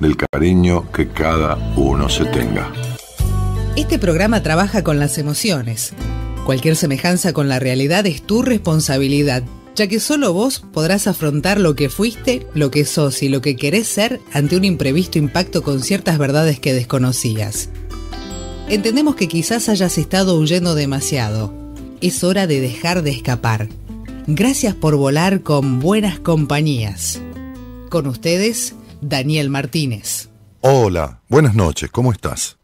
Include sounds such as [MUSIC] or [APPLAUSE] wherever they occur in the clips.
del cariño que cada uno se tenga. Este programa trabaja con las emociones. Cualquier semejanza con la realidad es tu responsabilidad, ya que solo vos podrás afrontar lo que fuiste, lo que sos y lo que querés ser ante un imprevisto impacto con ciertas verdades que desconocías. Entendemos que quizás hayas estado huyendo demasiado. Es hora de dejar de escapar. Gracias por volar con buenas compañías. Con ustedes, Daniel Martínez. Hola, buenas noches, ¿cómo estás?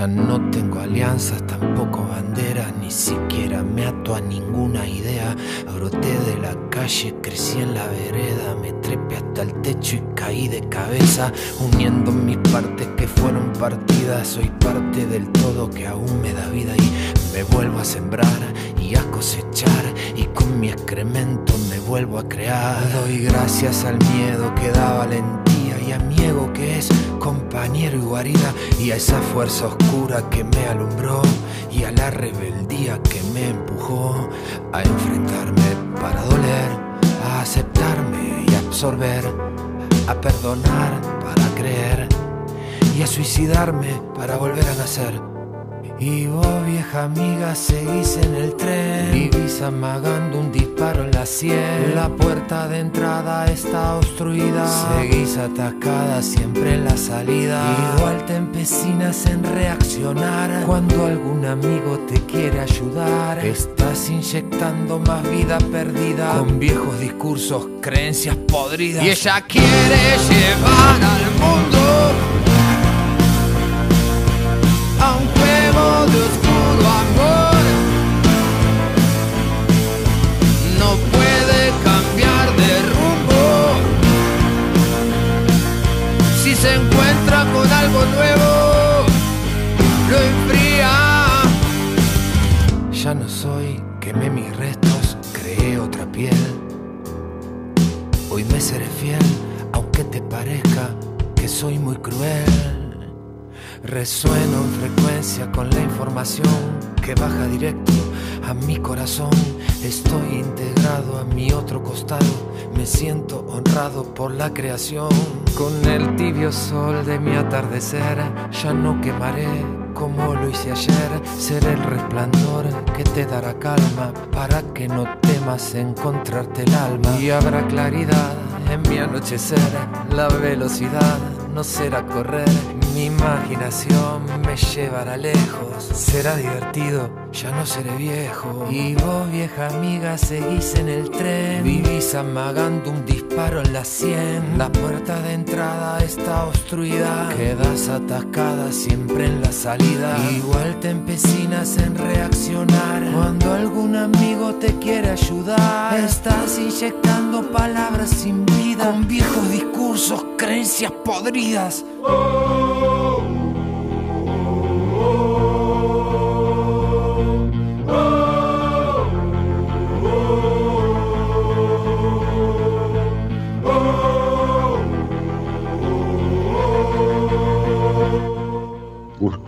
Ya no tengo alianzas, tampoco banderas, ni siquiera me ato a ninguna idea. Broté de la crecí en la vereda, me trepé hasta el techo y caí de cabeza, uniendo mis partes que fueron partidas. Soy parte del todo que aún me da vida y me vuelvo a sembrar y a cosechar y con mi excremento me vuelvo a crear. Doy gracias al miedo que da valentía y a mi ego que es compañero y guarida y a esa fuerza oscura que me alumbró y a la rebeldía que me empujó a enfrentarme para doler, a aceptarme y absorber, a perdonar para creer y a suicidarme para volver a nacer. Y vos, vieja amiga, seguís en el tren. Vivís amagando un disparo en la sien. La puerta de entrada está obstruida. Seguís atacada siempre en la salida. Igual te empecinas en reaccionar. Cuando algún amigo te quiere ayudar, estás inyectando más vida perdida. Con viejos discursos, creencias podridas. Y ella quiere llevar al mundo seré fiel, aunque te parezca que soy muy cruel. Resueno en frecuencia con la información que baja directo a mi corazón. Estoy integrado a mi otro costado. Me siento honrado por la creación. Con el tibio sol de mi atardecer, ya no quemaré como lo hice ayer. Seré el resplandor que te dará calma para que no temas encontrarte el alma. Y habrá claridad en mi anochecer. La velocidad no será correr. Mi imaginación me llevará lejos. Será divertido, ya no seré viejo. Y vos, vieja amiga, seguís en el tren. Vivís amagando un disparo en la sien. La puerta de entrada está obstruida. Quedas atascada siempre en la salida. Igual te empecinas en reaccionar. Cuando algún amigo te quiere ayudar, estás inyectando palabras sin vida. Con viejos discursos, creencias podridas.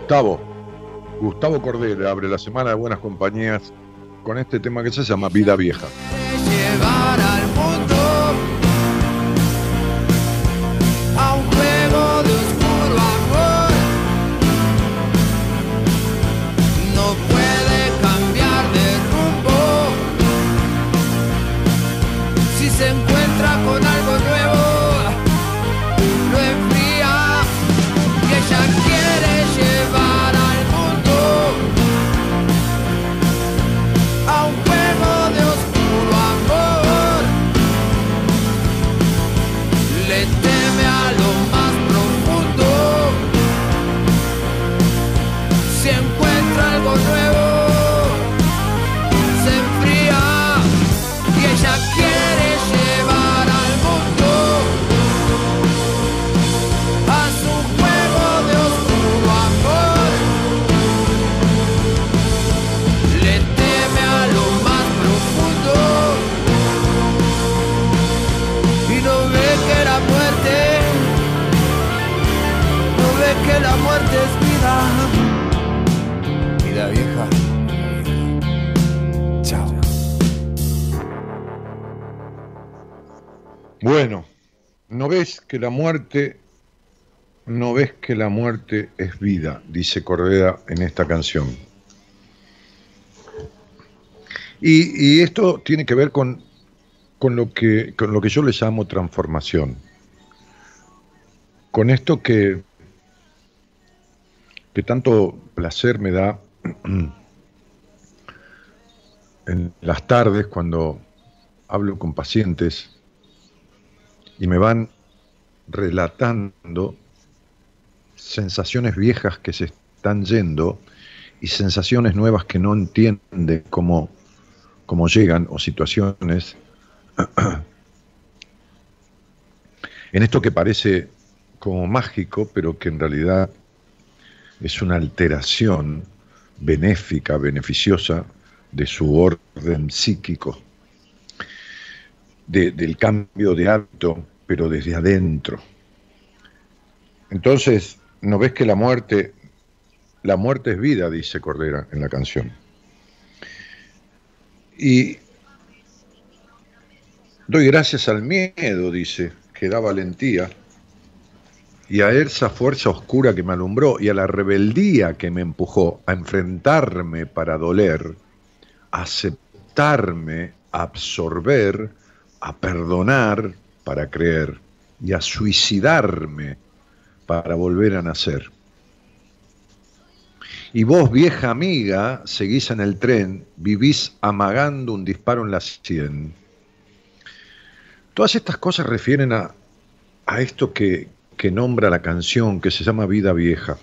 Gustavo, Gustavo Cordero abre la semana de buenas compañías con este tema que se llama Vida Vieja. Ves que la muerte no ves que la muerte es vida? dice Cordera en esta canción. Y, y esto tiene que ver con, con, lo que, con lo que yo le llamo transformación. Con esto que, que tanto placer me da [CLEARS THROAT] en las tardes cuando hablo con pacientes y me van relatando sensaciones viejas que se están yendo y sensaciones nuevas que no entiende cómo, cómo llegan o situaciones. [CLEARS THROAT] En esto que parece como mágico, pero que en realidad es una alteración benéfica, beneficiosa de su orden psíquico, del cambio de hábito, pero desde adentro. Entonces, ¿no ves que la muerte, la muerte es vida, dice Cordera en la canción? Y doy gracias al miedo, dice, que da valentía, y a esa fuerza oscura que me alumbró, y a la rebeldía que me empujó a enfrentarme para doler, aceptarme, absorber, a perdonar para creer, y a suicidarme para volver a nacer. Y vos, vieja amiga, seguís en el tren, vivís amagando un disparo en la sien. Todas estas cosas refieren a, a esto que, que nombra la canción, que se llama Vida Vieja.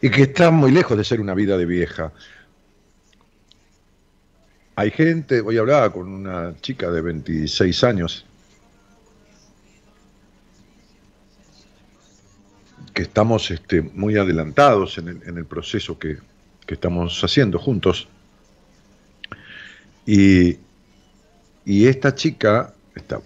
Y que está muy lejos de ser una vida de vieja. Hay gente, hoy hablaba con una chica de 26 años, que estamos este, muy adelantados en el, proceso que, estamos haciendo juntos. Y, esta chica, esta,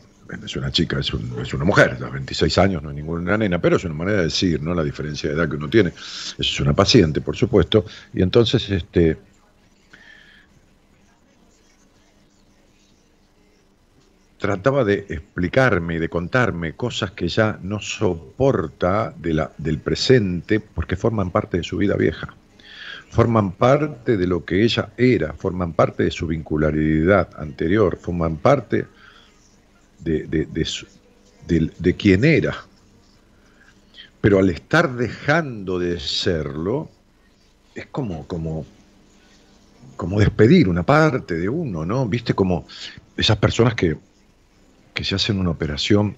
es una chica, es, es, una mujer, de 26 años, no es ninguna nena, pero es una manera de decir, ¿no? La diferencia de edad que uno tiene. Es una paciente, por supuesto. Y entonces, este. Trataba de explicarme y de contarme cosas que ya no soporta de la, del presente porque forman parte de su vida vieja, forman parte de lo que ella era, forman parte de su vincularidad anterior, forman parte de, de, quién era. Pero al estar dejando de serlo, es como, como, como despedir una parte de uno, ¿no? Viste como esas personas que, que se hacen una operación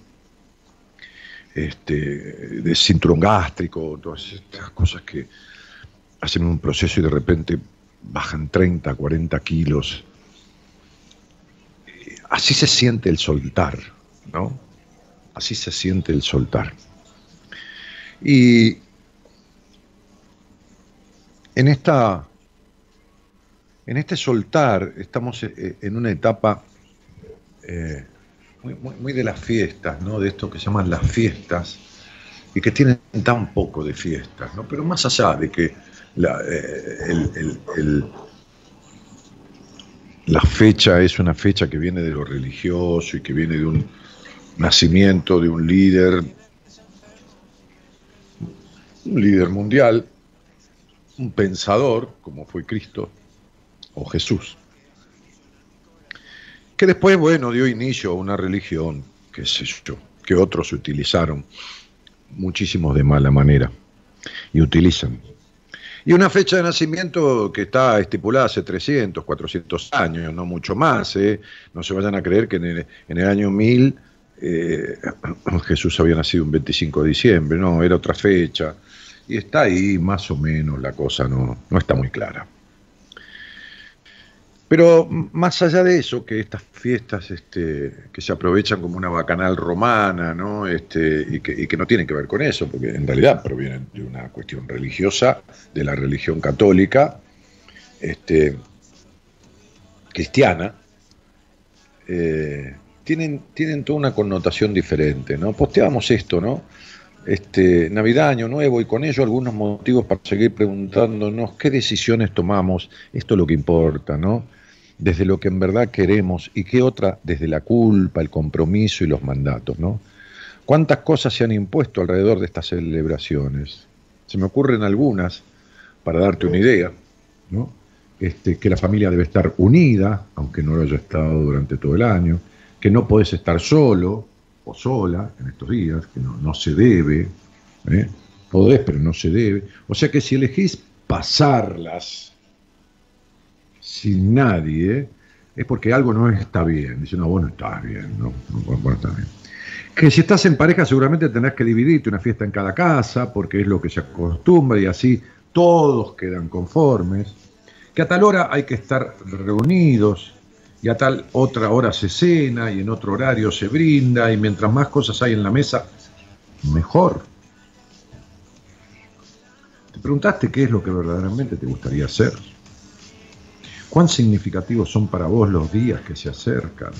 este, de cinturón gástrico, todas estas cosas que hacen un proceso y de repente bajan 30, 40 kilos así se siente el soltar, ¿no? Así se siente el soltar. Y en esta en este soltar estamos eh, en una etapa eh, muy, de las fiestas, ¿no? De esto que llaman las fiestas y que tienen tan poco de fiestas, ¿no? Pero más allá de que eh, el la fecha es una fecha que viene de lo religioso y que viene de un nacimiento de un líder, un líder mundial, un pensador, como fue Cristo o Jesús, que después, bueno, dio inicio a una religión, qué sé yo, que otros utilizaron, muchísimos de mala manera, y utilizan y una fecha de nacimiento que está estipulada hace 300, 400 años, no mucho más. ¿eh? No se vayan a creer que en el, año 1000 eh, [CLEARS THROAT] Jesús había nacido un 25 de diciembre, no, era otra fecha. Y está ahí más o menos, la cosa no, no está muy clara. Pero más allá de eso, que estas fiestas este, que se aprovechan como una bacanal romana, ¿no? Este, y, que, no tienen que ver con eso, porque en realidad provienen de una cuestión religiosa, de la religión católica, este, cristiana, eh, tienen, tienen toda una connotación diferente, ¿no? Posteamos esto, ¿no? este, Navidad, Año Nuevo y con ello algunos motivos para seguir preguntándonos qué decisiones tomamos, esto es lo que importa, ¿no? Desde lo que en verdad queremos y qué otra desde la culpa, el compromiso y los mandatos, ¿no? ¿Cuántas cosas se han impuesto alrededor de estas celebraciones? Se me ocurren algunas, para darte una idea, ¿no? Este, que la familia debe estar unida, aunque no lo haya estado durante todo el año, que no podés estar solo o sola en estos días, que no, se debe, ¿eh? podés pero no se debe. O sea que si elegís pasarlas sin nadie, es porque algo no está bien. Dice, no, vos no estás bien, no. Que si estás en pareja seguramente tenés que dividirte una fiesta en cada casa, porque es lo que se acostumbra y así todos quedan conformes. Que a tal hora hay que estar reunidos y a tal otra hora se cena y en otro horario se brinda y mientras más cosas hay en la mesa, mejor. ¿Te preguntaste qué es lo que verdaderamente te gustaría hacer? ¿Cuán significativos son para vos los días que se acercan?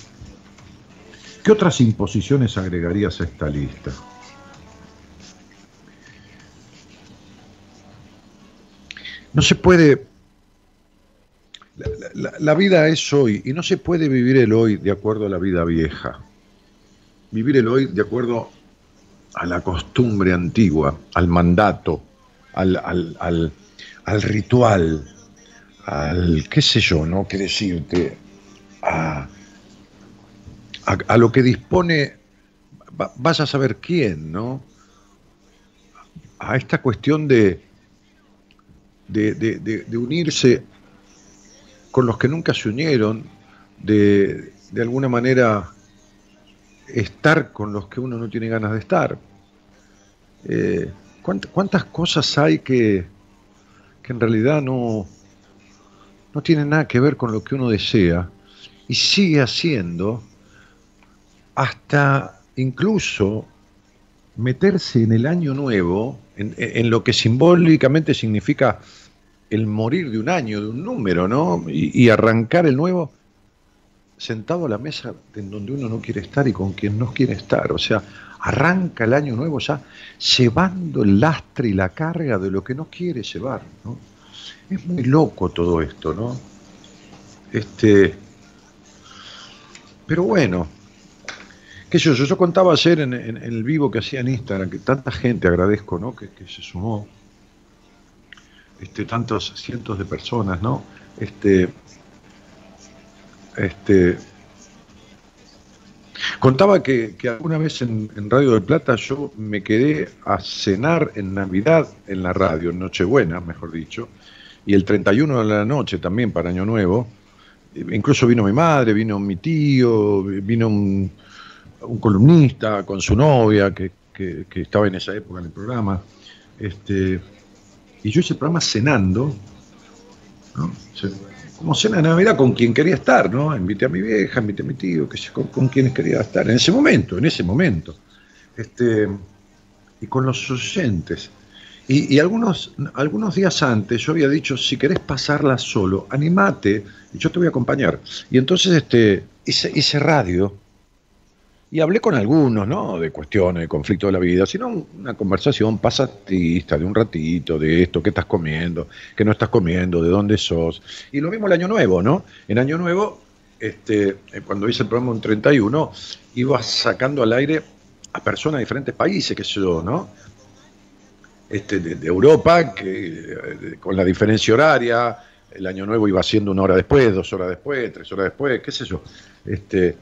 ¿Qué otras imposiciones agregarías a esta lista? No se puede la, vida es hoy y no se puede vivir el hoy de acuerdo a la vida vieja. Vivir el hoy de acuerdo a la costumbre antigua, al mandato, al, al, ritual, al qué sé yo, ¿no? Qué decirte, a, a, lo que dispone, vas a saber quién, ¿no? A esta cuestión de, de, de, unirse con los que nunca se unieron, de, de alguna manera estar con los que uno no tiene ganas de estar. Eh, ¿Cuántas cosas hay que, que en realidad no, no tienen nada que ver con lo que uno desea y sigue haciendo hasta incluso meterse en el año nuevo, en, lo que simbólicamente significa el morir de un año, de un número, ¿no? Y, arrancar el nuevo sentado a la mesa en donde uno no quiere estar y con quien no quiere estar. O sea, arranca el año nuevo ya llevando el lastre y la carga de lo que no quiere llevar, ¿no? Es muy loco todo esto, ¿no? Este. Pero bueno, qué sé yo, yo contaba ayer en, el vivo que hacía en Instagram, que tanta gente agradezco, ¿no? que se sumó este, tantos cientos de personas, ¿no? Este, este, contaba que, alguna vez en, Radio del Plata yo me quedé a cenar en Navidad en la radio, en Nochebuena, mejor dicho, y el 31 de la noche también para Año Nuevo. Incluso vino mi madre, vino mi tío, vino un, columnista con su novia que, estaba en esa época en el programa. Este, y yo ese programa cenando, como cena de Navidad con quien quería estar, ¿no? Invité a mi vieja, invité a mi tío, que con, con quienes quería estar, en ese momento, en ese momento. Este, y con los oyentes. Y, algunos, algunos días antes yo había dicho, si querés pasarla solo, animate, y yo te voy a acompañar. Y entonces este, hice, radio, y hablé con algunos, ¿no? De cuestiones, de conflicto de la vida, sino una conversación pasatista, de un ratito, de esto, qué estás comiendo, qué no estás comiendo, de dónde sos. Y lo mismo el Año Nuevo, ¿no? En Año Nuevo, este, cuando hice el programa en 31, iba sacando al aire a personas de diferentes países, qué sé yo, ¿no? Este, de, Europa, que con la diferencia horaria, el Año Nuevo iba siendo una hora después, dos horas después, tres horas después, qué sé yo. Este,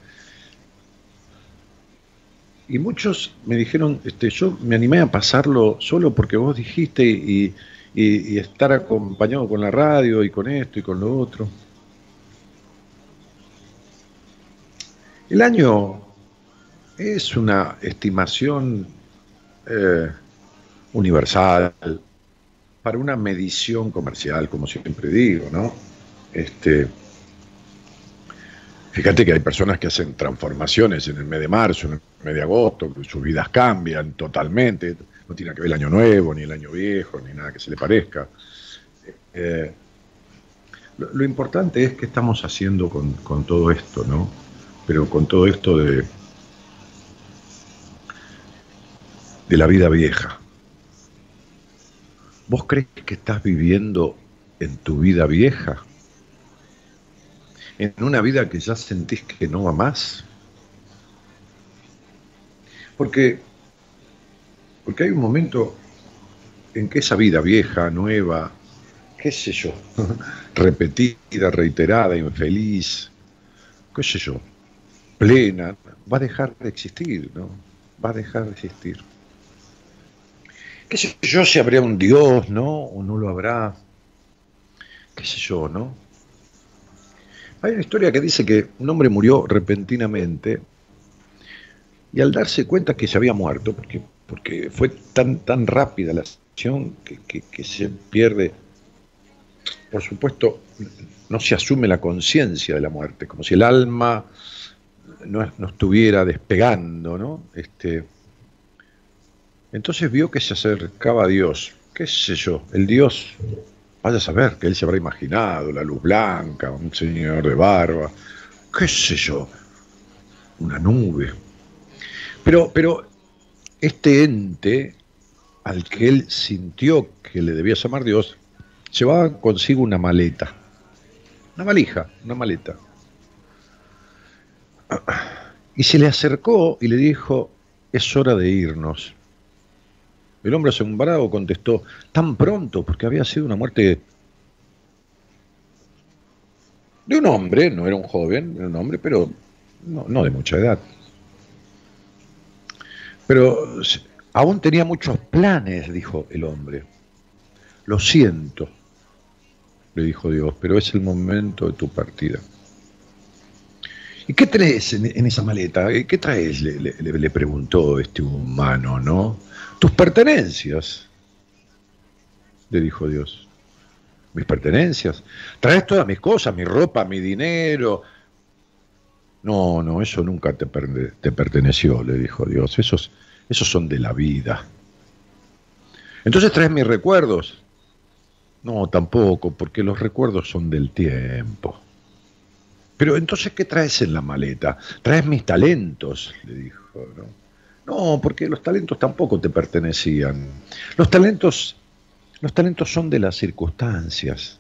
y muchos me dijeron, este, yo me animé a pasarlo solo porque vos dijiste y, estar acompañado con la radio y con esto y con lo otro. El año es una estimación eh, universal para una medición comercial, como siempre digo, ¿no? Este, Fíjate que hay personas que hacen transformaciones en el mes de marzo, en el mes de agosto, sus vidas cambian totalmente, no tiene que ver el año nuevo, ni el año viejo, ni nada que se le parezca. Eh, lo, importante es qué estamos haciendo con, todo esto, ¿no? Pero con todo esto de, de la vida vieja. ¿Vos crees que estás viviendo en tu vida vieja? ¿En una vida que ya sentís que no va más? Porque, porque hay un momento en que esa vida vieja, nueva, qué sé yo, [LAUGHS] repetida, reiterada, infeliz, qué sé yo, plena, va a dejar de existir, ¿no? Va a dejar de existir. Qué sé yo, si habría un Dios, ¿no? O no lo habrá. Qué sé yo, ¿no? Hay una historia que dice que un hombre murió repentinamente y al darse cuenta que se había muerto, porque, porque fue tan, tan rápida la acción que, que se pierde, por supuesto, no se asume la conciencia de la muerte, como si el alma no, estuviera despegando, ¿no? Este, entonces vio que se acercaba a Dios, qué sé yo, el Dios, vaya a saber que él se habrá imaginado, la luz blanca, un señor de barba, qué sé yo, una nube. Pero, pero este ente al que él sintió que le debía llamar Dios, llevaba consigo una maleta, una valija, una maleta. Y se le acercó y le dijo, es hora de irnos. El hombre asombrado contestó, tan pronto, porque había sido una muerte de un hombre, no era un joven, era un hombre, pero no, no de mucha edad. Pero aún tenía muchos planes, dijo el hombre. Lo siento, le dijo Dios, pero es el momento de tu partida. ¿Y qué traes en, esa maleta? ¿Qué traes? Le, preguntó este humano, ¿no? Tus pertenencias, le dijo Dios. ¿Mis pertenencias? Traes todas mis cosas, mi ropa, mi dinero. No, no, eso nunca te, te perteneció, le dijo Dios. Esos, esos son de la vida. Entonces traes mis recuerdos. No, tampoco, porque los recuerdos son del tiempo. Pero entonces, ¿qué traes en la maleta? Traes mis talentos, le dijo. ¿no? No, porque los talentos tampoco te pertenecían. Los talentos, los talentos son de las circunstancias,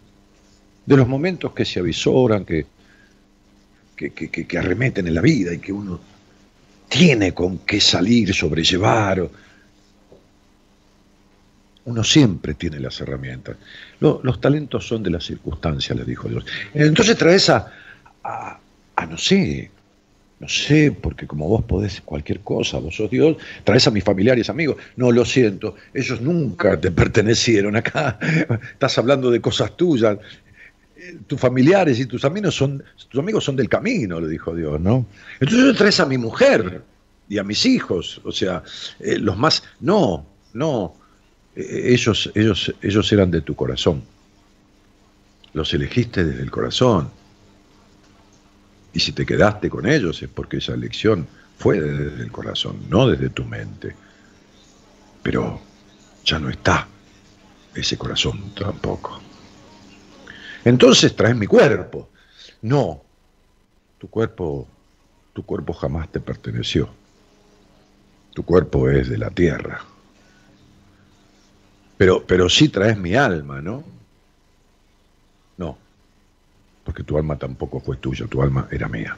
de los momentos que se avisoran, que, que, que, arremeten en la vida y que uno tiene con qué salir, sobrellevar. Uno siempre tiene las herramientas. los talentos son de las circunstancias, le dijo Dios. Entonces traes a, a, no sé, no sé, porque como vos podés cualquier cosa, vos sos Dios, traes a mis familiares, amigos. No, lo siento, ellos nunca te pertenecieron acá. [LAUGHS] Estás hablando de cosas tuyas. Tus familiares y tus amigos son, tus amigos son del camino, le dijo Dios, ¿no? Entonces traes a mi mujer y a mis hijos, o sea, eh, los más, no, no, eh, ellos, ellos, ellos eran de tu corazón. Los elegiste desde el corazón y si te quedaste con ellos es porque esa elección fue desde el corazón, no desde tu mente. Pero ya no está ese corazón tampoco. Entonces traes mi cuerpo. No, tu cuerpo, tu cuerpo jamás te perteneció. Tu cuerpo es de la tierra. Pero, pero sí traes mi alma, ¿no? No, porque tu alma tampoco fue tuya, tu alma era mía.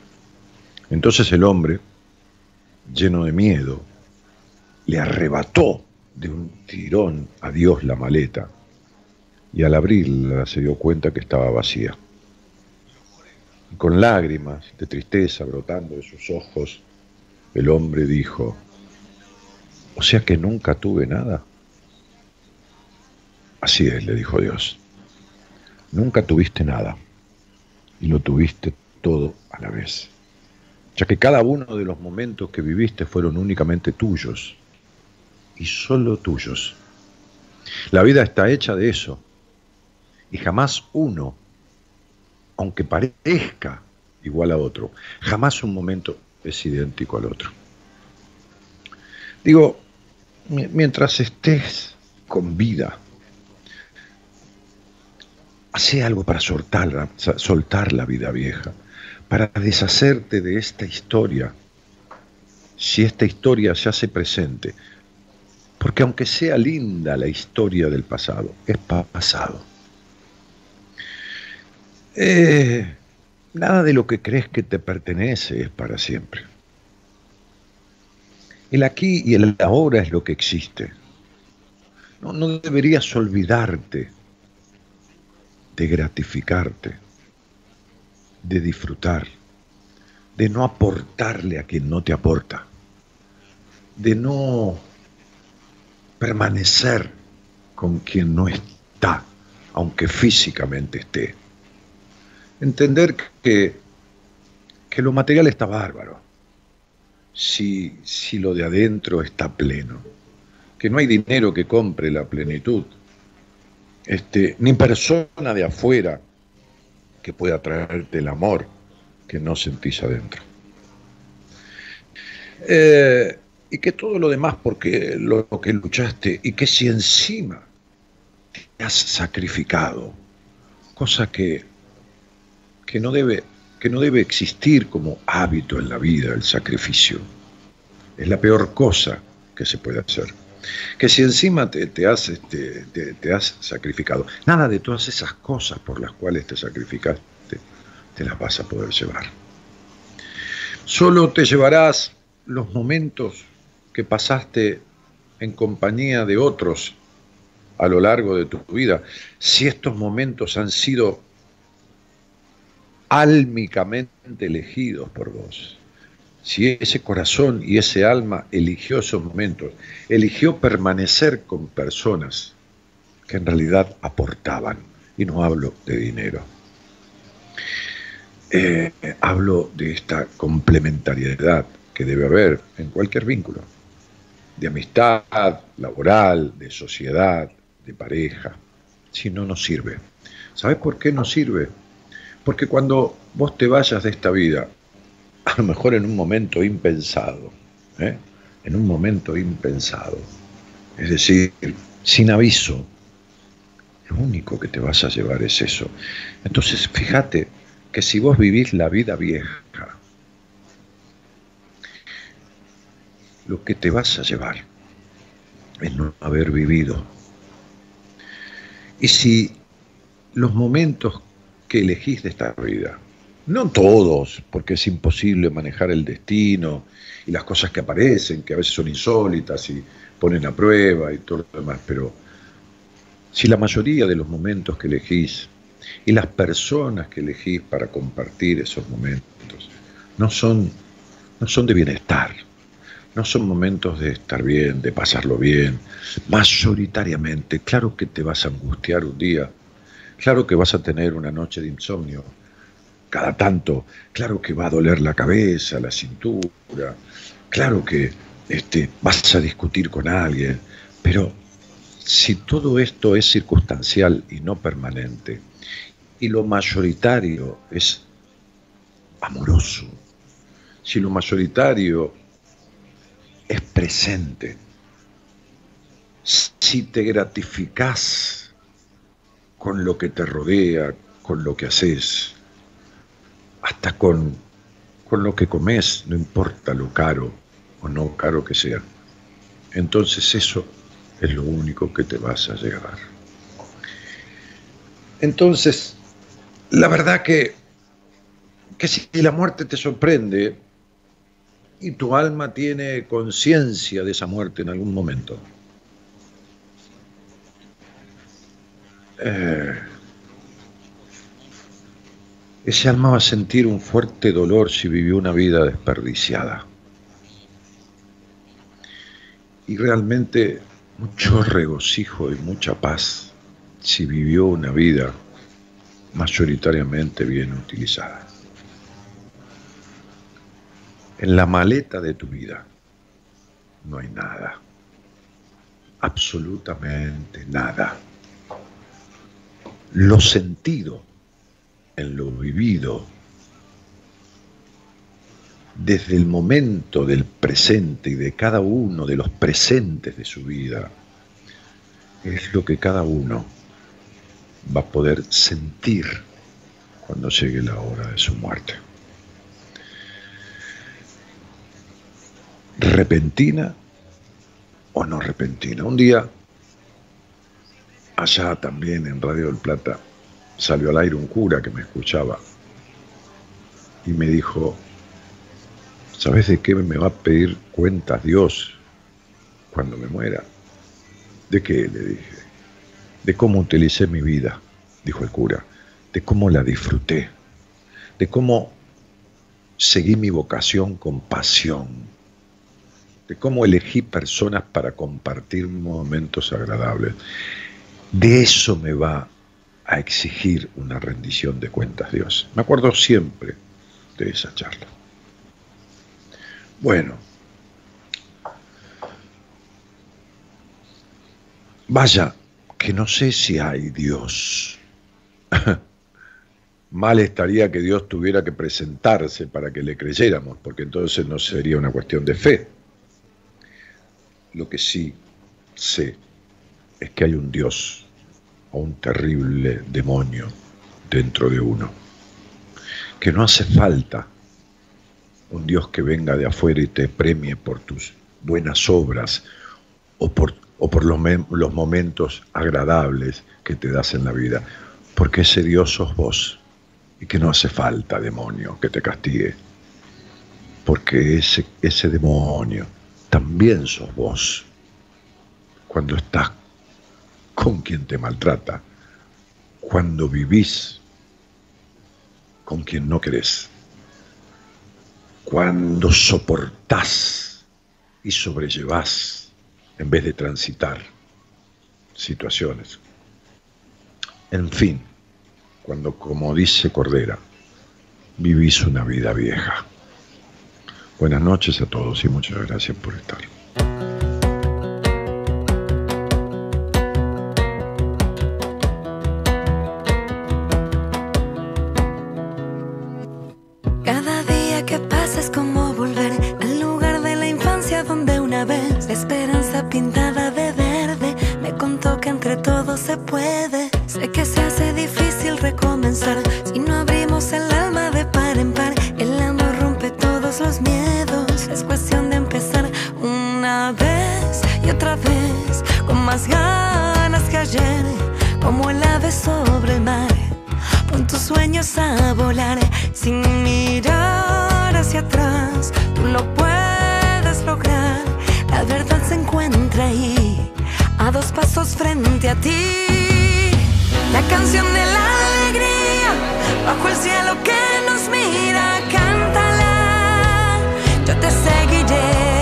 Entonces el hombre, lleno de miedo, le arrebató de un tirón a Dios la maleta y al abrirla se dio cuenta que estaba vacía. Y con lágrimas de tristeza brotando de sus ojos, el hombre dijo, o sea que nunca tuve nada. Así es, le dijo Dios, nunca tuviste nada y lo tuviste todo a la vez, ya que cada uno de los momentos que viviste fueron únicamente tuyos y solo tuyos. La vida está hecha de eso y jamás uno, aunque parezca igual a otro, jamás un momento es idéntico al otro. Digo, mientras estés con vida, Hace algo para soltar, soltar la vida vieja, para deshacerte de esta historia. Si esta historia se hace presente, Porque aunque sea linda la historia del pasado, es pasado. Eh, nada de lo que crees que te pertenece es para siempre. El aquí y el ahora es lo que existe. No, no deberías olvidarte de gratificarte, de disfrutar, de no aportarle a quien no te aporta, de no permanecer con quien no está, aunque físicamente esté. Entender que, que lo material está bárbaro, si, si lo de adentro está pleno, que no hay dinero que compre la plenitud, este, ni persona de afuera que pueda traerte el amor que no sentís adentro. Eh, y que todo lo demás, porque lo, que luchaste, y que si encima te has sacrificado, cosa que, que, no debe, que no debe existir como hábito en la vida, el sacrificio, es la peor cosa que se puede hacer que si encima te, has, este, te, has sacrificado, nada de todas esas cosas por las cuales te sacrificaste, te las vas a poder llevar. Solo te llevarás los momentos que pasaste en compañía de otros a lo largo de tu vida, si estos momentos han sido álmicamente elegidos por vos si ese corazón y ese alma eligió esos momentos, eligió permanecer con personas que en realidad aportaban, y no hablo de dinero, eh, hablo de esta complementariedad que debe haber en cualquier vínculo, de amistad, laboral, de sociedad, de pareja, si no nos sirve. ¿Sabes por qué nos sirve? Porque cuando vos te vayas de esta vida a lo mejor en un momento impensado, ¿eh? en un momento impensado, es decir, sin aviso, lo único que te vas a llevar es eso. Entonces, fíjate que si vos vivís la vida vieja, lo que te vas a llevar es no haber vivido. Y si los momentos que elegís de esta vida no todos, porque es imposible manejar el destino y las cosas que aparecen, que a veces son insólitas y ponen a prueba y todo lo demás, pero si la mayoría de los momentos que elegís y las personas que elegís para compartir esos momentos no son, no son de bienestar, no son momentos de estar bien, de pasarlo bien, mayoritariamente, claro que te vas a angustiar un día, claro que vas a tener una noche de insomnio, cada tanto, claro que va a doler la cabeza, la cintura, claro que este, vas a discutir con alguien, pero si todo esto es circunstancial y no permanente, y lo mayoritario es amoroso, si lo mayoritario es presente, si te gratificas con lo que te rodea, con lo que haces, hasta con, con lo que comes, no importa lo caro o no caro que sea. Entonces eso es lo único que te vas a llevar. Entonces, la verdad que, que si la muerte te sorprende y tu alma tiene conciencia de esa muerte en algún momento, eh, ese alma va a sentir un fuerte dolor si vivió una vida desperdiciada. Y realmente mucho regocijo y mucha paz si vivió una vida mayoritariamente bien utilizada. En la maleta de tu vida no hay nada, absolutamente nada. Lo sentido en lo vivido, desde el momento del presente y de cada uno de los presentes de su vida, es lo que cada uno va a poder sentir cuando llegue la hora de su muerte. Repentina o no repentina. Un día, allá también en Radio del Plata, salió al aire un cura que me escuchaba y me dijo, ¿sabes de qué me va a pedir cuentas Dios cuando me muera? ¿De qué? Le dije. De cómo utilicé mi vida, dijo el cura, de cómo la disfruté, de cómo seguí mi vocación con pasión, de cómo elegí personas para compartir momentos agradables. De eso me va a exigir una rendición de cuentas Dios. Me acuerdo siempre de esa charla. Bueno, vaya, que no sé si hay Dios. [LAUGHS] Mal estaría que Dios tuviera que presentarse para que le creyéramos, porque entonces no sería una cuestión de fe. Lo que sí sé es que hay un Dios o un terrible demonio dentro de uno, que no hace falta un Dios que venga de afuera y te premie por tus buenas obras o por, o por los, los momentos agradables que te das en la vida, porque ese Dios sos vos y que no hace falta, demonio, que te castigue. Porque ese, ese demonio también sos vos cuando estás con quien te maltrata, cuando vivís con quien no querés, cuando soportás y sobrellevás en vez de transitar situaciones. En fin, cuando, como dice Cordera, vivís una vida vieja. Buenas noches a todos y muchas gracias por estar. Puede. Sé que se hace difícil recomenzar si no abrimos el alma de par en par. El amor rompe todos los miedos. Es cuestión de empezar una vez y otra vez con más ganas que ayer, como el ave sobre el mar. Pon tus sueños a volar sin mirar hacia atrás. Tú lo puedes lograr. La verdad se encuentra ahí, a dos pasos frente a ti. La canción de la alegría, bajo el cielo que nos mira, cántala. Yo te seguiré.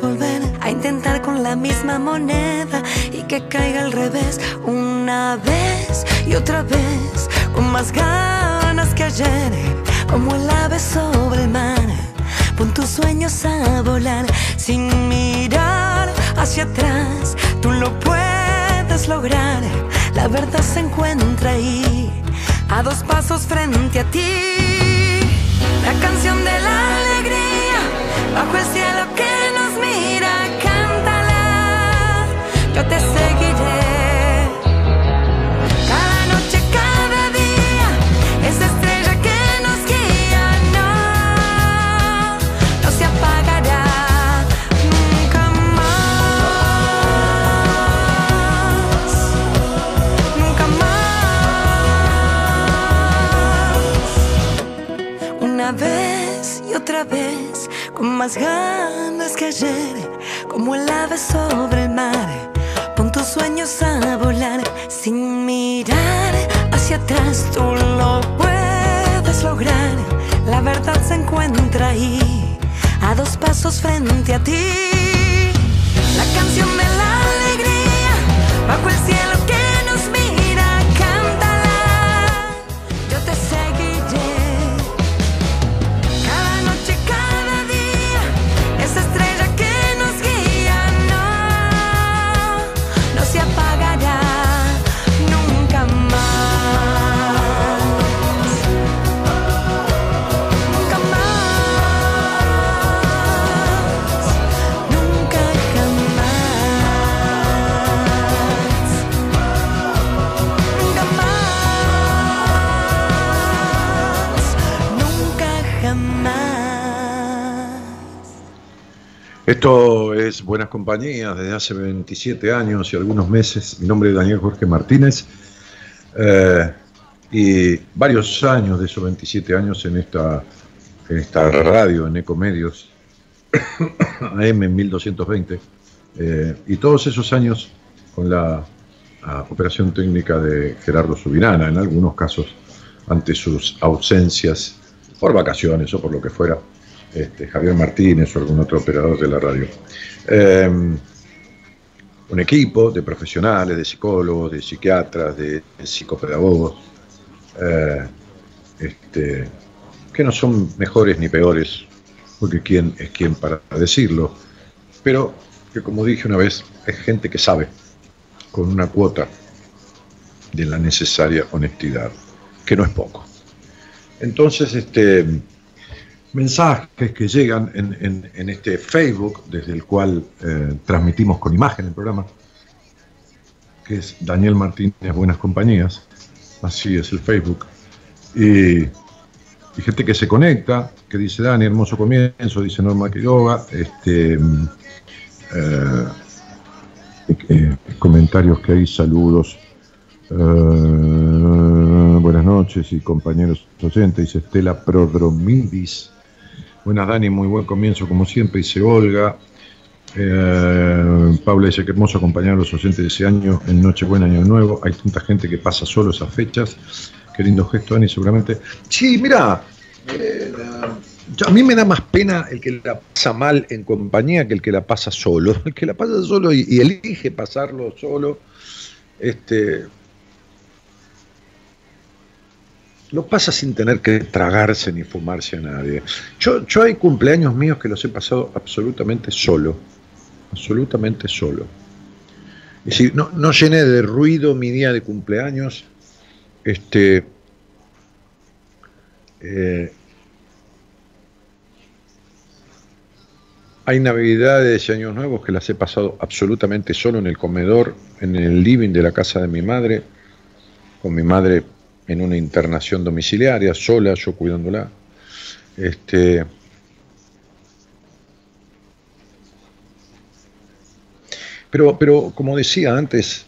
Volver a intentar con la misma moneda y que caiga al revés una vez y otra vez, con más ganas que ayer, como el ave sobre el mar. Pon tus sueños a volar sin mirar hacia atrás. Tú lo puedes lograr. La verdad se encuentra ahí, a dos pasos frente a ti. La canción de la alegría, bajo el cielo que Yo te seguiré. Cada noche, cada día, esa estrella que nos guía, no, no se apagará nunca más. Nunca más. Una vez y otra vez, con más ganas que ayer, como el ave sobre el mar. Sueños a volar sin mirar hacia atrás, tú lo puedes lograr. La verdad se encuentra ahí, a dos pasos frente a ti. La canción de la alegría, bajo el cielo Esto es Buenas Compañías desde hace 27 años y algunos meses. Mi nombre es Daniel Jorge Martínez. Eh, y varios años de esos 27 años en esta, en esta radio, en Ecomedios, [COUGHS] AM 1220. Eh, y todos esos años con la, operación técnica de Gerardo Subirana, en algunos casos ante sus ausencias por vacaciones o por lo que fuera este, Javier Martínez o algún otro operador de la radio. Em, un equipo de profesionales, de psicólogos, de psiquiatras, de, psicopedagogos, eh, este, que no son mejores ni peores, porque quién es quién para decirlo, pero que como dije una vez, es gente que sabe, con una cuota de la necesaria honestidad, que no es poco. Entonces, este, mensajes que llegan en, este Facebook, desde el cual eh, transmitimos con imagen el programa, que es Daniel Martínez Buenas Compañías, así es el Facebook, y, gente que se conecta, que dice Dani, hermoso comienzo, dice Norma Quiroga, este, eh, eh, comentarios que hay, saludos. buenas noches y compañeros oyentes, dice Estela Prodromidis, Buenas, Dani, muy buen comienzo como siempre, dice Olga. Eh, Paula dice que hermoso acompañar a los oyentes de ese año en Nochebuena, Año Nuevo. Hay tanta gente que pasa solo esas fechas. Qué lindo gesto, Dani, seguramente. Sí, mira, eh, a mí me da más pena el que la pasa mal en compañía que el que la pasa solo. [LAUGHS] El que la pasa solo y, y elige pasarlo solo, este, lo pasa sin tener que tragarse ni fumarse a nadie. Yo, yo hay cumpleaños míos que los he pasado absolutamente solo, absolutamente solo. Es decir, no, no llené de ruido mi día de cumpleaños. Este, eh, hay navidades y años nuevos que las he pasado absolutamente solo en el comedor, en el living de la casa de mi madre, con mi madre en una internación domiciliaria, sola, yo cuidándola. Este, pero, pero como decía antes,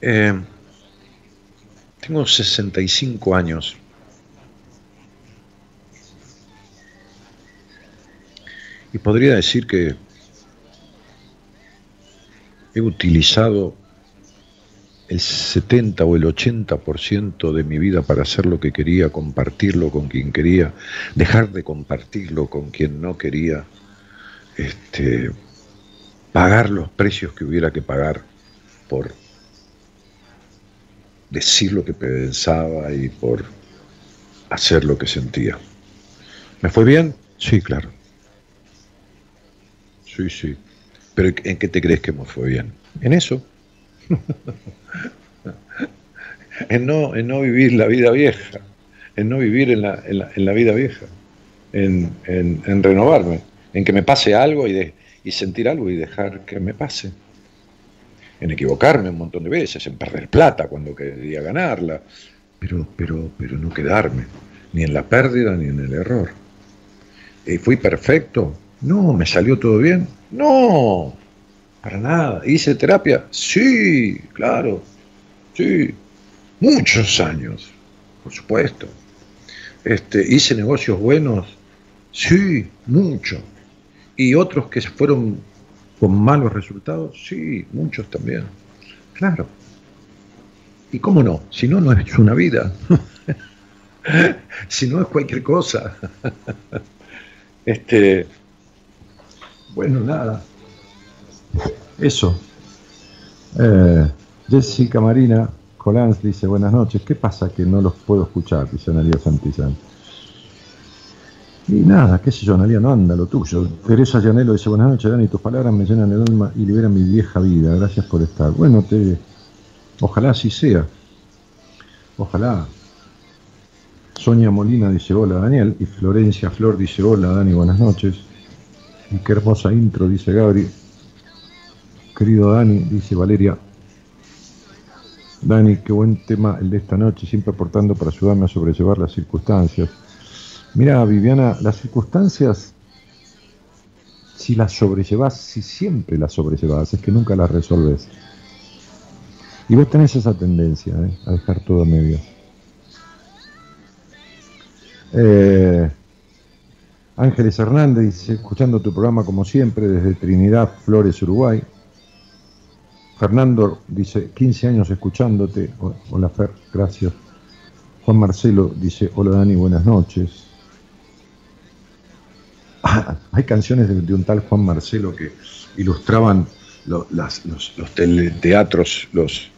eh, tengo 65 años. Y podría decir que he utilizado el 70 o el 80% de mi vida para hacer lo que quería, compartirlo con quien quería, dejar de compartirlo con quien no quería, este, pagar los precios que hubiera que pagar por decir lo que pensaba y por hacer lo que sentía. ¿Me fue bien? Sí, claro. Sí, sí. Pero ¿en qué te crees que me fue bien? En eso. [LAUGHS] en, no, en no vivir la vida vieja, en no vivir en la, en la, vida vieja, en, renovarme, en que me pase algo y, de, y sentir algo y dejar que me pase, en equivocarme un montón de veces, en perder plata cuando quería ganarla, pero, pero, pero no quedarme, ni en la pérdida ni en el error. ¿Y ¿Fui perfecto? No, ¿me salió todo bien? No, para nada. ¿Hice terapia? Sí, claro. Sí. Muchos años, por supuesto. Este, ¿Hice negocios buenos? Sí, mucho. ¿Y otros que fueron con malos resultados? Sí, muchos también. Claro. ¿Y cómo no? Si no, no es una vida. [LAUGHS] si no es cualquier cosa. [LAUGHS] este, bueno, nada. Eso. Eh, Jessica Marina Colans dice buenas noches. ¿Qué pasa que no los puedo escuchar? Dice Analia Santillán. Y nada, qué sé yo, Analia, no anda lo tuyo. Teresa Llanelo dice buenas noches, Dani, tus palabras me llenan el alma y liberan mi vieja vida. Gracias por estar. Bueno, te, ojalá así sea. Ojalá. Sonia Molina dice hola Daniel y Florencia Flor dice hola Dani, buenas noches. Y qué hermosa intro, dice Gabri. Querido Dani, dice Valeria. Dani, qué buen tema el de esta noche, siempre aportando para ayudarme a sobrellevar las circunstancias. Mira, Viviana, las circunstancias si las sobrellevas, si siempre las sobrellevas, es que nunca las resolves. Y vos tenés esa tendencia ¿eh? a dejar todo a medio. Eh, Ángeles Hernández escuchando tu programa como siempre desde Trinidad, Flores, Uruguay. Fernando dice, 15 años escuchándote. Hola Fer, gracias. Juan Marcelo dice, hola Dani, buenas noches. [LAUGHS] Ah, hay canciones de, un tal Juan Marcelo que ilustraban los, teleteatros, los,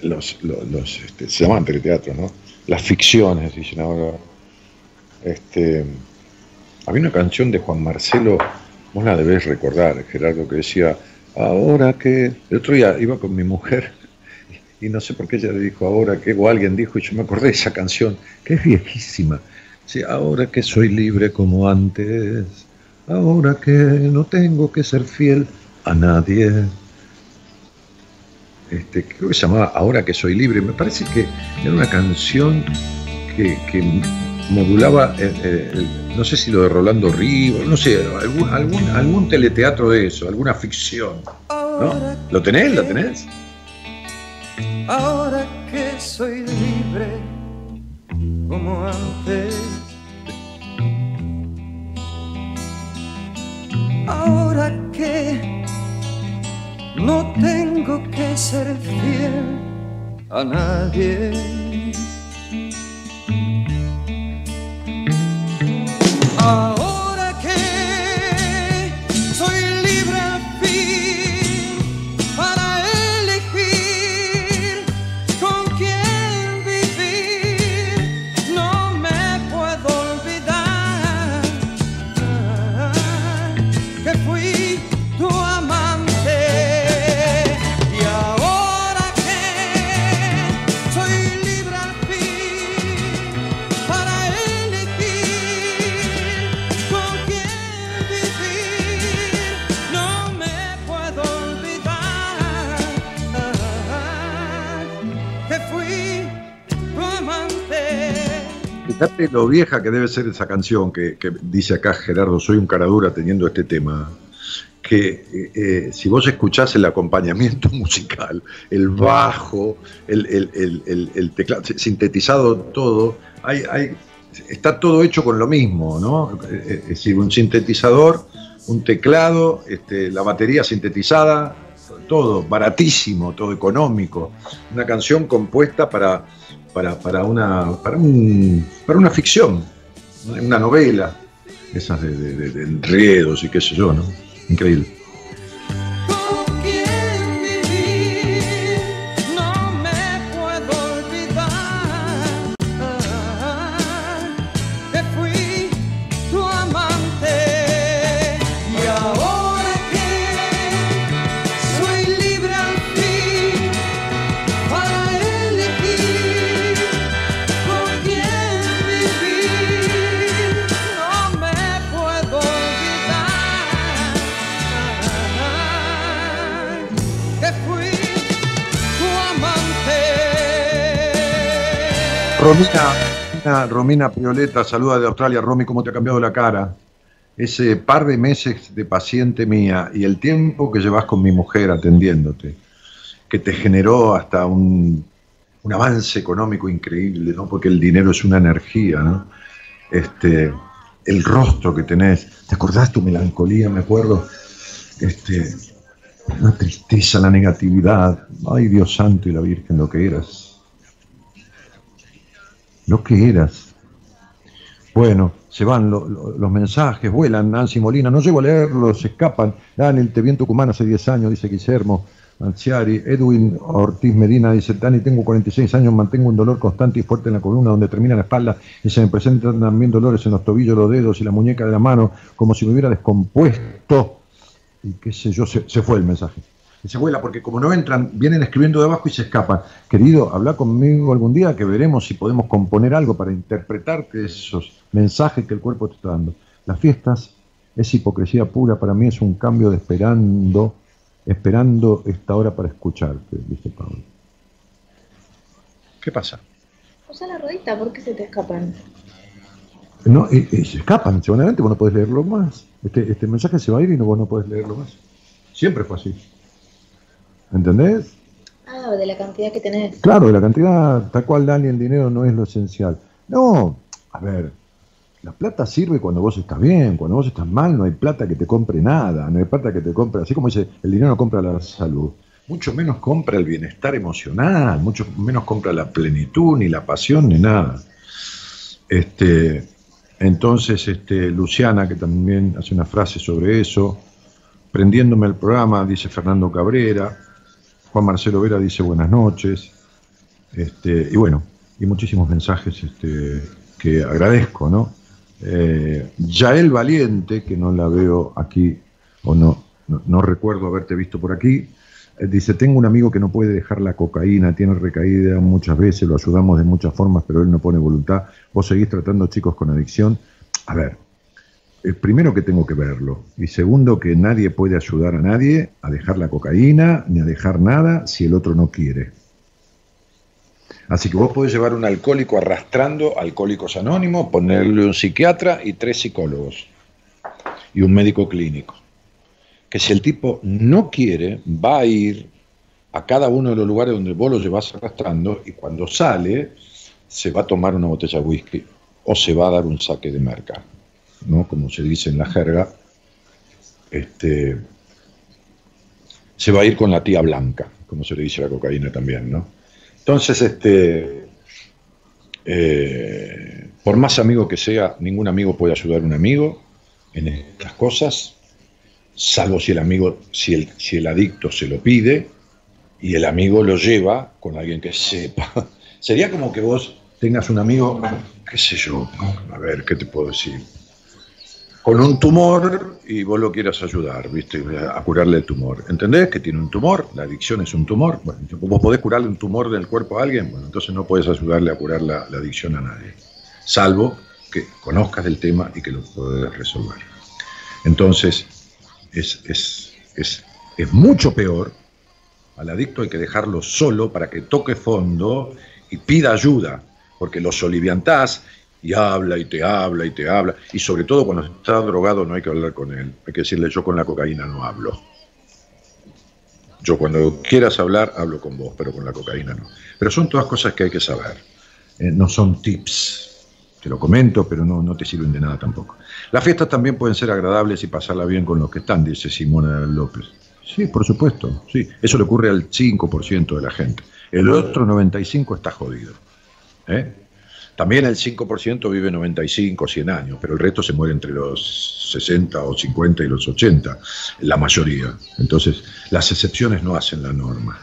los, este, se llaman teleteatros, ¿no? Las ficciones, dicen ahora. Este, había una canción de Juan Marcelo, vos la debés recordar, Gerardo, que decía, ahora que... El otro día iba con mi mujer y no sé por qué ella le dijo ahora que, o alguien dijo, y yo me acordé de esa canción, que es viejísima. Sí, ahora que soy libre como antes, ahora que no tengo que ser fiel a nadie. Este, creo que se llamaba Ahora que soy libre. Me parece que era una canción que, modulaba, eh, eh, no sé si lo de Rolando Ríos, no sé, algún, teleteatro de eso, alguna ficción. ¿no? ¿Lo tenés? ¿Lo tenés? ahora que soy libre como antes. Ahora que no tengo que ser fiel a nadie. Oh. Lo vieja que debe ser esa canción que, dice acá Gerardo, soy un caradura teniendo este tema. Que eh, eh, si vos escuchás el acompañamiento [LAUGHS] musical, el bajo, el, teclado, sintetizado todo, hay, hay, está todo hecho con lo mismo, ¿no? Eh, es decir, un sintetizador, un teclado, este, la batería sintetizada, todo baratísimo, todo económico. Una canción compuesta para para, para, una, para, un, para una ficción, una novela, esas de, de, de enredos y qué sé yo, ¿no? Increíble. Romina, Romina Pioleta, saluda de Australia. Romy, ¿cómo te ha cambiado la cara? Ese par de meses de paciente mía y el tiempo que llevas con mi mujer atendiéndote, que te generó hasta un, avance económico increíble, ¿no? Porque el dinero es una energía, ¿no? Este, el rostro que tenés, ¿te acordás tu melancolía? Me acuerdo, este, la tristeza, la negatividad. Ay, Dios santo y la Virgen, lo que eras lo que eras. Bueno, se van los mensajes, vuelan, Nancy Molina, no llego a leerlos, se escapan. Daniel, te vi en Tucumán hace 10 años, dice Guillermo Anciari. Edwin Ortiz Medina dice, Dani, tengo 46 años, mantengo un dolor constante y fuerte en la columna donde termina la espalda y se me presentan también dolores en los tobillos, los dedos y la muñeca de la mano, como si me hubiera descompuesto. Y qué sé yo, se fue el mensaje se vuela, porque como no entran, vienen escribiendo de abajo y se escapan. Querido, habla conmigo algún día que veremos si podemos componer algo para interpretarte esos mensajes que el cuerpo te está dando. Las fiestas es hipocresía pura, para mí es un cambio de esperando, esperando esta hora para escucharte, dice Pablo. ¿Qué pasa? Usa la rodita, ¿por qué se te escapan? No, y, se escapan, seguramente vos no podés leerlo más. Este, este mensaje se va a ir y no, vos no podés leerlo más. Siempre fue así. ¿Entendés? Ah, de la cantidad que tenés. Claro, de la cantidad, tal cual Dani, el dinero no es lo esencial. No, a ver, la plata sirve cuando vos estás bien, cuando vos estás mal no hay plata que te compre nada, no hay plata que te compre, así como dice, el dinero no compra la salud, mucho menos compra el bienestar emocional, mucho menos compra la plenitud, ni la pasión, ni nada. Este, entonces, este, Luciana, que también hace una frase sobre eso, prendiéndome el programa, dice Fernando Cabrera, Juan Marcelo Vera dice buenas noches, este, y bueno, y muchísimos mensajes este, que agradezco, ¿no? Eh, Yael Valiente, que no la veo aquí, o no, no, recuerdo haberte visto por aquí, eh, dice, tengo un amigo que no puede dejar la cocaína, tiene recaída muchas veces, lo ayudamos de muchas formas, pero él no pone voluntad. Vos seguís tratando chicos con adicción. A ver, primero que tengo que verlo, y segundo que nadie puede ayudar a nadie a dejar la cocaína, ni a dejar nada si el otro no quiere. Así que vos podés llevar un alcohólico arrastrando alcohólicos anónimos, ponerle un psiquiatra y tres psicólogos y un médico clínico. Que si el tipo no quiere, va a ir a cada uno de los lugares donde vos lo llevas arrastrando y cuando sale se va a tomar una botella de whisky o se va a dar un saque de merca, ¿no? Como se dice en la jerga, este, se va a ir con la tía blanca, como se le dice a la cocaína también, ¿no? Entonces, este, eh, por más amigo que sea, ningún amigo puede ayudar a un amigo en estas cosas, salvo si el amigo, si el, si el adicto se lo pide y el amigo lo lleva con alguien que sepa. [LAUGHS] Sería como que vos tengas un amigo, qué sé yo, a ver, ¿qué te puedo decir? Con un tumor y vos lo quieras ayudar, ¿viste? A curarle el tumor. ¿Entendés que tiene un tumor? La adicción es un tumor. Bueno, vos podés curarle un tumor del cuerpo a alguien, bueno, entonces no puedes ayudarle a curar la, adicción a nadie. Salvo que conozcas el tema y que lo puedas resolver. Entonces, es, es, es, es mucho peor. Al adicto hay que dejarlo solo para que toque fondo y pida ayuda, porque lo soliviantás y habla y te habla y te habla. Y sobre todo cuando está drogado no hay que hablar con él. Hay que decirle yo con la cocaína no hablo. Yo cuando quieras hablar hablo con vos, pero con la cocaína no. Pero son todas cosas que hay que saber. Eh, no son tips. Te lo comento, pero no, no te sirven de nada tampoco. Las fiestas también pueden ser agradables y pasarla bien con los que están, dice Simona López. Sí, por supuesto. Sí, eso le ocurre al 5% de la gente. El otro 95% está jodido. ¿Eh? También el 5% vive 95, 100 años, pero el resto se muere entre los 60 o 50 y los 80, la mayoría. Entonces, las excepciones no hacen la norma.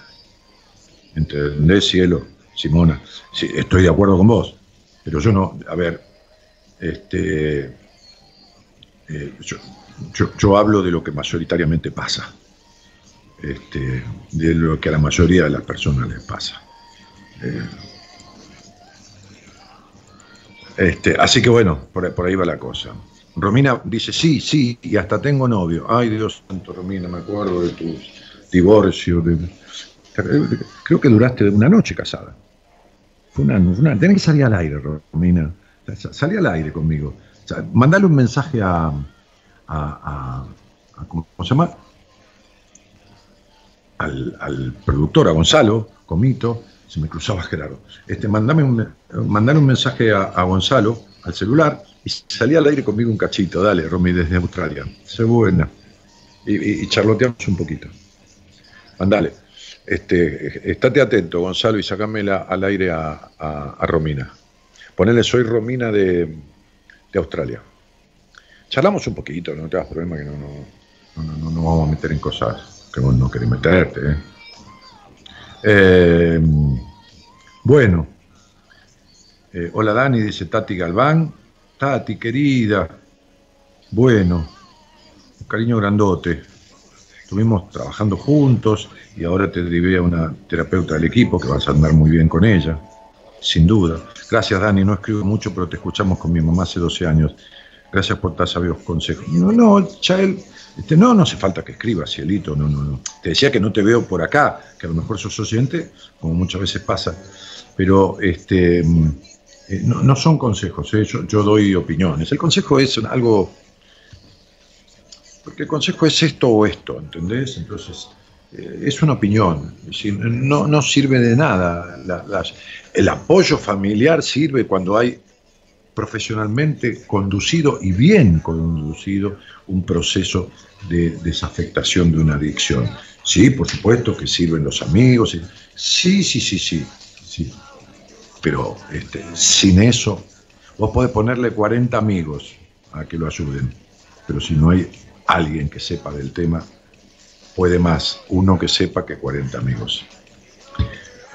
¿Entendés, cielo? Simona, sí, estoy de acuerdo con vos, pero yo no, a ver, este, eh, yo, hablo de lo que mayoritariamente pasa, este, de lo que a la mayoría de las personas les pasa. Eh, este, así que bueno, por, ahí va la cosa. Romina dice, sí, sí, y hasta tengo novio. Ay, Dios santo, Romina, me acuerdo de tu divorcio. creo que duraste una noche casada. Fue una, una, tenés que salir al aire, Romina. Salí al aire conmigo. mandale un mensaje a, ¿cómo se llama? Al productor, a Gonzalo Comito, se me cruzaba Gerardo. Este, mandame un, mandale un mensaje a, Gonzalo al celular y salía al aire conmigo un cachito. Dale, Romy, desde Australia. Sé buena. Y, charloteamos un poquito. Mandale. Este, estate atento, Gonzalo, y sacámela al aire a, Romina. Ponele, soy Romina de, Australia. Charlamos un poquito, no te hagas problema que no, no, no, no, vamos a meter en cosas que vos no querés meterte. ¿eh? Eh, bueno, eh, hola Dani, dice Tati Galván. Tati, querida. Bueno, un cariño grandote. Estuvimos trabajando juntos y ahora te derivé a una terapeuta del equipo que vas a andar muy bien con ella, sin duda. Gracias Dani, no escribo mucho, pero te escuchamos con mi mamá hace 12 años. Gracias por tan sabios consejos. No, no, Chael, este, no, no hace falta que escribas, cielito, no, no, no. Te decía que no te veo por acá, que a lo mejor sos oyente, como muchas veces pasa, pero este, Eh, no, son consejos, eh, yo, doy opiniones. El consejo es algo. Porque el consejo es esto o esto, ¿entendés? Entonces, eh, es una opinión. no, no sirve de nada. el apoyo familiar sirve cuando hay profesionalmente conducido y bien conducido un proceso de desafectación de una adicción. Sí, por supuesto que sirven los amigos. Sí, sí, sí, sí. sí. Pero este, sin eso, vos podés ponerle 40 amigos a que lo ayuden. Pero si no hay alguien que sepa del tema, puede más uno que sepa que 40 amigos.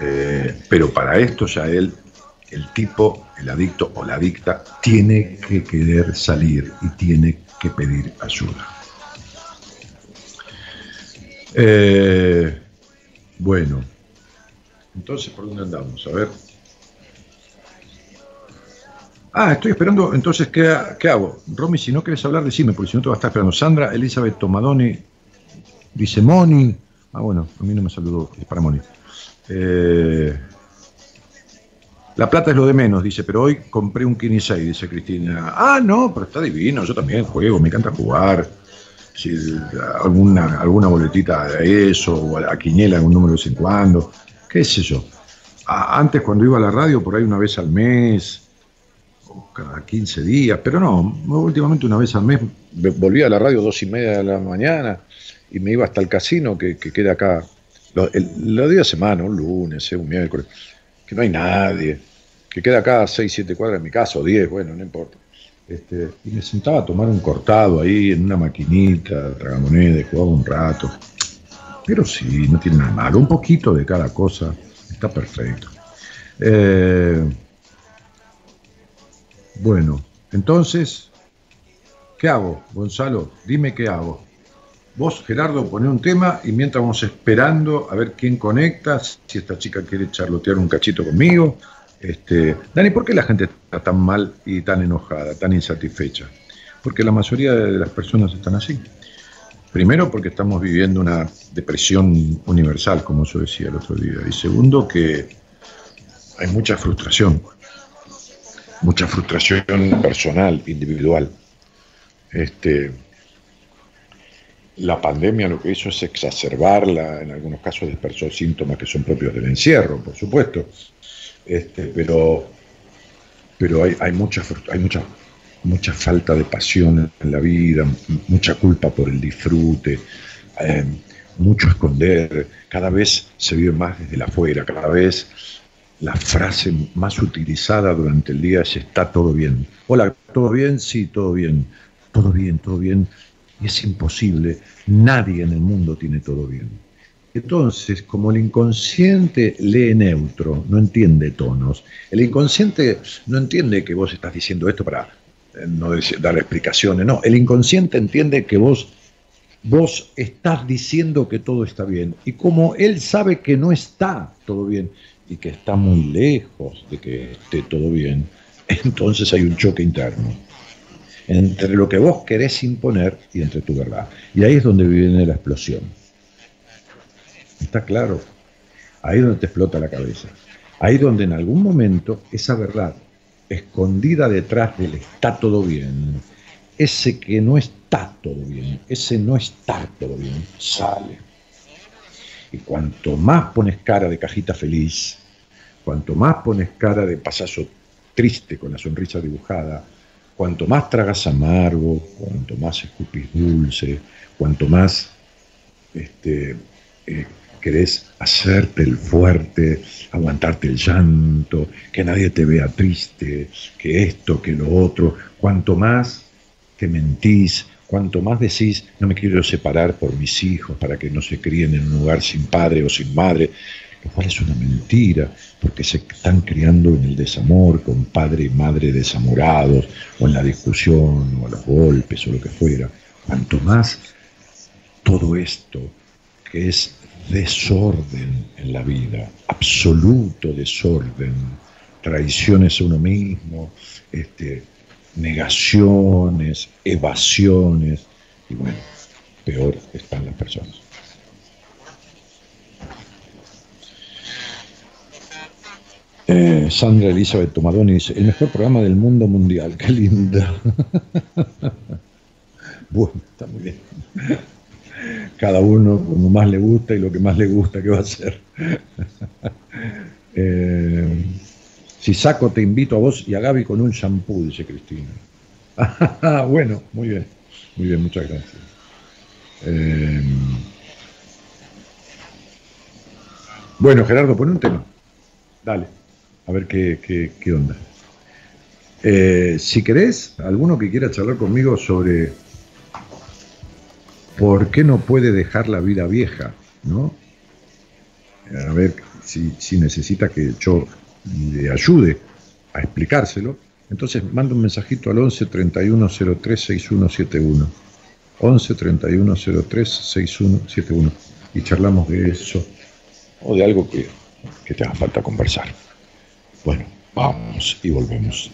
Eh, pero para esto ya él, el tipo, el adicto o la adicta, tiene que querer salir y tiene que pedir ayuda. Eh, bueno, entonces, ¿por dónde andamos? A ver. Ah, estoy esperando, entonces, ¿qué, ¿qué, hago? Romy, si no quieres hablar, decime, porque si no te va a estar esperando. Sandra, Elizabeth Tomadoni, dice Moni. Ah, bueno, a mí no me saludó, es para Moni. Eh, la plata es lo de menos, dice, pero hoy compré un Kini 6, dice Cristina. Ah, no, pero está divino, yo también juego, me encanta jugar. Si alguna, alguna boletita de eso, o a Quiniela, algún número de vez en cuando, qué sé yo. antes cuando iba a la radio, por ahí una vez al mes, cada 15 días, pero no, últimamente una vez al mes volvía a la radio dos y media de la mañana y me iba hasta el casino que, queda acá, los días de semana, un lunes, eh, un miércoles, que no hay nadie, que queda acá a 6, 7 cuadras en mi casa, o 10, bueno, no importa. Este, y me sentaba a tomar un cortado ahí en una maquinita, tragamoneda, jugaba un rato. Pero sí, no tiene nada malo, un poquito de cada cosa, está perfecto. Eh, bueno, entonces, ¿qué hago, Gonzalo? Dime qué hago. Vos, Gerardo, poné un tema y mientras vamos esperando a ver quién conecta, si esta chica quiere charlotear un cachito conmigo. Este, Dani, ¿por qué la gente está tan mal y tan enojada, tan insatisfecha? Porque la mayoría de las personas están así. Primero porque estamos viviendo una depresión universal, como yo decía el otro día. Y segundo que hay mucha frustración mucha frustración personal, individual. Este, la pandemia lo que hizo es exacerbarla, en algunos casos dispersó síntomas que son propios del encierro, por supuesto, este, pero, pero hay, hay, mucha, hay mucha, mucha falta de pasión en la vida, mucha culpa por el disfrute, eh, mucho esconder, cada vez se vive más desde la afuera, cada vez la frase más utilizada durante el día es está todo bien. Hola, ¿todo bien? Sí, todo bien. Todo bien, todo bien. Y es imposible. Nadie en el mundo tiene todo bien. Entonces, como el inconsciente lee neutro, no entiende tonos, el inconsciente no entiende que vos estás diciendo esto para eh, no dar explicaciones, no, el inconsciente entiende que vos, vos estás diciendo que todo está bien. Y como él sabe que no está todo bien, y que está muy lejos de que esté todo bien, [LAUGHS] entonces hay un choque interno entre lo que vos querés imponer y entre tu verdad. Y ahí es donde viene la explosión. ¿Está claro? Ahí es donde te explota la cabeza. Ahí donde en algún momento esa verdad, escondida detrás del está todo bien, ese que no está todo bien, ese no está todo bien, sale. Y cuanto más pones cara de cajita feliz, cuanto más pones cara de pasazo triste con la sonrisa dibujada, cuanto más tragas amargo, cuanto más escupís dulce, cuanto más este, eh, querés hacerte el fuerte, aguantarte el llanto, que nadie te vea triste, que esto, que lo otro, cuanto más te mentís, Cuanto más decís, no me quiero separar por mis hijos para que no se críen en un lugar sin padre o sin madre, lo cual es una mentira, porque se están criando en el desamor, con padre y madre desamorados, o en la discusión, o a los golpes, o lo que fuera. Cuanto más todo esto, que es desorden en la vida, absoluto desorden, traiciones a uno mismo, este, negaciones, evasiones, y bueno, peor están las personas. Eh, Sandra Elizabeth Tomadoni dice, el mejor programa del mundo mundial, qué linda. [LAUGHS] bueno, está muy bien. Cada uno como más le gusta y lo que más le gusta, ¿qué va a hacer? [LAUGHS] Eh, si saco, te invito a vos y a Gaby con un shampoo, dice Cristina. [LAUGHS] bueno, muy bien, muy bien, muchas gracias. Eh, bueno, Gerardo, pon un tema. Dale, a ver qué, qué, onda. Eh, si querés, alguno que quiera charlar conmigo sobre por qué no puede dejar la vida vieja, ¿no? A ver si, si necesita que yo le ayude a explicárselo entonces manda un mensajito al 11 31 03 6171. 11 31 03 6171. Y charlamos de eso o de algo que, que te haga falta conversar. Bueno, vamos y volvemos.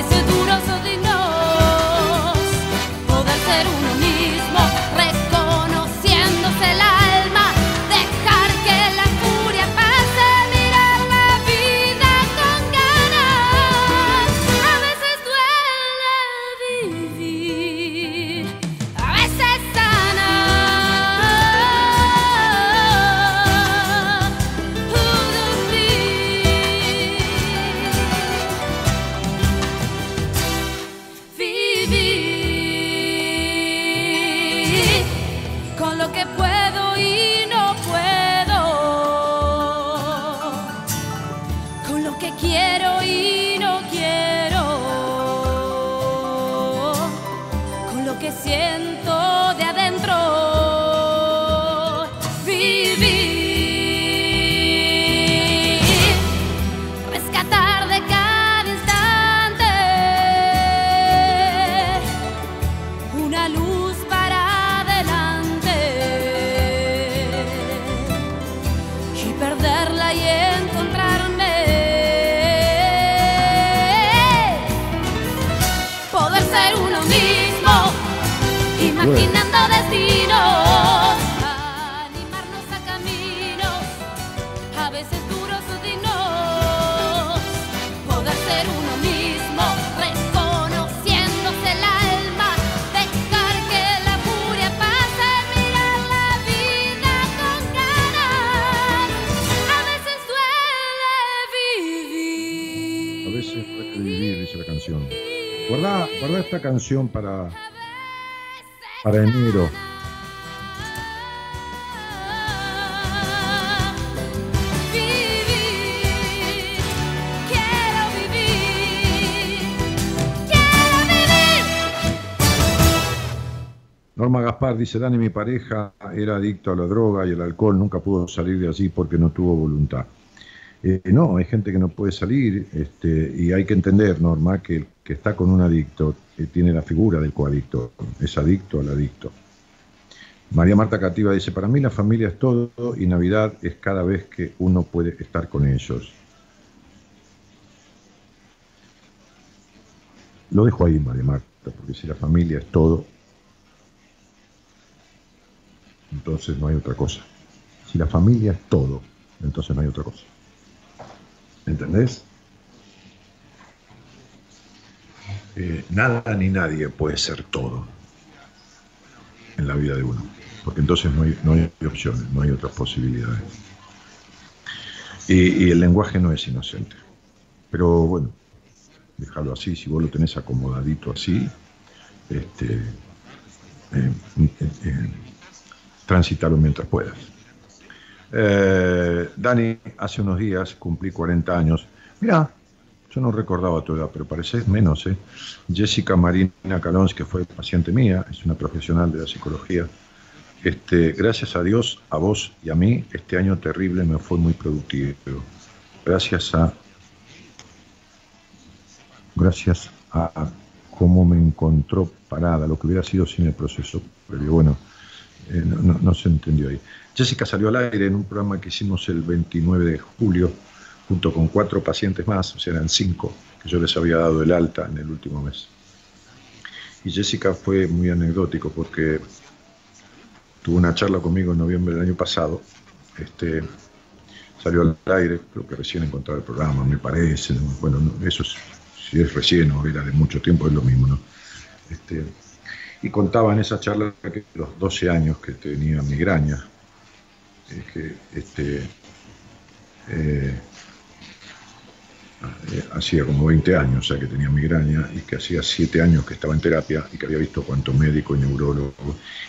et se canción para, enero. Norma Gaspar dice, Dani, mi pareja era adicto a la droga y el alcohol, nunca pudo salir de allí porque no tuvo voluntad. Eh, no, hay gente que no puede salir este, y hay que entender, Norma, que el que está con un adicto tiene la figura del coadicto, es adicto al adicto. María Marta Cativa dice, para mí la familia es todo y Navidad es cada vez que uno puede estar con ellos. Lo dejo ahí, María Marta, porque si la familia es todo, entonces no hay otra cosa. Si la familia es todo, entonces no hay otra cosa. ¿Entendés? Eh, nada ni nadie puede ser todo. en la vida de uno, porque entonces no hay, no hay opciones, no hay otras posibilidades. Y, el lenguaje no es inocente. Pero bueno, déjalo así, si vos lo tenés acomodadito así, este, eh, eh, eh transitalo mientras puedas. Eh, Dani, hace unos días cumplí 40 años. Mira, yo no recordaba tu edad, pero parece menos. ¿eh? Jessica Marina Calons, que fue paciente mía, es una profesional de la psicología. Este, gracias a Dios, a vos y a mí, este año terrible me fue muy productivo. Gracias a. Gracias a, cómo me encontró parada, lo que hubiera sido sin el proceso previo. Bueno, eh, no, se entendió ahí. Jessica salió al aire en un programa que hicimos el 29 de julio, junto con cuatro pacientes más, o sea, eran cinco, que yo les había dado el alta en el último mes. Y Jessica fue muy anecdótico porque tuvo una charla conmigo en noviembre del año pasado. Este, salió al aire, creo que recién encontraba el programa, me parece. Bueno, eso si es recién o era de mucho tiempo, es lo mismo, ¿no? Este, y contaba en esa charla que los 12 años que tenía migraña, eh, que este, eh, eh, hacía como 20 años, o sea, que tenía migraña y que hacía 7 años que estaba en terapia y que había visto cuánto médico y neurólogo.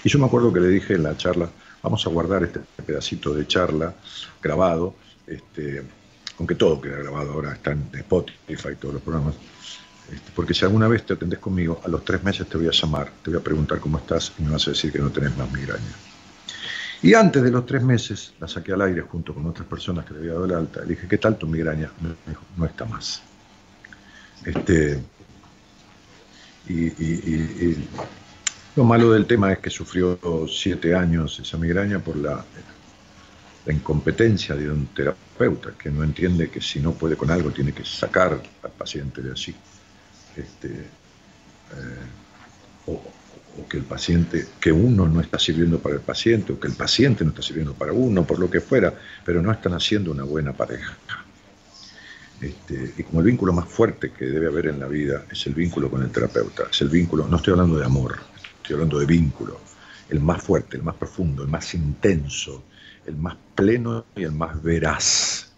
Y yo me acuerdo que le dije en la charla, vamos a guardar este pedacito de charla grabado, este, aunque todo queda grabado ahora, está en Spotify y todos los programas, este, porque si alguna vez te atendés conmigo, a los tres meses te voy a llamar, te voy a preguntar cómo estás y me vas a decir que no tenés más migraña. Y antes de los tres meses la saqué al aire junto con otras personas que le había dado el alta. Le dije, ¿qué tal tu migraña? Me dijo, no está más. Este, y, lo malo del tema es que sufrió siete años esa migraña por la, la incompetencia de un terapeuta que no entiende que si no puede con algo tiene que sacar al paciente de allí este, eh, o, que el paciente, que uno no está sirviendo para el paciente, o que el paciente no está sirviendo para uno, por lo que fuera, pero no están haciendo una buena pareja. Este, y como el vínculo más fuerte que debe haber en la vida es el vínculo con el terapeuta, es el vínculo, no estoy hablando de amor, estoy hablando de vínculo, el más fuerte, el más profundo, el más intenso, el más pleno y el más veraz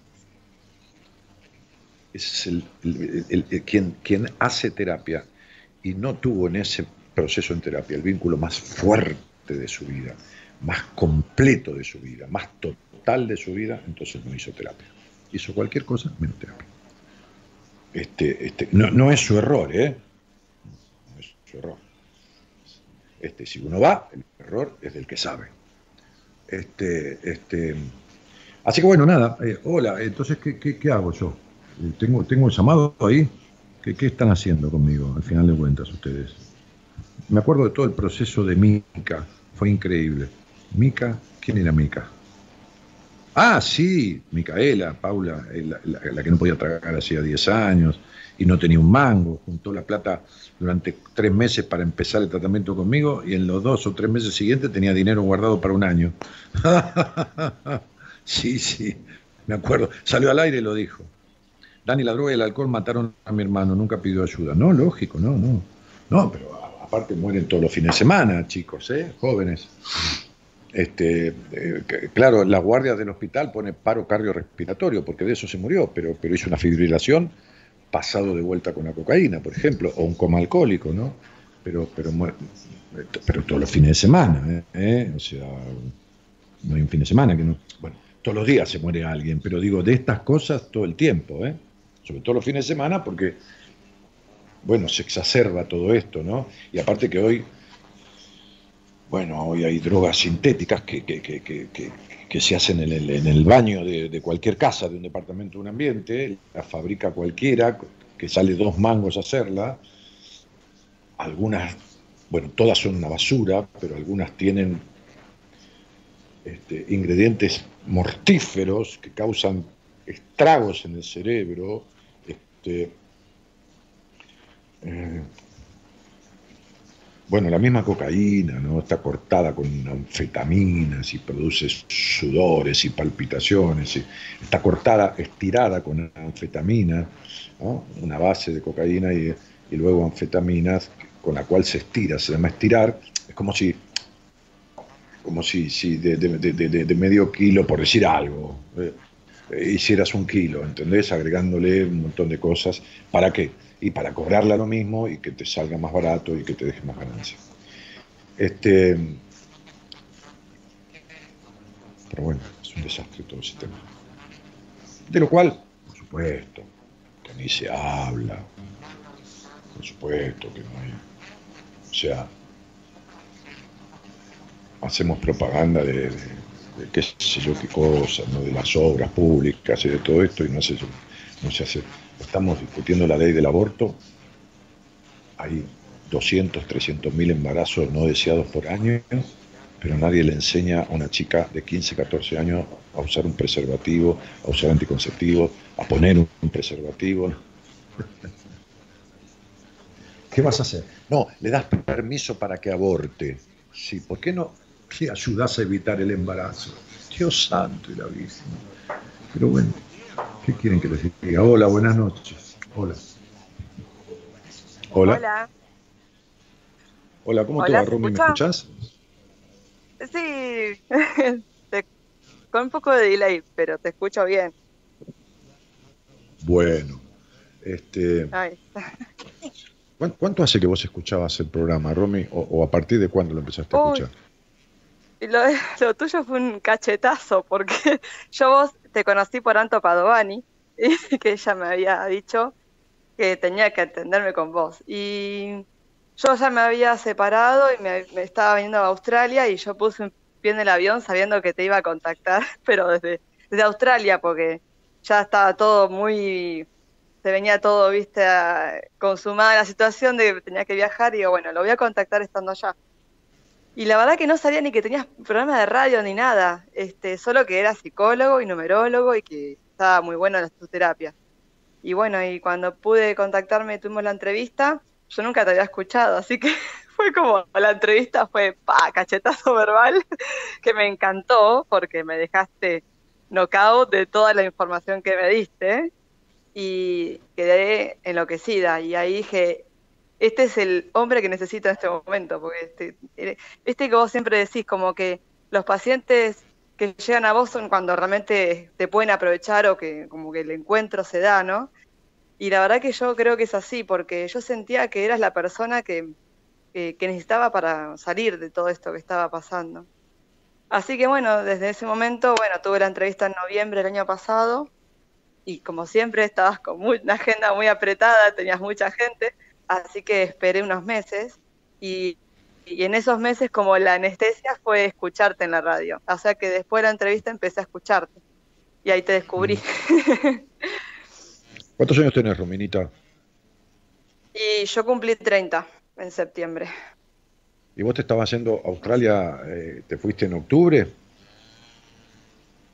es el, quien, quien hace terapia y no tuvo en ese proceso en terapia el vínculo más fuerte de su vida, más completo de su vida, más total de su vida, entonces no hizo terapia. Hizo cualquier cosa menos terapia. Este, este, no, no, es su error, ¿eh? No es su error. Este, si uno va, el error es del que sabe. Este, este, así que bueno, nada, eh, hola, entonces, ¿qué, qué, qué hago yo? Eh, tengo, tengo el llamado ahí. ¿Qué, ¿Qué, están haciendo conmigo al final de cuentas ustedes? Me acuerdo de todo el proceso de Mica, fue increíble. Mica, ¿quién era Mica? Ah, sí, Micaela, Paula, eh, la, que no podía tragar hacía 10 años y no tenía un mango, juntó la plata durante tres meses para empezar el tratamiento conmigo y en los dos o tres meses siguientes tenía dinero guardado para un año. [LAUGHS] sí, sí, me acuerdo. Salió al aire y lo dijo. Dani, la droga y el alcohol mataron a mi hermano, nunca pidió ayuda. No, lógico, no, no. No, pero aparte mueren todos los fines de semana, chicos, ¿eh? jóvenes. Este, eh, claro, las guardias del hospital pone paro cardiorrespiratorio, porque de eso se murió, pero, pero hizo una fibrilación pasado de vuelta con la cocaína, por ejemplo, o un coma alcohólico, ¿no? Pero, pero, pero todos los fines de semana, ¿eh? O sea, no hay un fin de semana que no. Bueno, todos los días se muere alguien, pero digo, de estas cosas todo el tiempo, ¿eh? sobre todo los fines de semana, porque, bueno, se exacerba todo esto, ¿no? Y aparte que hoy, bueno, hoy hay drogas sintéticas que, que, se hacen en el, en el baño de, cualquier casa, de un departamento, de un ambiente, la fabrica cualquiera, que sale dos mangos a hacerla, algunas, bueno, todas son una basura, pero algunas tienen este, ingredientes mortíferos que causan estragos en el cerebro, este, eh, bueno, la misma cocaína, ¿no? Está cortada con anfetaminas y produce sudores y palpitaciones. está cortada, estirada con anfetamina, una base de cocaína y, luego anfetaminas con la cual se estira, se llama estirar. Es como si como si de, medio kilo, por decir algo, eh, hicieras un kilo, ¿entendés? Agregándole un montón de cosas. ¿Para qué? Y para cobrarla lo mismo y que te salga más barato y que te deje más ganancia. Este, pero bueno, es un desastre todo ese tema. De lo cual, por supuesto, que ni se habla, por supuesto que no hay. O sea, hacemos propaganda de, qué sé yo qué cosas, ¿no? de las obras públicas y de todo esto, y no, sé, no se hace. Estamos discutiendo la ley del aborto, hay 200, 300 mil embarazos no deseados por año, pero nadie le enseña a una chica de 15, 14 años a usar un preservativo, a usar anticonceptivos, a poner un preservativo. ¿Qué vas a hacer? No, le das permiso para que aborte. Sí, ¿por qué no le ayudas a evitar el embarazo? Dios santo y la Virgen. Pero bueno, ¿qué quieren que les diga? Hola, buenas noches. Hola. Hola. Hola. Hola, ¿cómo te va, Romy? ¿Me escuchás? Sí, [LAUGHS] con un poco de delay, pero te escucho bien. Bueno, este. ¿Cuánto hace que vos escuchabas el programa, Romy? ¿O, a partir de cuándo lo empezaste a escuchar? Lo, [LAUGHS] lo, tuyo fue un cachetazo, porque [LAUGHS] yo vos te conocí por Anto Padovani, [LAUGHS] y que ella me había dicho que tenía que atenderme con vos. Y yo ya me había separado y me, estaba viniendo a Australia y yo puse un pie en el avión sabiendo que te iba a contactar, [LAUGHS] pero desde, Australia, porque ya estaba todo muy se venía todo, viste, consumada la situación de que tenía que viajar y digo, bueno, lo voy a contactar estando allá. Y la verdad que no sabía ni que tenías programa de radio ni nada, este, solo que era psicólogo y numerólogo y que estaba muy bueno en su terapia. Y bueno, y cuando pude contactarme, tuvimos la entrevista, yo nunca te había escuchado, así que [LAUGHS] fue como, la entrevista fue, pa, cachetazo verbal, [LAUGHS] que me encantó porque me dejaste knockout de toda la información que me diste y quedé enloquecida. Y ahí dije, este es el hombre que necesito en este momento, porque este, este que vos siempre decís, como que los pacientes que llegan a vos son cuando realmente te pueden aprovechar o que como que el encuentro se da, ¿no? Y la verdad que yo creo que es así, porque yo sentía que eras la persona que, que, que necesitaba para salir de todo esto que estaba pasando. Así que bueno, desde ese momento, bueno, tuve la entrevista en noviembre del año pasado y como siempre estabas con una agenda muy apretada, tenías mucha gente, así que esperé unos meses y, en esos meses como la anestesia fue escucharte en la radio, o sea que después de la entrevista empecé a escucharte y ahí te descubrí. Mm. [LAUGHS] ¿Cuántos años tenés, Rominita? Y yo cumplí 30 en septiembre. ¿Y vos te estabas haciendo Australia, eh, te fuiste en octubre?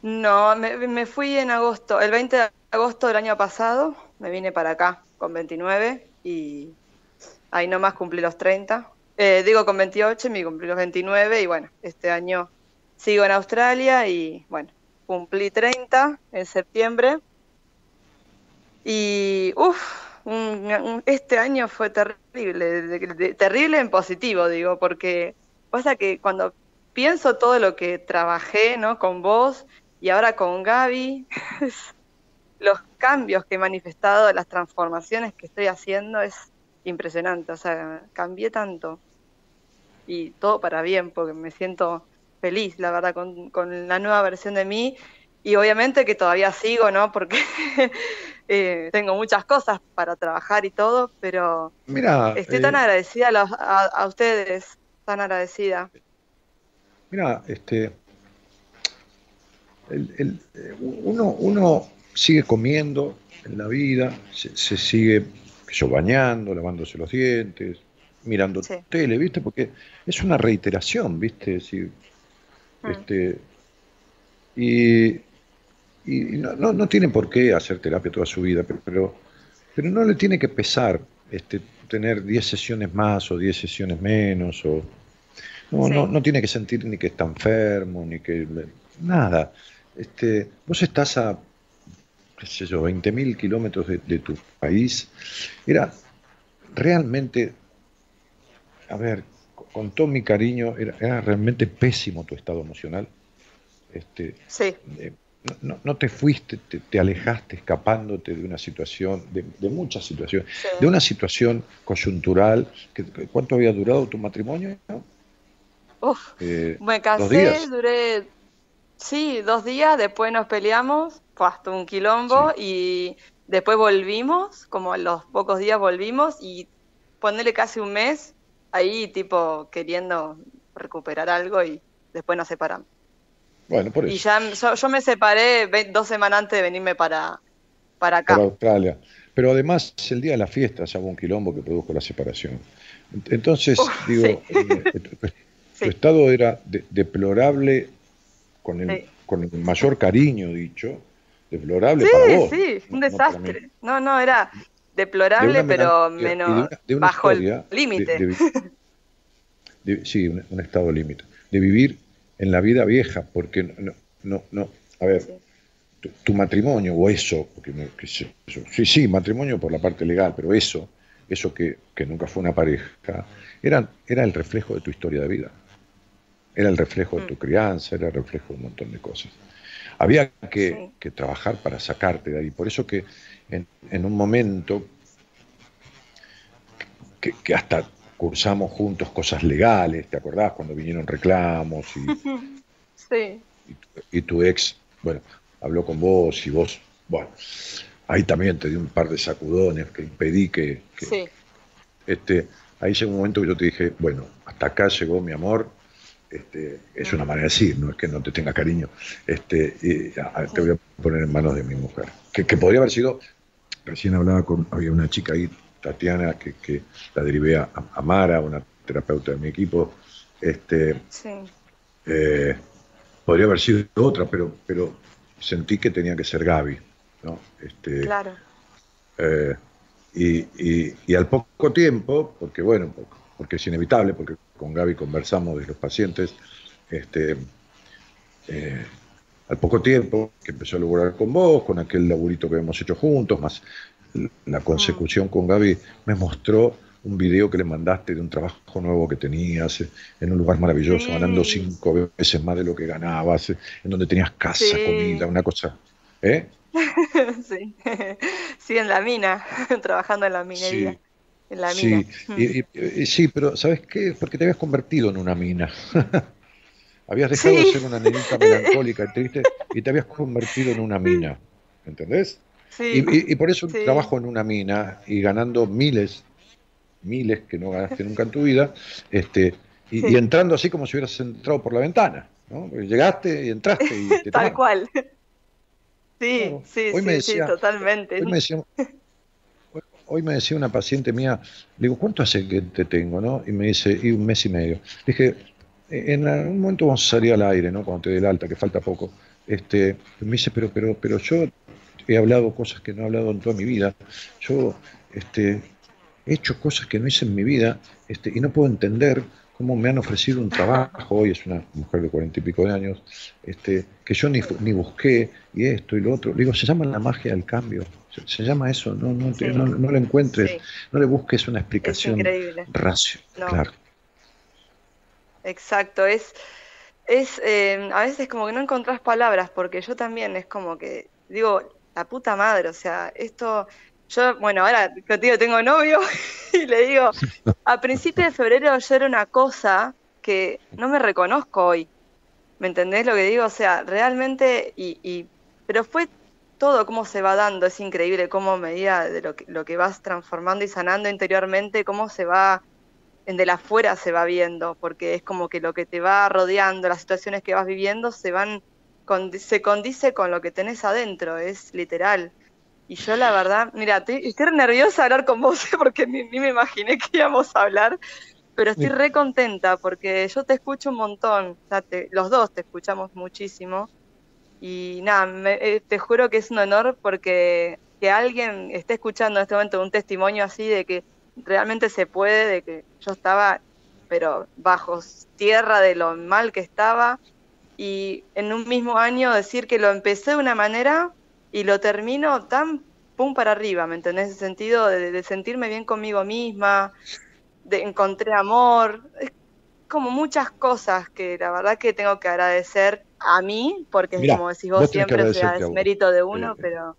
No, me, me, fui en agosto, el 20 de agosto del año pasado me vine para acá con 29 y ahí nomás cumplí los 30. Eh, digo con 28 y me cumplí los 29 y bueno, este año sigo en Australia y bueno, cumplí 30 en septiembre. Y uff, este año fue terrible, terrible en positivo, digo, porque pasa que cuando pienso todo lo que trabajé, ¿no? Con vos y ahora con Gaby, [LAUGHS] los cambios que he manifestado, las transformaciones que estoy haciendo es impresionante. O sea, cambié tanto y todo para bien, porque me siento feliz, la verdad, con, con la nueva versión de mí. Y obviamente que todavía sigo, ¿no? Porque [LAUGHS] eh, tengo muchas cosas para trabajar y todo, pero mira, estoy tan eh, agradecida a, a, ustedes, tan agradecida. Mira, este, el, uno, uno sigue comiendo en la vida, se, sigue yo, bañando, lavándose los dientes, mirando tele, ¿viste? Porque es una reiteración, ¿viste? Mm. este, y, y no, no, tiene por qué hacer terapia toda su vida, pero, pero no le tiene que pesar este, tener 10 sesiones más o 10 sesiones menos. O, no, no, no tiene que sentir ni que está enfermo, ni que... Nada. Este, vos estás a qué sé yo, 20.000 kilómetros de, tu país, era realmente, a ver, con todo mi cariño, era, realmente pésimo tu estado emocional. Este, sí. Eh, no, te fuiste, te, alejaste escapándote de una situación, de, muchas situaciones, de una situación coyuntural. Que, ¿Cuánto había durado tu matrimonio? Uf, eh, me casé, duré, sí, dos días, después nos peleamos, fue hasta un quilombo y después volvimos, como a los pocos días volvimos y ponerle casi un mes ahí tipo queriendo recuperar algo y después nos separamos. Bueno, por eso. Y ya yo, me separé dos semanas antes de venirme para, para acá. Para Australia. Pero además, el día de la fiesta ya hubo un quilombo que produjo la separación. Entonces, digo, eh, eh, tu [LAUGHS] estado era deplorable con el, con el mayor cariño dicho, deplorable para vos. Sí, un desastre. No, no, era deplorable, pero menos bajo el límite. sí, un, estado límite. De vivir en la vida vieja, porque no, no, no a ver, tu, matrimonio o eso, porque sí, sí, matrimonio por la parte legal, pero eso, eso que, nunca fue una pareja, era, era el reflejo de tu historia de vida. Era el reflejo de tu mm. crianza, era el reflejo de un montón de cosas. Había que, trabajar para sacarte de ahí. Por eso que en, un momento que, que, hasta cursamos juntos cosas legales, ¿te acordás? Cuando vinieron reclamos y, [LAUGHS] sí. y, tu, ex, bueno, habló con vos y vos, bueno, ahí también te di un par de sacudones que impedí que... sí. este, ahí llegó un momento que yo te dije, bueno, hasta acá llegó mi amor, este, es una manera de decir, no es que no te tenga cariño, este, y, te voy a poner en manos de mi mujer. Que, que podría haber sido, recién hablaba con, había una chica ahí Tatiana, que, la derivé a, Mara, una terapeuta de mi equipo. Este, eh, podría haber sido otra, pero, pero sentí que tenía que ser Gaby. ¿no? Este, claro. Eh, y, al poco tiempo, porque bueno, porque es inevitable, porque con Gaby conversamos de los pacientes, este, eh, al poco tiempo que empezó a lograr con vos, con aquel laburito que hemos hecho juntos, más la consecución con Gaby, me mostró un video que le mandaste de un trabajo nuevo que tenías en un lugar maravilloso, ganando cinco veces más de lo que ganabas, en donde tenías casa, comida, una cosa. ¿Eh? [LAUGHS] sí. [LAUGHS] sí, en la mina, [LAUGHS] trabajando en la minería. En la mina. Sí, sí, pero ¿sabes qué? Porque te habías convertido en una mina. [LAUGHS] habías dejado de ser una nenita melancólica triste y te habías convertido en una mina. ¿Entendés? Y, por eso trabajo en una mina y ganando miles, miles que no ganaste nunca en tu vida, este, y, entrando así como si hubieras entrado por la ventana. ¿no? Llegaste y entraste y te [LAUGHS] Tal cual. Sí, sí, sí, totalmente. Hoy me, decía, hoy me, decía, una paciente mía, le digo, ¿cuánto hace que te tengo? ¿no? Y me dice, y un mes y medio. dije, en algún momento vamos a salir al aire, ¿no? Cuando te dé el alta, que falta poco. Este, me dice, pero, pero, pero yo he hablado cosas que no he hablado en toda mi vida. Yo este, he hecho cosas que no hice en mi vida este, y no puedo entender cómo me han ofrecido un trabajo, hoy es una mujer de cuarenta y pico de años, este, que yo ni, ni busqué, y esto y lo otro. digo, se llama la magia del cambio, se, llama eso, no, no, no, no, le encuentres, no le busques una explicación racional. Claro. Exacto, es, es eh, a veces como que no encontrás palabras, porque yo también es como que, digo, la puta madre, o sea, esto, yo, bueno, ahora contigo tengo novio [LAUGHS] y le digo, a principios de febrero yo era una cosa que no me reconozco hoy. ¿Me entendés lo que digo? O sea, realmente, y, y pero fue todo cómo se va dando, es increíble cómo a medida de lo que, lo que vas transformando y sanando interiormente, cómo se va, en de la afuera se va viendo, porque es como que lo que te va rodeando, las situaciones que vas viviendo, se van se condice con lo que tenés adentro, es literal. Y yo la verdad, mira, estoy, nerviosa de hablar con vos [LAUGHS] porque ni, me imaginé que íbamos a hablar, pero estoy re contenta porque yo te escucho un montón, los dos te escuchamos muchísimo. Y nada, eh, te juro que es un honor porque que alguien esté escuchando en este momento un testimonio así de que realmente se puede, de que yo estaba, pero bajo tierra de lo mal que estaba, y en un mismo año decir que lo empecé de una manera y lo termino tan pum para arriba, ¿me entendés? ese sentido de, sentirme bien conmigo misma, de encontré amor. como muchas cosas que la verdad que tengo que agradecer a mí, porque como decís vos, siempre es mérito de uno, pero...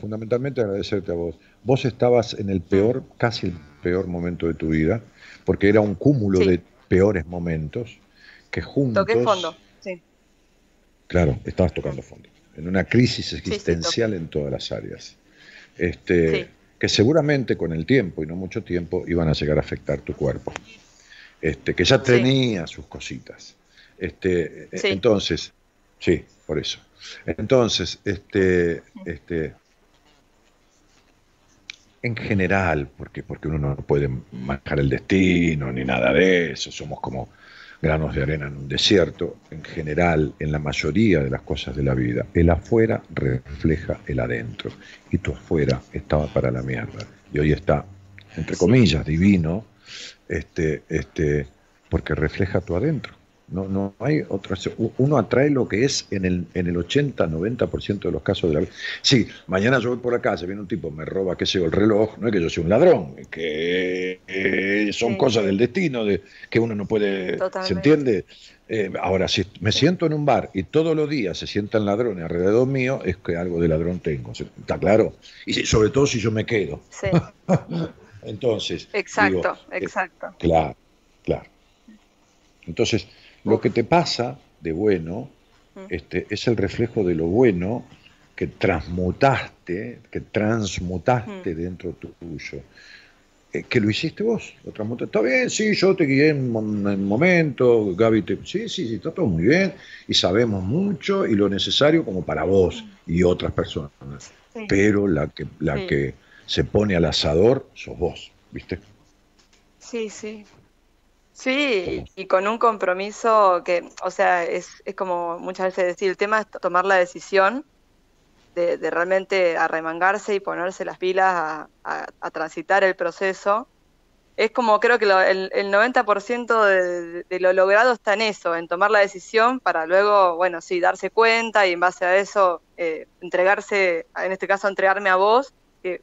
fundamentalmente agradecerte a vos. Vos estabas en el peor, casi el peor momento de tu vida, porque era un cúmulo de peores momentos que juntos... Toqué fondo, sí. Claro, estabas tocando fondo, en una crisis existencial en todas las áreas. Este, que seguramente con el tiempo y no mucho tiempo iban a llegar a afectar tu cuerpo. Este, que ya tenía sus cositas. Este, Entonces, sí, por eso. Entonces, este, este, en general, porque, porque uno no puede manejar el destino ni nada de eso, somos como granos de arena en un desierto, en general, en la mayoría de las cosas de la vida, el afuera refleja el adentro y tu afuera estaba para la mierda y hoy está, entre comillas, divino, este, este, porque refleja tu adentro. No, no hay otra. Uno atrae lo que es en el, en el 80, 90% de los casos de la vida. Sí, mañana yo voy por acá, se viene un tipo, me roba, qué sé yo, el reloj. No es que yo sea un ladrón, es que eh, son cosas del destino, de que uno no puede. ¿Se entiende? Eh, ahora, si me siento en un bar y todos los días se sientan ladrones alrededor mío, es que algo de ladrón tengo. ¿Está claro? Y sobre todo si yo me quedo. Sí. [LAUGHS] Entonces. Exacto, eh, exacto. claro, claro. Entonces lo que te pasa de bueno este, es el reflejo de lo bueno que transmutaste, que transmutaste dentro tuyo. Eh, que lo hiciste vos, lo transmutaste. Está bien, sí, yo te guié en un momento, Gaby te... Sí, sí, sí, está todo muy bien, y sabemos mucho y lo necesario como para vos y otras personas. Pero la que, la que se pone al asador sos vos, ¿viste? Sí, sí. Sí, y con un compromiso que, o sea, es, es como muchas veces decir, el tema es tomar la decisión de, realmente arremangarse y ponerse las pilas a, transitar el proceso. Es como creo que el, el, 90% de, de, lo logrado está en eso, en tomar la decisión para luego, bueno, sí, darse cuenta y en base a eso eh, entregarse, en este caso entregarme a vos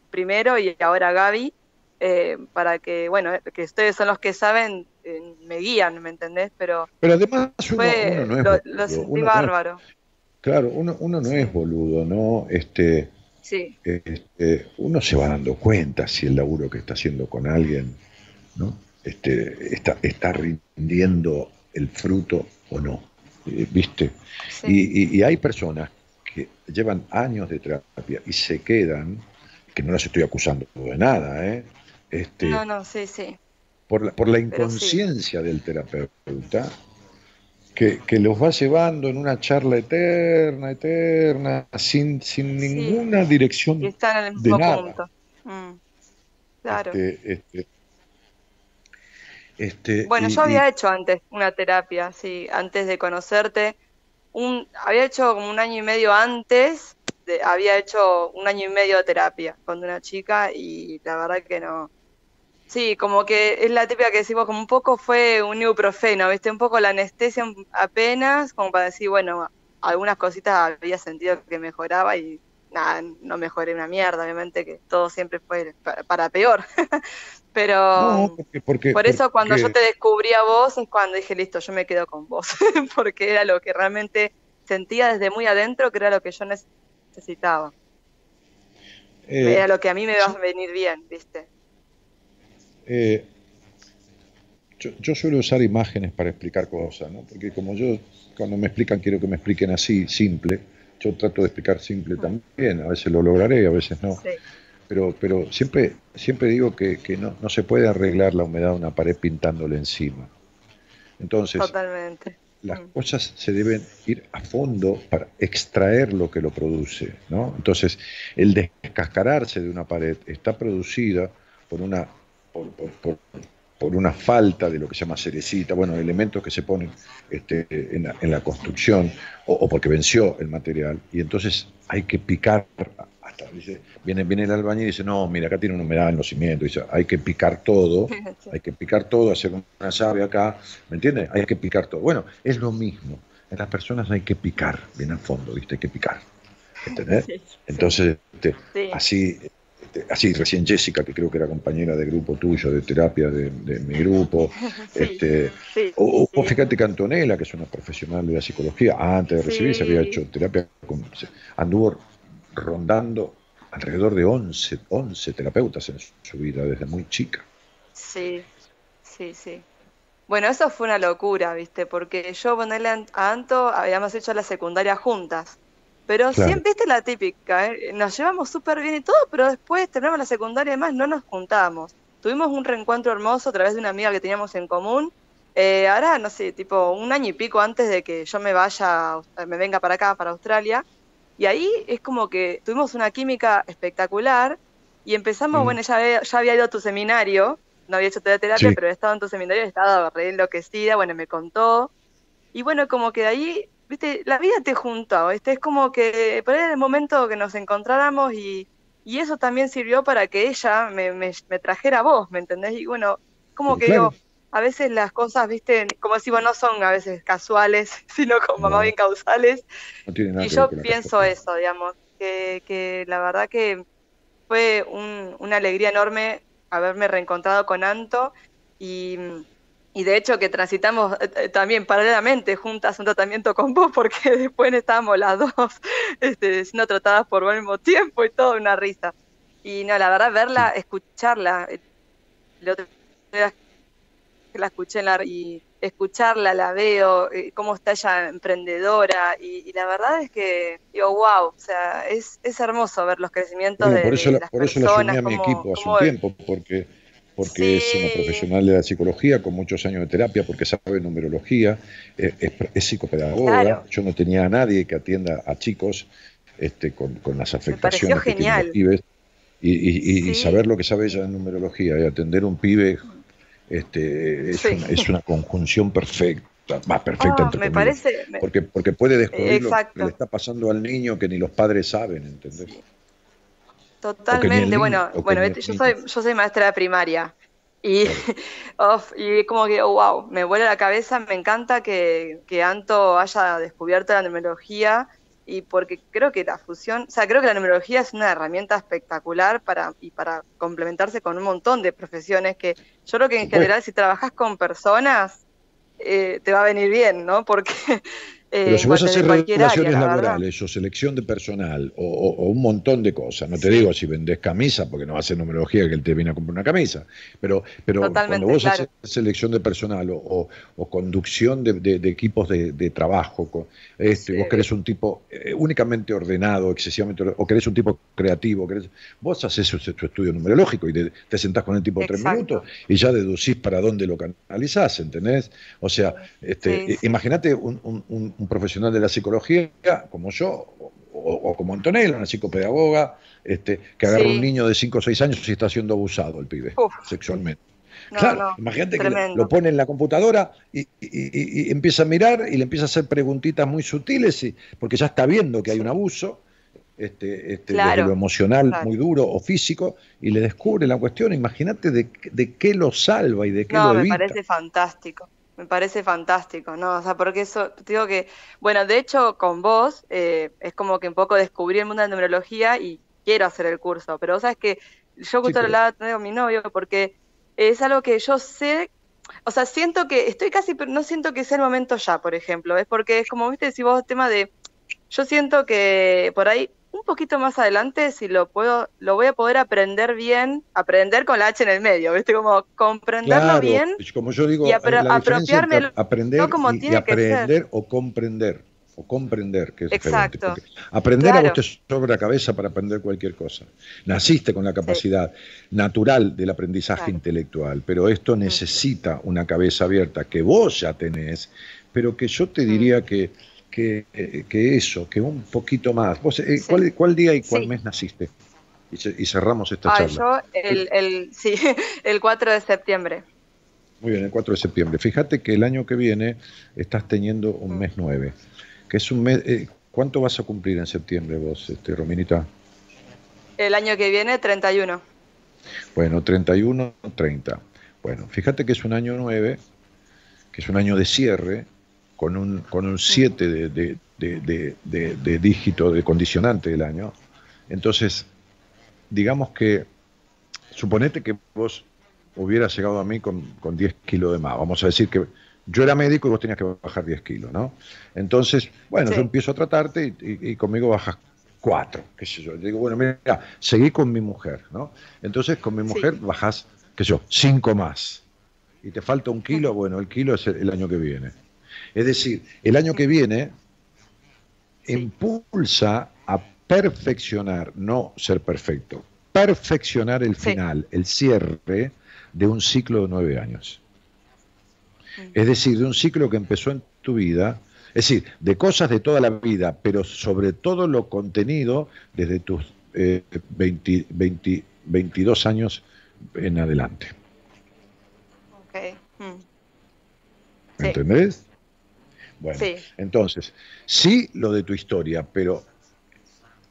primero y ahora a Gaby, eh, para que, bueno, que ustedes son los que saben, eh, me guían, ¿me entendés? Pero, Pero además uno, no es lo, lo sentí bárbaro. claro, uno, uno no es boludo, ¿no? Este, sí. este, uno se va dando cuenta si el laburo que está haciendo con alguien, ¿no? Este, está, está rindiendo el fruto o no, eh, ¿viste? Y, y hay personas que llevan años de terapia y se quedan, que no las estoy acusando de nada, ¿eh? Este, no, no, sí, sí. Por la, por la inconsciencia del terapeuta, que, que, los va llevando en una charla eterna, eterna, sin, sin ninguna dirección. Y están en el mismo punto. Mm, claro. Este, este, este bueno, yo había hecho antes una terapia, sí, antes de conocerte. Un, había hecho como un año y medio antes, había hecho un año y medio de terapia con una chica y la verdad que no, Sí, como que es la típica que decimos, como un poco fue un ibuprofeno, ¿viste? Un poco la anestesia apenas, como para decir, bueno, algunas cositas había sentido que mejoraba y nada, no mejoré una mierda, obviamente que todo siempre fue para, peor. [LAUGHS] Pero por eso cuando yo te descubrí a vos es cuando dije, listo, yo me quedo con vos, [LAUGHS] porque era lo que realmente sentía desde muy adentro que era lo que yo necesitaba. Eh, era lo que a mí me iba a venir bien, ¿viste? Eh, yo, suelo usar imágenes para explicar cosas, ¿no? porque como yo cuando me explican quiero que me expliquen así, simple, yo trato de explicar simple también, a veces lo lograré, a veces no. Pero, pero siempre, siempre digo que, no, no, se puede arreglar la humedad de una pared pintándole encima. Entonces, las mm. cosas se deben ir a fondo para extraer lo que lo produce. ¿no? Entonces, el descascararse de una pared está producida por una por, por, una falta de lo que se llama cerecita, bueno, elementos que se ponen este, en, la, construcción, o, porque venció el material, y entonces hay que picar, hasta, dice, viene, viene el albañil y dice, no, mira, acá tiene una humedad en los cimientos, dice, hay que picar todo, [LAUGHS] hay que picar todo, hacer una llave acá, ¿me entiendes? Hay que picar todo. Bueno, es lo mismo, en las personas hay que picar, bien al fondo, ¿viste? Hay que picar. ¿Entendés? [LAUGHS] Entonces, este, así así recién Jessica, que creo que era compañera de grupo tuyo, de terapia de, mi grupo, [LAUGHS] este, o, fíjate que Antonella, que es una profesional de la psicología, antes de recibirse había hecho terapia, con, anduvo rondando alrededor de 11, 11 terapeutas en su vida desde muy chica. Sí, sí, sí. Bueno, eso fue una locura, ¿viste? Porque yo, ponerle a Anto, habíamos hecho la secundaria juntas. Pero siempre, viste la típica, ¿eh? nos llevamos súper bien y todo, pero después terminamos la secundaria y demás, no nos juntábamos. Tuvimos un reencuentro hermoso a través de una amiga que teníamos en común. Eh, ahora, no sé, tipo un año y pico antes de que yo me vaya, me venga para acá, para Australia. Y ahí es como que tuvimos una química espectacular y empezamos, mm. bueno, ya, ya había ido a tu seminario, no había hecho terapia, pero pero estado en tu seminario, estaba re enloquecida, bueno, me contó. Y bueno, como que de ahí viste, la vida te juntó, este es como que por ahí en el momento que nos encontráramos y, y eso también sirvió para que ella me, me, trajera a vos, ¿me entendés? Y bueno, como que a veces las cosas, viste, como decimos, no son a veces casuales, [LAUGHS] sino como más bien causales. y yo pienso eso, digamos, que, que la verdad que fue un, una alegría enorme haberme reencontrado con Anto y y de hecho que transitamos eh, eh, también paralelamente juntas un tratamiento con vos, porque [LAUGHS] después estábamos las dos [LAUGHS] este, siendo tratadas por el mismo tiempo y todo, una risa. Y no, la verdad, verla, escucharla, eh, la otra que la escuché la, y escucharla, la veo, cómo está ella emprendedora, y, la verdad es que digo, wow, o sea, es, es hermoso ver los crecimientos de, por eso las por eso la sumé a mi equipo hace un tiempo, porque porque es una profesional de la psicología con muchos años de terapia, porque sabe numerología, es, psicopedagoga. Yo no tenía a nadie que atienda a chicos este, con, las afectaciones que tienen los pibes. Y, saber lo que sabe ella de numerología y atender un pibe este, es, una, conjunción perfecta más perfecta ah, me parece, porque porque puede descubrir lo que le está pasando al niño que ni los padres saben ¿entendés? Totalmente, bueno, bueno, yo soy, yo soy maestra de primaria. Y, [LAUGHS] y como que, oh, wow, me vuela la cabeza, me encanta que, que Anto haya descubierto la numerología y porque creo que la fusión, o sea, creo que la numerología es una herramienta espectacular para y para complementarse con un montón de profesiones que yo creo que en general si trabajas con personas eh, te va a venir bien, ¿no? [LAUGHS] Porque pero si vas a hacer relaciones laborales o selección de personal o, un montón de cosas, no te digo si vendés camisa, porque no ser numerología que él te viene a comprar una camisa, pero, pero cuando vos haces selección de personal o, conducción de, equipos de, trabajo, este, vos querés un tipo eh, únicamente ordenado, excesivamente o querés un tipo creativo, vos haces tu estudio numerológico y te, sentás con el tipo tres minutos y ya deducís para dónde lo canalizás, ¿entendés? O sea, este, imagínate un un profesional de la psicología, como yo, o, como Antonella, una psicopedagoga, este, que agarra un niño de 5 o 6 años y está siendo abusado el pibe sexualmente. claro, imagínate que lo pone en la computadora y, empieza a mirar y le empieza a hacer preguntitas muy sutiles, y, porque ya está viendo que hay un abuso. Este, este, lo emocional muy duro o físico y le descubre la cuestión, imagínate de, de, qué lo salva y de qué lo evita. me parece fantástico me parece fantástico, ¿no? O sea, porque eso, te digo que, bueno, de hecho, con vos eh, es como que un poco descubrí el mundo de la numerología y quiero hacer el curso, pero vos sabes que yo justo lo hablaba con mi novio porque es algo que yo sé, o sea, siento que, estoy casi, pero no siento que sea el momento ya, por ejemplo, es porque es como, viste, si vos, tema de, yo siento que por ahí un poquito más adelante, si lo puedo, lo voy a poder aprender bien, aprender con la H en el medio, ¿viste? Como comprenderlo bien. Como yo digo, y apropiarme aprender como y, aprender o comprender. O comprender, que es Exacto. Aprender a vos te sobra cabeza para aprender cualquier cosa. Naciste con la capacidad natural del aprendizaje intelectual, pero esto necesita una cabeza abierta que vos ya tenés, pero que yo te diría mm. que que, eso, que un poquito más. ¿Vos, eh, ¿cuál, día y cuál mes naciste? Y, cerramos esta charla. Yo el, el, sí, [LAUGHS] el 4 de septiembre. Muy bien, el 4 de septiembre. Fíjate que el año que viene estás teniendo un mes 9, que es un mes... Eh, ¿Cuánto vas a cumplir en septiembre vos, este, Rominita? El año que viene, 31. Bueno, 31, 30. Bueno, fíjate que es un año 9, que es un año de cierre, con un, con un 7 de, dígito de condicionante del año. Entonces, digamos que, suponete que vos hubieras llegado a mí con, con 10 kilos de más. Vamos a decir que yo era médico y vos tenías que bajar 10 kilos, ¿no? Entonces, bueno, yo empiezo a tratarte y, conmigo bajas 4, qué sé yo. digo, bueno, mira, seguí con mi mujer, ¿no? Entonces con mi mujer bajas, qué sé yo, 5 más. Y te falta un kilo, bueno, el kilo es el, año que viene. Es decir, el año que viene impulsa a perfeccionar, no ser perfecto, perfeccionar el final, el cierre de un ciclo de nueve años. Es decir, de un ciclo que empezó en tu vida, es decir, de cosas de toda la vida, pero sobre todo lo contenido desde tus 20, eh, 22 años en adelante. Okay. Mm. ¿Entendés? Bueno, entonces, sí lo de tu historia, pero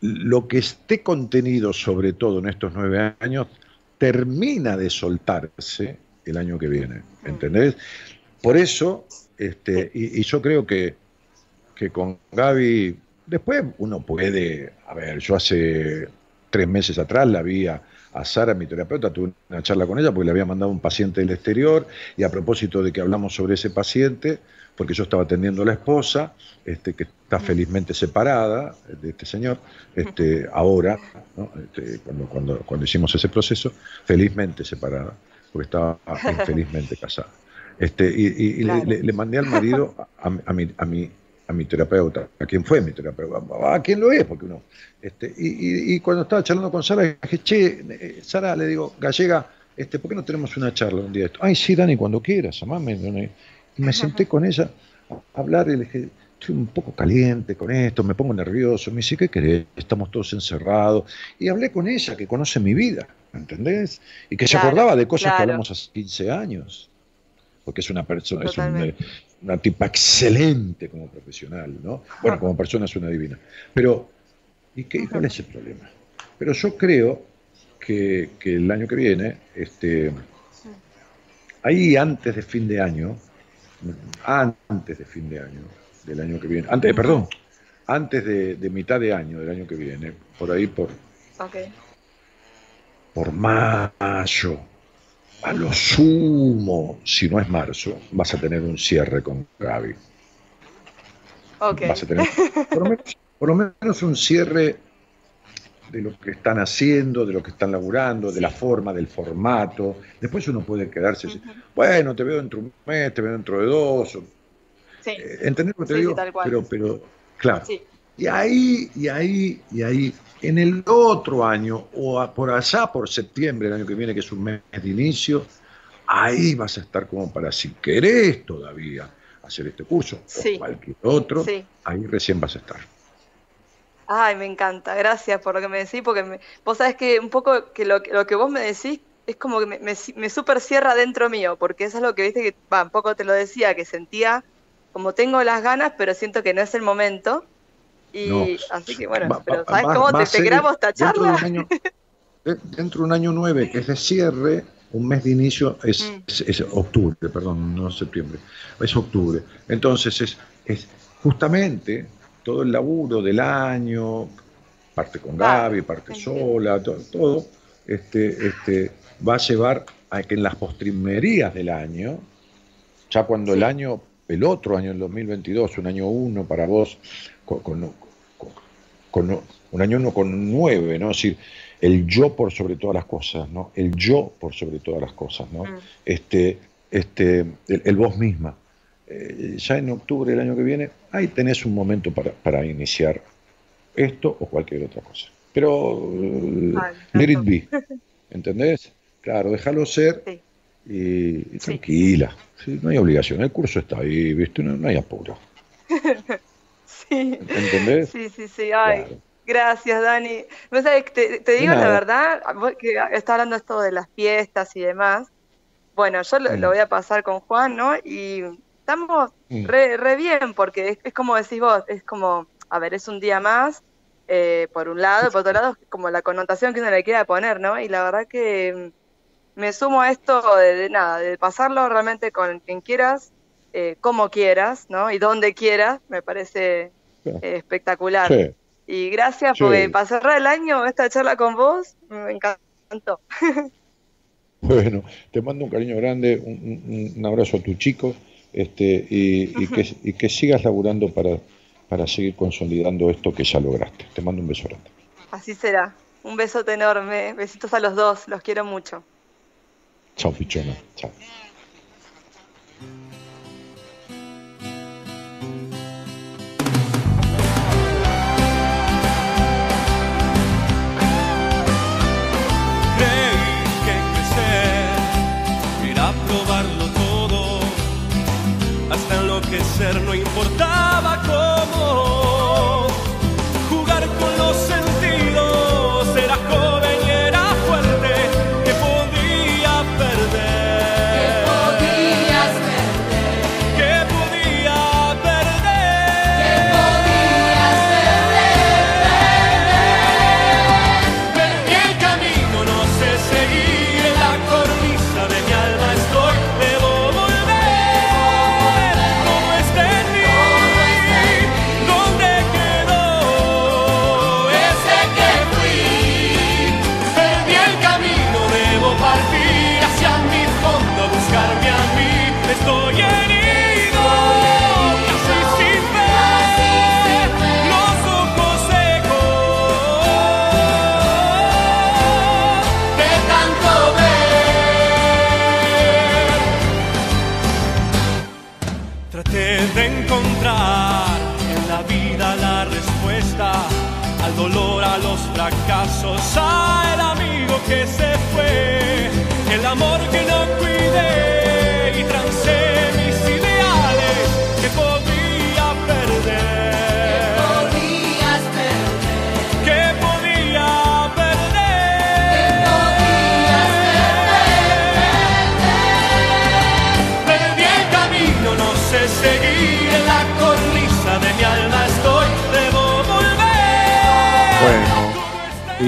lo que esté contenido sobre todo en estos nueve años termina de soltarse el año que viene, mm. ¿entendés? Por eso, este, y, yo creo que, que con Gaby, después uno puede, a ver, yo hace tres meses atrás la vi a, Sara, mi terapeuta, tuve una charla con ella porque le había mandado un paciente del exterior y a propósito de que hablamos sobre ese paciente, porque yo estaba atendiendo a la esposa, este, que está felizmente separada de este señor, este, ahora, este, cuando, cuando, cuando hicimos ese proceso, felizmente separada, porque estaba [LAUGHS] infelizmente casada. Este, y, le, mandé al marido a, mi, a, mi, a mi terapeuta, a quien fue mi terapeuta, a quien lo es, porque uno. Este, y, y, cuando estaba charlando con Sara, dije, che, eh, Sara, le digo, gallega, este, ¿por qué no tenemos una charla un día esto? Ay, sí, Dani, cuando quieras, amame. Y me senté [LAUGHS] con ella a hablar y le dije, estoy un poco caliente con esto, me pongo nervioso. Me dice, ¿qué querés? Estamos todos encerrados. Y hablé con ella, que conoce mi vida, ¿entendés? Y que se acordaba de cosas que hablamos hace 15 años porque es una persona, es una tipa excelente como profesional, ¿no? Bueno, como persona es una divina. Pero, ¿y qué, cuál es el problema? Pero yo creo que, el año que viene, este, ahí antes de fin de año, antes de fin de año, del año que viene, antes, perdón, antes de, mitad de año del año que viene, por ahí por, por mayo, a lo sumo, si no es marzo, vas a tener un cierre con Gaby. Vas a tener por lo, menos, un cierre de lo que están haciendo, de lo que están laburando, de la forma, del formato. Después uno puede quedarse, bueno, te veo dentro de un mes, te veo dentro de dos. Sí. Eh, ¿Entendés lo que te digo? pero, pero, claro. Y ahí, y ahí, y ahí en el otro año, o por allá por septiembre, el año que viene, que es un mes de inicio, ahí vas a estar como para, si querés todavía hacer este curso o cualquier otro, ahí recién vas a estar. Ay, me encanta, gracias por lo que me decís, porque vos sabés que un poco que lo, que vos me decís es como que me, me, super cierra dentro mío, porque eso es lo que viste que, va, un poco te lo decía, que sentía como tengo las ganas, pero siento que no es el momento. Y así que bueno, pero ¿sabes cómo te, te esta charla? [LAUGHS] Dentro de, un año, nueve, que es de cierre, un mes de inicio es, mm. octubre, perdón, no septiembre, es octubre. Entonces es, es justamente todo el laburo del año, parte con Gaby, parte sola, todo, todo este, este, va a llevar a que en las postrimerías del año, ya cuando el año, el otro año, el 2022, un año uno para vos, con, un año uno con nueve, ¿no? Es decir, el yo por sobre todas las cosas, ¿no? El yo por sobre todas las cosas, ¿no? Mm. Este, este, el, vos misma. Eh, ya en octubre del año que viene, ahí tenés un momento para, iniciar esto o cualquier otra cosa. Pero let it be, ¿entendés? Claro, déjalo ser y, tranquila. no hay obligación, el curso está ahí, ¿viste? No, no hay apuro. [LAUGHS] Sí. ¿Entendés? Sí, sí, sí. Ay, gracias, Dani. te, te digo la verdad, que está hablando esto de las fiestas y demás. Bueno, yo lo, mm. voy a pasar con Juan, ¿no? Y estamos mm. re, bien, porque es, como decís vos, es como, a ver, es un día más, eh, por un lado, por otro lado, como la connotación que uno le quiera poner, ¿no? Y la verdad que me sumo a esto de nada, de pasarlo realmente con quien quieras, eh, como quieras, ¿no? Y donde quieras, me parece eh, espectacular. Y gracias porque para cerrar el año, esta charla con vos me encantó. [LAUGHS] Bueno, te mando un cariño grande, un, abrazo a tu chico este, y, que, y, que, sigas laburando para, para seguir consolidando esto que ya lograste. Te mando un beso grande. Así será. Un besote enorme. Besitos a los dos. Los quiero mucho. Chao, pichona. Chao. Ser no importaba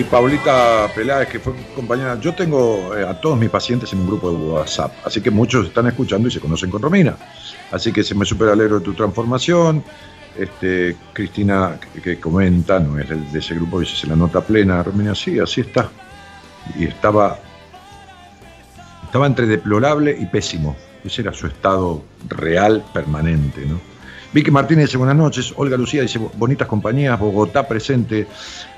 y Paulita Peláez, que fue compañera, yo tengo eh, a todos mis pacientes en un grupo de WhatsApp, así que muchos están escuchando y se conocen con Romina. Así que se me super alegro de tu transformación. Este, Cristina, que, que comenta, no es de ese grupo, dice, se la nota plena. Romina, sí, así está. Y estaba, estaba entre deplorable y pésimo. Ese era su estado real, permanente, ¿no? Vicky Martínez dice buenas noches. Olga Lucía dice bonitas compañías. Bogotá presente.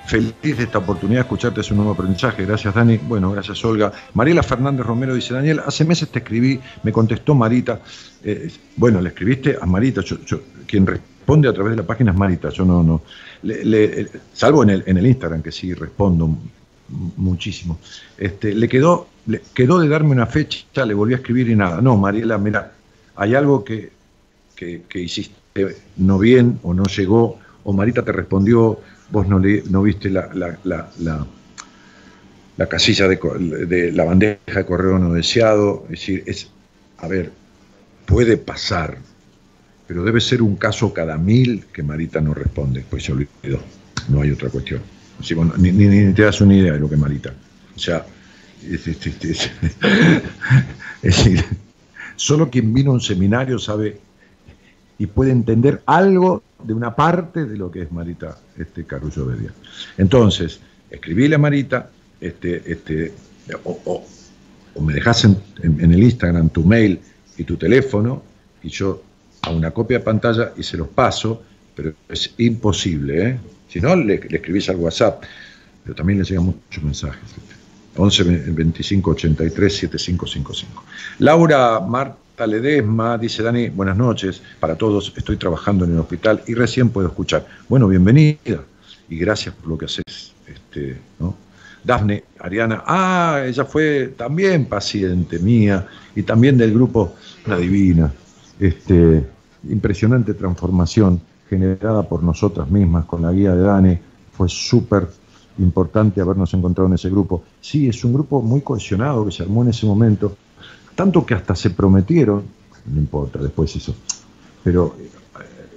Feliz de esta oportunidad de escucharte. Es un nuevo aprendizaje. Gracias, Dani. Bueno, gracias, Olga. Mariela Fernández Romero dice: Daniel, hace meses te escribí. Me contestó Marita. Eh, bueno, le escribiste a Marita. Quien responde a través de la página es Marita. Yo no. no salvo en el, Instagram, que sí respondo muchísimo. Este, le quedó, le quedó de darme una fecha. Le volví a escribir y nada. No, Mariela, mira, hay algo que, que hiciste no bien o no llegó, o Marita te respondió, vos no, le, no viste la, la, la, la, la casilla de, de la bandeja de correo no deseado. Es decir, es, a ver, puede pasar, pero debe ser un caso cada mil que Marita no responde, pues se olvidó. No hay otra cuestión. Ni, ni- ni te das una idea de lo que Marita. O sea, [LAUGHS] es decir, solo quien vino a un seminario sabe y puede entender algo de una parte de lo que es Marita este, Carullo Bedia. Entonces, escribíle a Marita, este, este, o, me dejas en, el Instagram tu mail y tu teléfono, y yo a una copia de pantalla y se los paso, pero es imposible, ¿eh? Si no, le, le escribís al WhatsApp, pero también le llegan muchos mensajes. 11 25 83 7555. Laura Marta Ledesma dice: Dani, buenas noches para todos. Estoy trabajando en el hospital y recién puedo escuchar. Bueno, bienvenida y gracias por lo que haces. Este, ¿no? Dafne Ariana, ah, ella fue también paciente mía y también del grupo La Divina. Este, impresionante transformación generada por nosotras mismas con la guía de Dani. Fue súper importante habernos encontrado en ese grupo. Sí, es un grupo muy cohesionado que se armó en ese momento, tanto que hasta se prometieron, no importa después eso, pero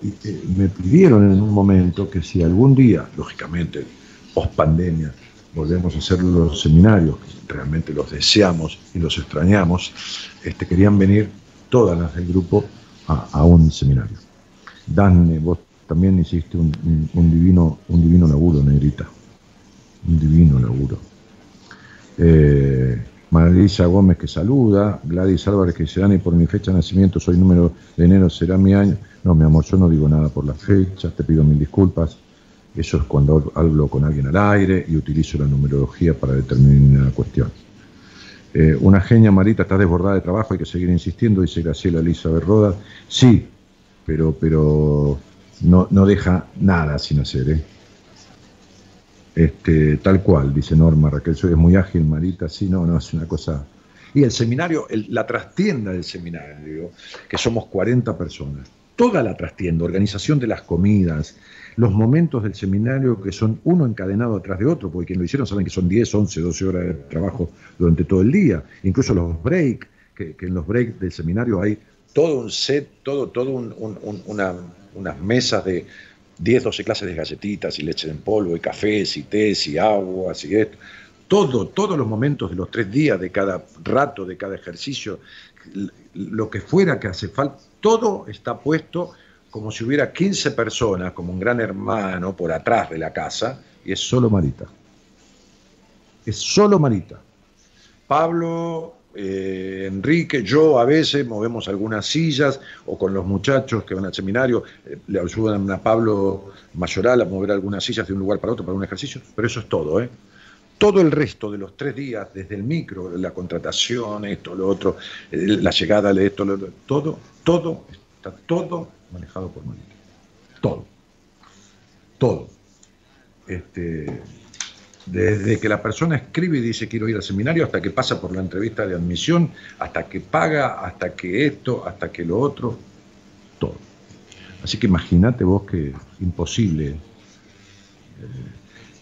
eh, eh, me pidieron en un momento que si algún día, lógicamente, post pandemia, volvemos a hacer los seminarios, que realmente los deseamos y los extrañamos, este, querían venir todas las del grupo a, un seminario. Dan, vos también hiciste un, un divino, un divino laburo, Negrita. Un divino laburo. Eh, Marisa Gómez que saluda, Gladys Álvarez que dice, Dani, por mi fecha de nacimiento soy número de enero, será mi año. No, mi amor, yo no digo nada por las fechas, te pido mil disculpas. Eso es cuando hablo con alguien al aire y utilizo la numerología para determinar una cuestión. Eh, una genia, Marita, está desbordada de trabajo, hay que seguir insistiendo, dice Graciela Elizabeth Roda. Sí, pero, pero no, no deja nada sin hacer, ¿eh? Este, tal cual, dice Norma, Raquel, soy muy ágil, Marita, sí, no, no, es una cosa... Y el seminario, la trastienda del seminario, que somos 40 personas, toda la trastienda, organización de las comidas, los momentos del seminario que son uno encadenado atrás de otro, porque quien lo hicieron saben que son 10, 11, 12 horas de trabajo durante todo el día, incluso los breaks, que, en los breaks del seminario hay todo un set, todo, todo unas mesas de, 10, 12 clases de galletitas y leche en polvo y cafés y tés y aguas y esto. Todo, todos los momentos de los tres días, de cada rato, de cada ejercicio, lo que fuera que hace falta, todo está puesto como si hubiera 15 personas, como un gran hermano por atrás de la casa, y es solo Marita. Es solo Marita. Pablo eh, Enrique, yo a veces movemos algunas sillas o con los muchachos que van al seminario eh, le ayudan a Pablo Mayoral a mover algunas sillas de un lugar para otro para un ejercicio, pero eso es todo, ¿eh? Todo el resto de los tres días, desde el micro, la contratación, esto, lo otro, la llegada de esto, lo, todo, todo, está todo manejado por Manito. Todo. Todo. Este, desde que la persona escribe y dice quiero ir al seminario, hasta que pasa por la entrevista de admisión, hasta que paga, hasta que esto, hasta que lo otro, todo. Así que imagínate vos que imposible. Eh,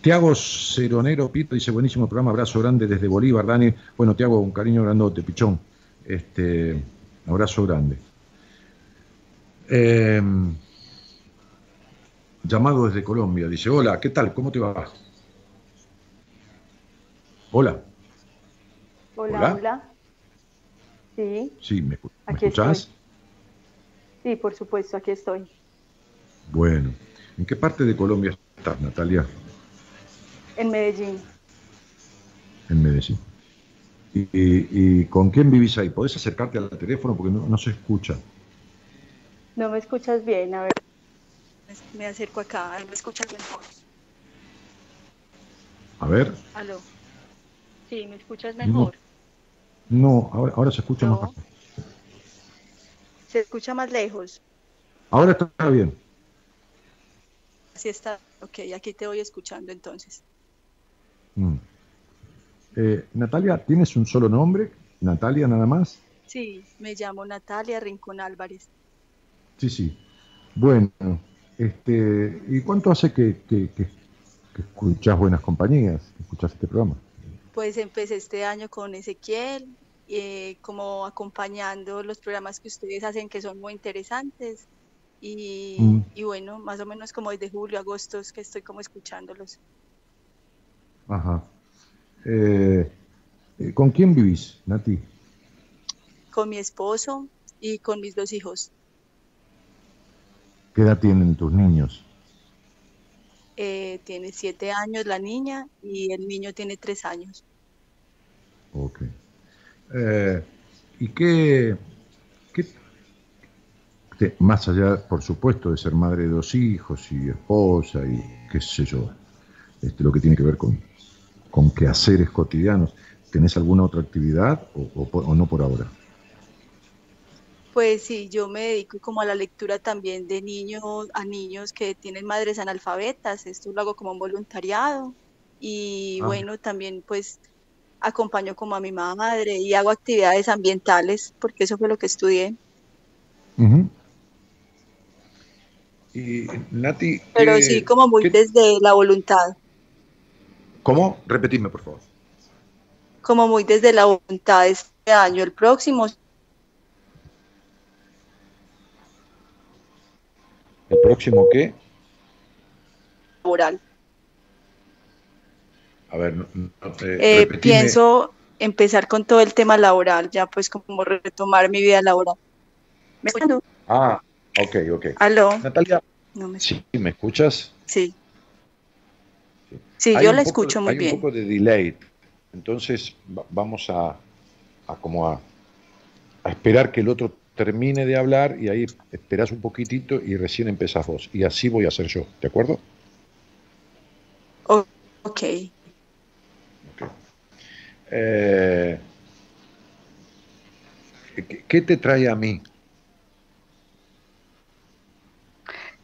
Tiago Ceronero Pito dice, buenísimo programa, abrazo grande desde Bolívar, Dani. Bueno, te hago un cariño grandote, pichón. Este, abrazo grande. Em, llamado desde Colombia, dice, hola, ¿qué tal? ¿Cómo te va? Hola. Hola, hola. Sí. Sí, ¿me, escuchás? Sí, por supuesto, aquí estoy. Bueno, ¿en qué parte de Colombia estás, Natalia? En Medellín. En Medellín. ¿Y, con quién vivís ahí? ¿Podés acercarte al teléfono porque no, se escucha? No me escuchas bien, a ver. Me acerco acá, me escuchas mejor. A ver. Aló. Sí, ¿me escuchas mejor? No, ahora, se escucha más Se escucha más lejos. Ahora está bien. Sí está, ok, aquí te voy escuchando entonces. Mm. Eh, Natalia, ¿tienes un solo nombre? Natalia nada más. Sí, me llamo Natalia Rincón Álvarez. Sí, sí. Bueno, este, ¿y cuánto hace que, que, que, escuchas buenas compañías, que escuchas este programa? Pues empecé este año con Ezequiel, eh, como acompañando los programas que ustedes hacen que son muy interesantes. Y, mm. y, bueno, más o menos como desde julio, agosto es que estoy como escuchándolos. Ajá. Eh, eh, ¿Con quién vivís, Nati? Con mi esposo y con mis dos hijos. ¿Qué edad tienen tus niños? Eh, tiene siete años la niña y el niño tiene tres años. Ok. Eh, ¿Y qué, más allá, por supuesto, de ser madre de dos hijos y esposa y qué sé yo, este, lo que tiene que ver con, con quehaceres cotidianos, ¿tenés alguna otra actividad o no por ahora? Pues sí, yo me dedico como a la lectura también de niños, a niños que tienen madres analfabetas, esto lo hago como un voluntariado y ah. bueno, también pues acompaño como a mi madre y hago actividades ambientales porque eso fue lo que estudié. Y Nati... Pero sí, como muy desde la voluntad. ¿Cómo? Repetidme, por favor. Como muy desde la voluntad este año, el próximo ¿El próximo qué? Laboral. A ver, eh, pienso empezar con todo el tema laboral, ya pues como retomar mi vida laboral. Ah, ok, ok. Aló. Natalia, No me ¿Sí? ¿Me escuchas? Sí. Sí, Hay yo la poco- escucho muy hay bien. un poco de delay. Entonces va- vamos a, a como a, a esperar que el otro termine de hablar y ahí esperás un poquitito y recién empezás vos. Y así voy a hacer yo, ¿de acuerdo? Ok. Eh, ¿qué, qué te trae a mí?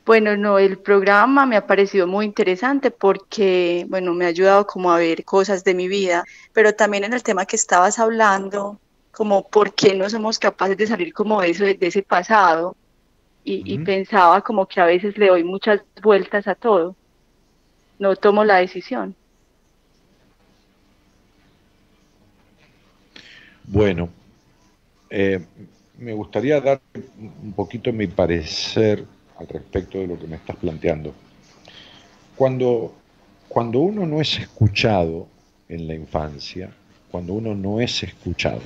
Bueno, no, el programa me ha parecido muy interesante porque, bueno, me ha ayudado como a ver cosas de mi vida, pero también en el tema que estabas hablando, como por qué no somos capaces de salir como de eso, de ese pasado, y, y pensaba como que a veces le doy muchas vueltas a todo, no tomo la decisión. Bueno, eh, me gustaría dar un poquito mi parecer al respecto de lo que me estás planteando. Cuando, cuando uno no es escuchado en la infancia, cuando uno no es escuchado,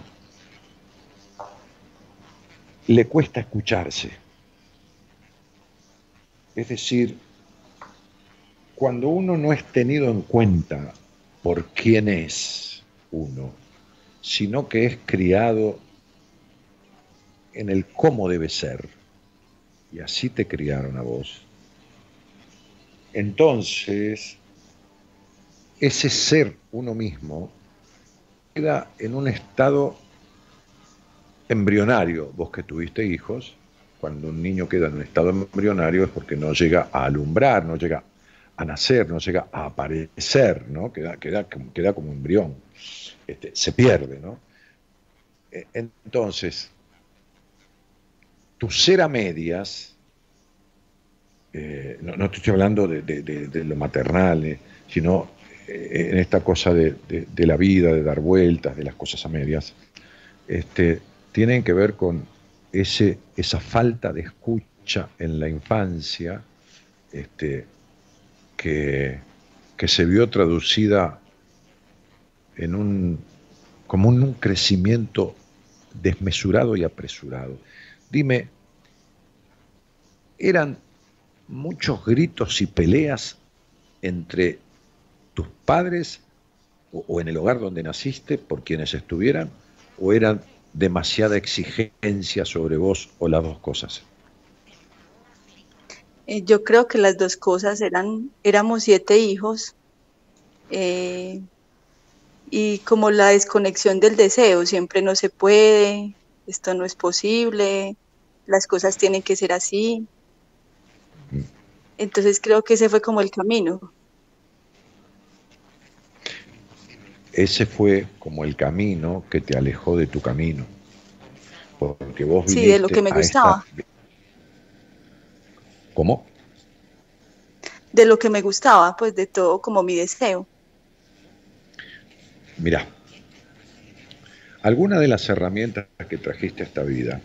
le cuesta escucharse. Es decir, cuando uno no es tenido en cuenta por quién es uno, sino que es criado en el cómo debe ser, y así te criaron a vos, entonces ese ser uno mismo queda en un estado embrionario, vos que tuviste hijos, cuando un niño queda en un estado embrionario es porque no llega a alumbrar, no llega a nacer, no llega a aparecer, ¿no? Queda, queda, queda como embrión, este, se pierde, ¿no? Eh, Entonces, tu ser a medias, eh, no, no estoy hablando de, de- lo maternal, eh, sino eh, en esta cosa de la vida, de dar vueltas, de las cosas a medias, este, tienen que ver con ese, esa falta de escucha en la infancia este, que, que se vio traducida en un, como un, crecimiento desmesurado y apresurado. Dime, ¿eran muchos gritos y peleas entre tus padres o, o en el hogar donde naciste por quienes estuvieran? ¿O eran demasiada exigencia sobre vos o las dos cosas? Eh, yo creo que las dos cosas eran, éramos siete hijos, eh, y como la desconexión del deseo, siempre no se puede, esto no es posible, las cosas tienen que ser así. Entonces creo que ese fue como el camino. Ese fue como el camino que te alejó de tu camino. Porque vos Sí, de lo que me a esta- gustaba. ¿Cómo? De lo que me gustaba, pues de todo como mi deseo. Mira, alguna de las herramientas que trajiste a esta vida,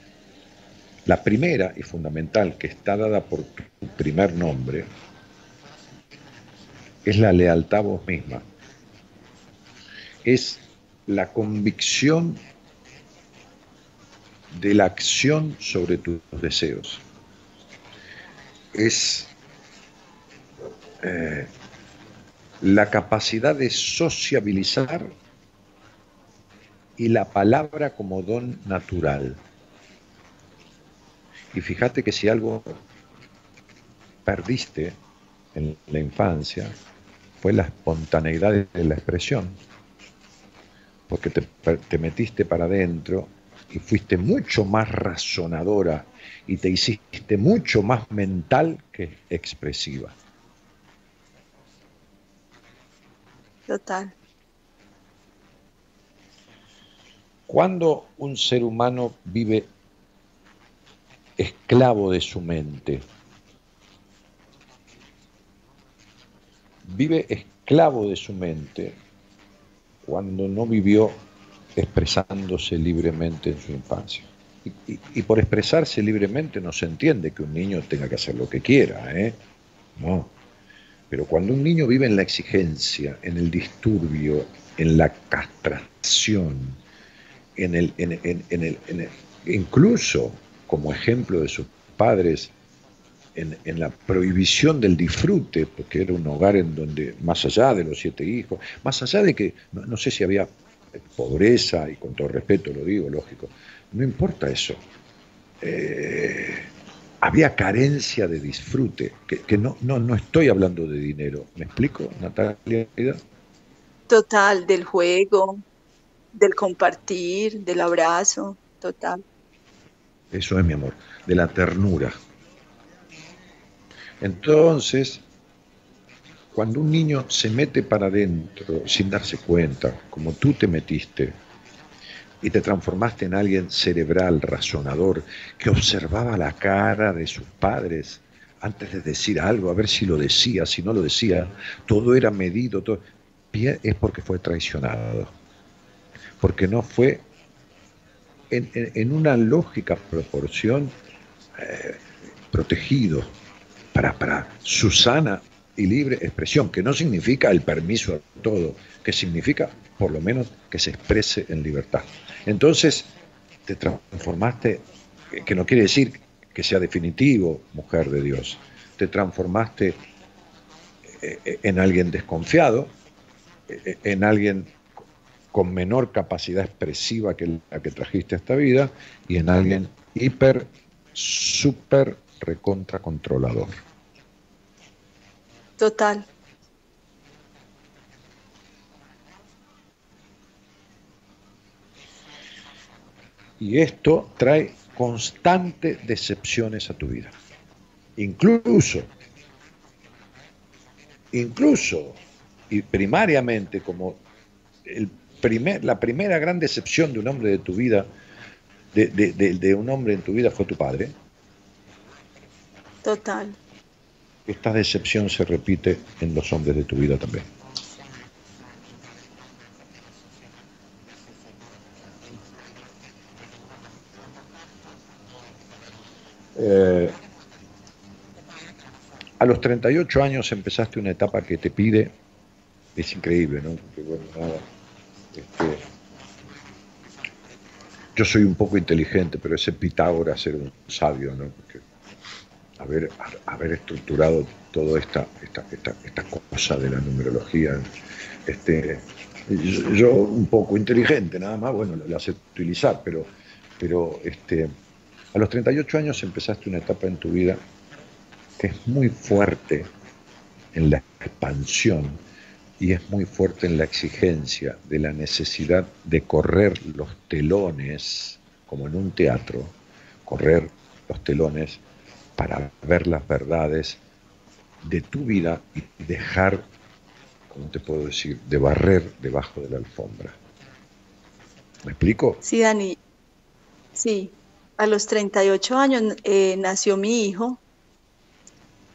la primera y fundamental que está dada por tu primer nombre, es la lealtad a vos misma. Es la convicción de la acción sobre tus deseos. Es eh, la capacidad de sociabilizar y la palabra como don natural. Y fíjate que si algo perdiste en la infancia fue la espontaneidad de la expresión, porque te, te metiste para adentro y fuiste mucho más razonadora y te hiciste mucho más mental que expresiva. Total. Cuando un ser humano vive esclavo de su mente, vive esclavo de su mente cuando no vivió expresándose libremente en su infancia. Y, por expresarse libremente no se entiende que un niño tenga que hacer lo que quiera, ¿eh? No. Pero cuando un niño vive en la exigencia, en el disturbio, en la castración, en el, en, en- en el- en el- incluso como ejemplo de sus padres, en, la prohibición del disfrute, porque era un hogar en donde, más allá de los siete hijos, más allá de que, no, sé si había pobreza, y con todo respeto lo digo, lógico, no importa eso. Eh, había carencia de disfrute, que, no, no, no estoy hablando de dinero, ¿me explico, Natalia? Total, del juego, del compartir, del abrazo, total. Eso es mi amor, de la ternura. Entonces, cuando un niño se mete para adentro sin darse cuenta, como tú te metiste, y te transformaste en alguien cerebral, razonador, que observaba la cara de sus padres antes de decir algo, a ver si lo decía, si no lo decía, todo era medido, todo, es porque fue traicionado, porque no fue en, una lógica proporción eh, protegido para, para su sana y libre expresión, que no significa el permiso a todo, que significa por lo menos que se exprese en libertad. Entonces, te transformaste, que no quiere decir que sea definitivo, mujer de Dios, te transformaste eh, en alguien desconfiado, eh, en alguien con menor capacidad expresiva que la que trajiste a esta vida y en alguien hiper, súper recontra controlador. Total. Y esto trae constantes decepciones a tu vida. Incluso, incluso y primariamente como el primer, la primera gran decepción de un hombre de tu vida, de, de un hombre en tu vida fue tu padre. Total. Esta decepción se repite en los hombres de tu vida también. Eh, a los 38 años empezaste una etapa que te pide, es increíble, ¿no? Este, yo soy un poco inteligente, pero ese Pitágoras era un sabio, ¿no? Porque haber, haber estructurado toda esta, esta, esta, cosa de la numerología, este, yo, un poco inteligente, nada más, bueno, la sé utilizar, pero, pero este, a los 38 años empezaste una etapa en tu vida que es muy fuerte en la expansión y es muy fuerte en la exigencia de la necesidad de correr los telones, como en un teatro, correr los telones para ver las verdades de tu vida y dejar, ¿cómo te puedo decir?, de barrer debajo de la alfombra. ¿Me explico? Sí, Dani. Sí, a los 38 años eh, nació mi hijo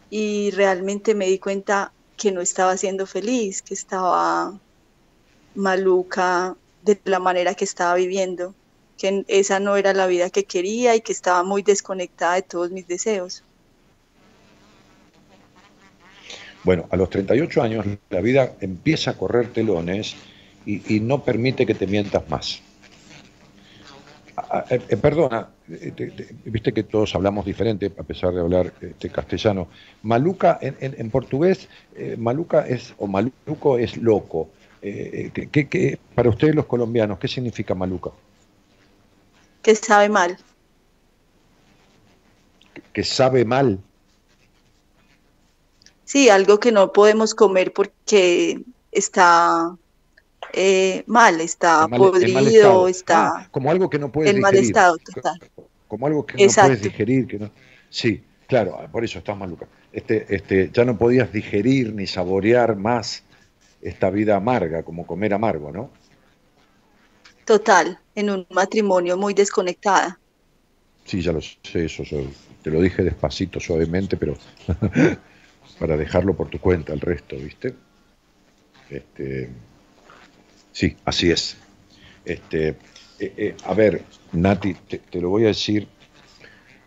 y realmente me di cuenta que no estaba siendo feliz, que estaba maluca de la manera que estaba viviendo, que esa no era la vida que quería y que estaba muy desconectada de todos mis deseos. Bueno, a los 38 años la vida empieza a correr telones y no permite que te mientas más. Ah, eh, eh, perdona, eh, viste que todos hablamos diferente a pesar de hablar este, castellano. Maluca, en, portugués, maluca es, o maluco es loco. ¿qué, para ustedes los colombianos, ¿qué significa maluca? Que sabe mal. Que sabe mal. Sí, algo que no podemos comer porque está eh, mal, está podrido, está ah, como algo que no puedes en mal estado total. Como algo que no puedes digerir, que no. Sí, claro, por eso estás maluca. Este, este, ya no podías digerir ni saborear más esta vida amarga, como comer amargo, ¿no? Total, en un matrimonio muy desconectada. Sí, ya lo sé, eso, te lo dije despacito, suavemente, pero [LAUGHS] para dejarlo por tu cuenta el resto, ¿viste? Este, Sí, así es. Este, eh, eh, a ver, Nati, te, lo voy a decir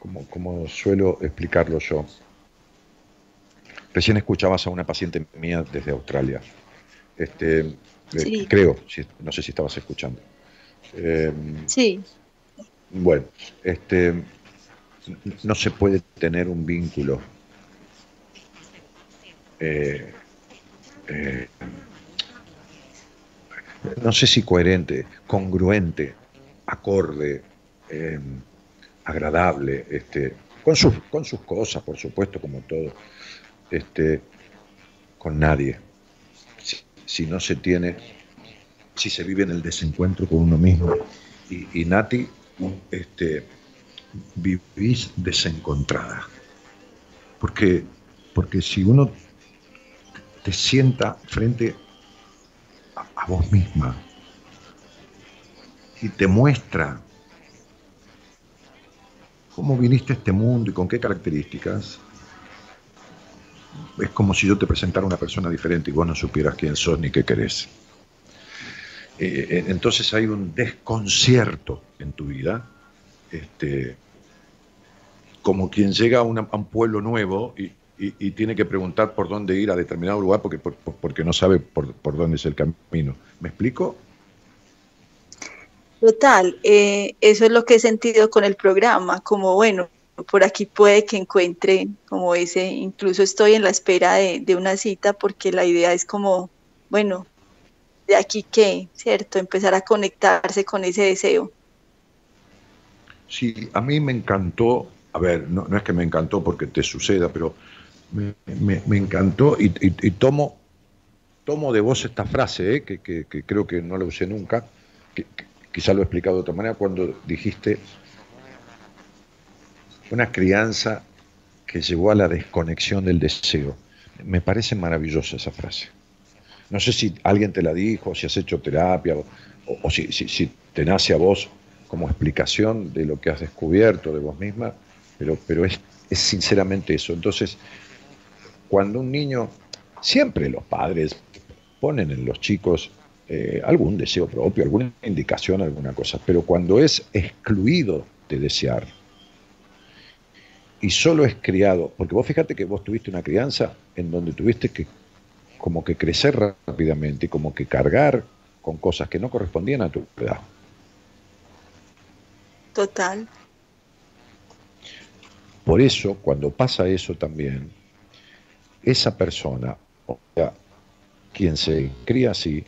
como, como suelo explicarlo yo. Recién escuchabas a una paciente mía desde Australia. Este, eh, creo, no sé si estabas escuchando. Em, sí. Bueno, este, no se puede tener un vínculo eh, eh, no sé si coherente, congruente, acorde, eh, agradable, este, con, sus, con sus cosas, por supuesto, como todo, este, con nadie. Si, si no se tiene, si se vive en el desencuentro con uno mismo. Y, Nati, este, vivís desencontrada. Porque, porque si uno te sienta frente a, a vos misma y te muestra cómo viniste a este mundo y con qué características, es como si yo te presentara una persona diferente y vos no supieras quién sos ni qué querés. Eh, eh, entonces hay un desconcierto en tu vida, este, como quien llega a, un pueblo nuevo y, tiene que preguntar por dónde ir a determinado lugar porque, por- por- porque no sabe por, por dónde es el camino. ¿Me explico? Total, eh, eso es lo que he sentido con el programa, como bueno, por aquí puede que encuentre, como ese, incluso estoy en la espera de una cita porque la idea es como, bueno, de aquí qué, ¿cierto? Empezar a conectarse con ese deseo. Sí, a mí me encantó, a ver, no, no es que me encantó porque te suceda, pero me, me- encantó y, tomo, tomo de vos esta frase, eh, que, que- creo que no la usé nunca, que quizá lo he explicado de otra manera, cuando dijiste una crianza que llevó a la desconexión del deseo. Me parece maravillosa esa frase. No sé si alguien te la dijo, si has hecho terapia, o, si, te nace a vos como explicación de lo que has descubierto de vos misma, pero, es sinceramente eso. Entonces, cuando un niño, siempre los padres ponen en los chicos eh, algún deseo propio, alguna indicación, alguna cosa, pero cuando es excluido de desear y solo es criado, porque vos fíjate que vos tuviste una crianza en donde tuviste que como que crecer rápidamente y como que cargar con cosas que no correspondían a tu edad. Total. Por eso, cuando pasa eso también, esa persona, o sea, quien se cría así,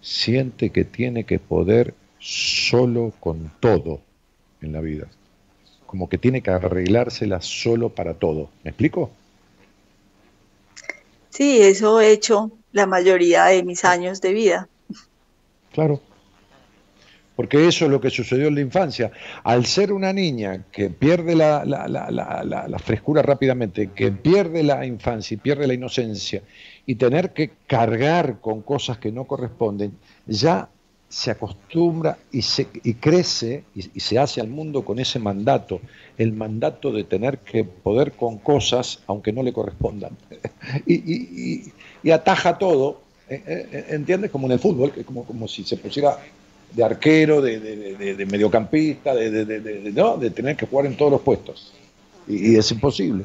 siente que tiene que poder solo con todo en la vida. Como que tiene que arreglársela solo para todo. ¿Me explico? Sí, eso he hecho la mayoría de mis años de vida. Claro. Porque eso es lo que sucedió en la infancia. Al ser una niña que pierde la, la- la- la- frescura rápidamente, que pierde la infancia y pierde la inocencia, y tener que cargar con cosas que no corresponden, ya se acostumbra y, se, y crece y, y se hace al mundo con ese mandato, el mandato de tener que poder con cosas aunque no le correspondan. [LAUGHS] y, y- ataja todo, eh, eh, ¿entiendes? Como en el fútbol, que como, como si se pusiera de arquero, de, de- de- de- mediocampista, de, de- de- de- de- ¿no? de tener que jugar en todos los puestos. Y, y es imposible.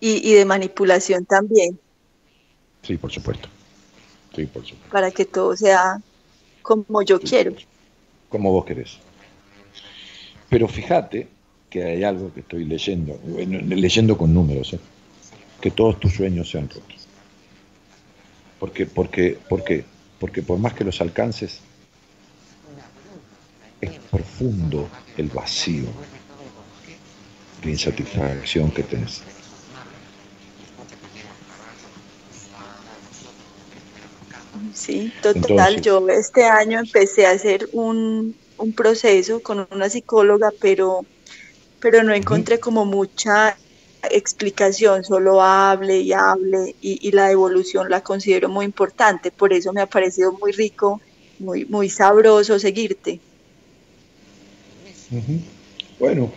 Y, y de manipulación también, Sí, por supuesto. Sí, por supuesto. para que todo sea como yo quiero. Como vos querés. Pero fíjate que hay algo que estoy leyendo, leyendo con números, ¿eh? que todos tus sueños sean rotos. Porque, porque, porque, porque por más que los alcances, es profundo el vacío de insatisfacción que tenés. Sí, total. Entonces- Yo este año empecé a hacer un, un proceso con una psicóloga, pero, pero no encontré como mucha explicación, solo hable y hable y, y la devolución la considero muy importante, por eso me ha parecido muy rico, muy, muy sabroso seguirte. Bueno,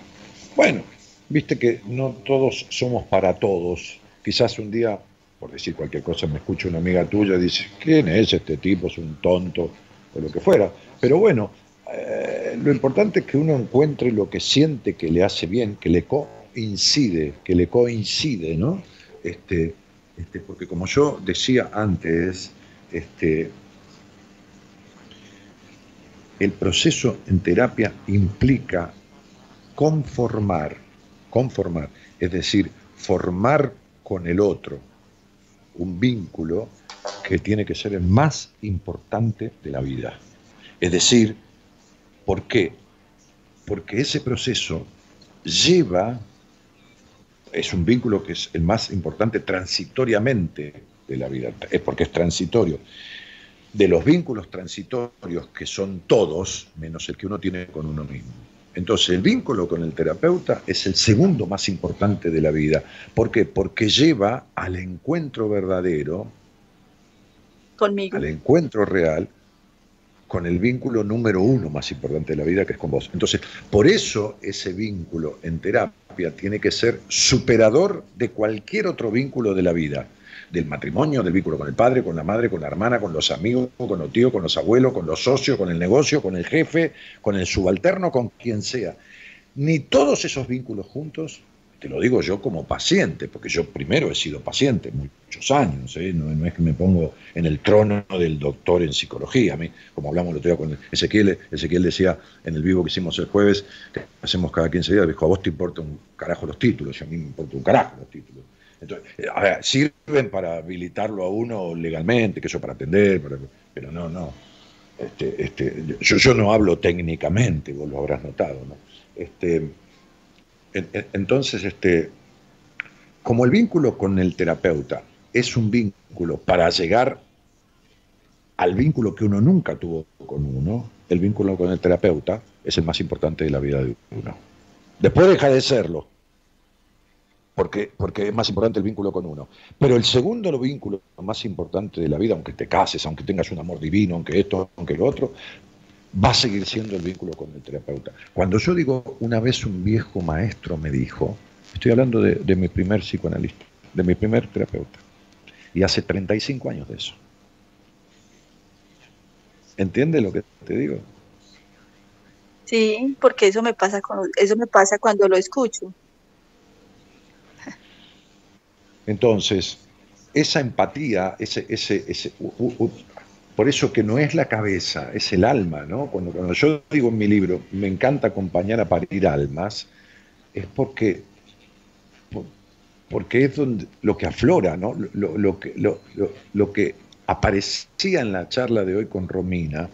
bueno, viste que no todos somos para todos. Quizás un día, por decir cualquier cosa, me escucha una amiga tuya y dice, ¿quién es este tipo? Es un tonto o lo que fuera. Pero bueno, eh, lo importante es que uno encuentre lo que siente que le hace bien, que le coincide, que le coincide, ¿no? Este, este, porque como yo decía antes, este, el proceso en terapia implica conformar, conformar, es decir, formar con el otro, un vínculo que tiene que ser el más importante de la vida. Es decir, ¿por qué? Porque ese proceso lleva, es un vínculo que es el más importante transitoriamente de la vida, es porque es transitorio. De los vínculos transitorios, que son todos, menos el que uno tiene con uno mismo. Entonces, el vínculo con el terapeuta es el segundo más importante de la vida. ¿Por qué? Porque lleva al encuentro verdadero, conmigo, al encuentro real, con el vínculo número uno más importante de la vida, que es con vos. Entonces, por eso ese vínculo en terapia tiene que ser superador de cualquier otro vínculo de la vida del matrimonio, del vínculo con el padre, con la madre, con la hermana, con los amigos, con los tíos, con los abuelos, con los socios, con el negocio, con el jefe, con el subalterno, con quien sea. Ni todos esos vínculos juntos, te lo digo yo como paciente, porque yo primero he sido paciente muchos años, ¿eh? no, es que me pongo en el trono del doctor en psicología. A mí, como hablamos el otro día con Ezequiel, Ezequiel decía en el vivo que hicimos el jueves, que hacemos cada 15 días, dijo, a vos te importa un carajo los títulos, y a mí me importa un carajo los títulos. Ver, sirven para habilitarlo a uno legalmente, que eso para atender, pero no, no. Este, este, yo, no hablo técnicamente, vos lo habrás notado, ¿no? Este, entonces, como el vínculo con el terapeuta es un vínculo para llegar al vínculo que uno nunca tuvo con uno, el vínculo con el terapeuta es el más importante de la vida de uno. Después deja de serlo, porque, porque es más importante el vínculo con uno. Pero el segundo vínculo más importante de la vida, aunque te cases, aunque tengas un amor divino, aunque esto, aunque lo otro, va a seguir siendo el vínculo con el terapeuta. Cuando yo digo, una vez un viejo maestro me dijo, estoy hablando de, mi primer psicoanalista, de mi primer terapeuta, y hace 35 años de eso. ¿Entiendes lo que te digo? Sí, porque eso me pasa con, eso me pasa cuando lo escucho. Entonces, esa empatía, ese, ese, ese por eso que no es la cabeza, es el alma, ¿no? Cuando, cuando yo digo en mi libro, me encanta acompañar a parir almas, es porque, porque es donde, lo que aflora, ¿no? Lo, lo, lo, lo que aparecía en la charla de hoy con Romina,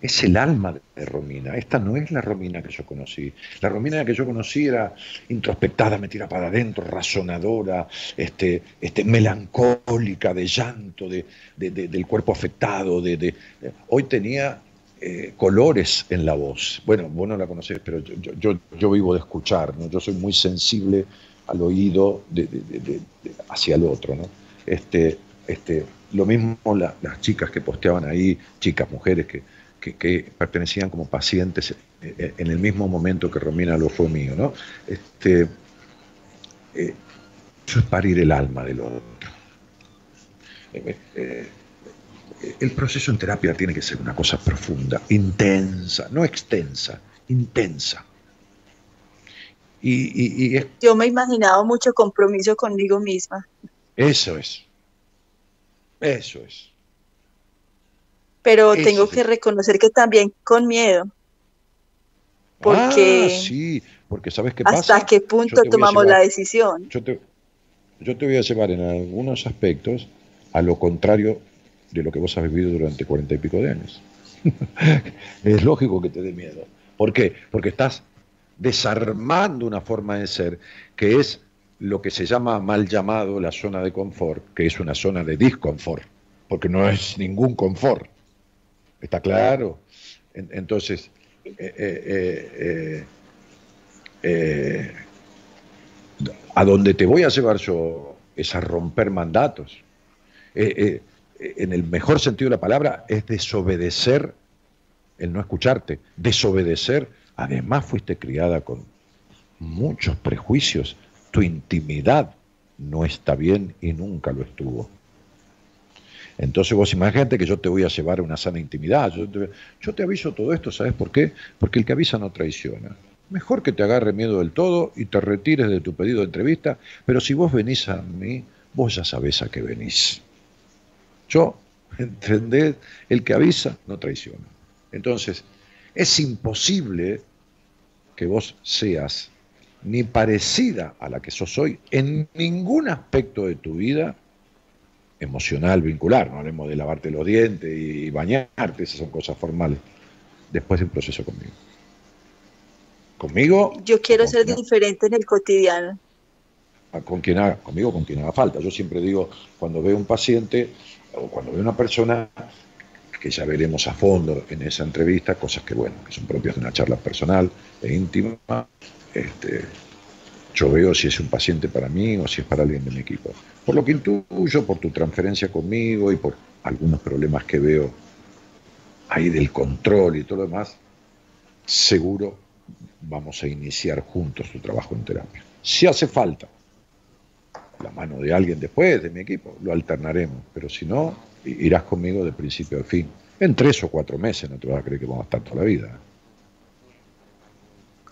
es el alma de Romina. Esta no es la Romina que yo conocí. La Romina que yo conocí era introspectada, metida para adentro, razonadora, este, este, melancólica, de llanto, de, del cuerpo afectado. De, Hoy tenía eh, colores en la voz. Bueno, vos no la conocés, pero yo, yo, yo vivo de escuchar, ¿no? yo soy muy sensible al oído hacia el otro. ¿no? Este, este, lo mismo las chicas que posteaban ahí, chicas, mujeres que que, pertenecían como pacientes eh, eh, en el mismo momento que Romina lo fue mío, ¿no? Este, eh, eso es parir el alma del otro. el proceso en terapia tiene que ser una cosa profunda, intensa, no extensa, intensa. Y, Yo me he imaginado mucho compromiso conmigo misma. Eso es. Eso es pero tengo que reconocer que también con miedo. Porque, ah, sí, porque sabes qué pasa. ¿Hasta qué punto tomamos la decisión? Yo te, yo te voy a llevar en algunos aspectos a lo contrario de lo que vos has vivido durante cuarenta y pico de años. [LAUGHS] es lógico que te dé miedo. ¿Por qué? Porque estás desarmando una forma de ser que es lo que se llama mal llamado la zona de confort, que es una zona de disconfort, porque no es ningún confort. ¿Está claro? Entonces, eh, eh, eh, a donde te voy a llevar yo es a romper mandatos. en el mejor sentido de la palabra, es desobedecer el no escucharte, desobedecer. Además, fuiste criada con muchos prejuicios. Tu intimidad no está bien y nunca lo estuvo. Entonces vos imagínate que yo te voy a llevar a una sana intimidad. Yo te, aviso todo esto, ¿sabes por qué? Porque el que avisa no traiciona. Mejor que te agarre miedo del todo y te retires de tu pedido de entrevista, pero si vos venís a mí, vos ya sabés a qué venís. Yo, [LAUGHS] ¿entendés? El que avisa no traiciona. Entonces, es imposible que vos seas ni parecida a la que sos hoy en ningún aspecto de tu vida emocional, vincular. No hablemos de lavarte los dientes y bañarte, esas son cosas formales. Después de un proceso conmigo. Conmigo. Yo quiero ser diferente en el cotidiano. Con quien haga, conmigo, con quien haga falta. Yo siempre digo, cuando veo un paciente o cuando veo una persona, que ya veremos a fondo en esa entrevista, cosas que, bueno, que son propias de una charla personal e íntima, este, yo veo si es un paciente para mí o si es para alguien de mi equipo. Por lo que intuyo, por tu transferencia conmigo y por algunos problemas que veo ahí del control y todo lo demás, seguro vamos a iniciar juntos tu trabajo en terapia. Si hace falta la mano de alguien después de mi equipo, lo alternaremos, pero si no, irás conmigo de principio a fin. En tres o cuatro meses no te vas a creer que vamos a estar toda la vida.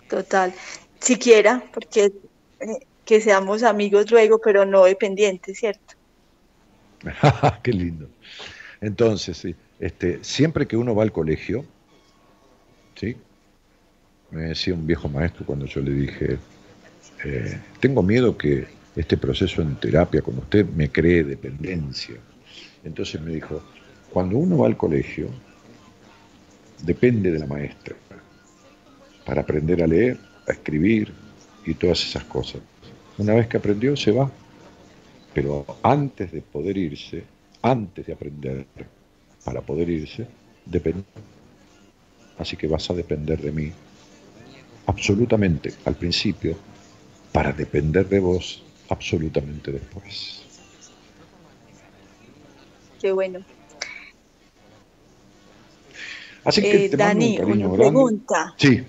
Total. Siquiera, porque eh, que seamos amigos luego, pero no dependientes, ¿cierto? [LAUGHS] Qué lindo. Entonces, este, siempre que uno va al colegio, ¿sí? Me decía un viejo maestro cuando yo le dije, eh, tengo miedo que este proceso en terapia con usted me cree dependencia. Entonces me dijo, cuando uno va al colegio, depende de la maestra para aprender a leer, a escribir y todas esas cosas. Una vez que aprendió, se va. Pero antes de poder irse, antes de aprender para poder irse, depende. Así que vas a depender de mí absolutamente al principio para depender de vos absolutamente después. Qué bueno. Así que eh, Dani, una pregunta. Sí.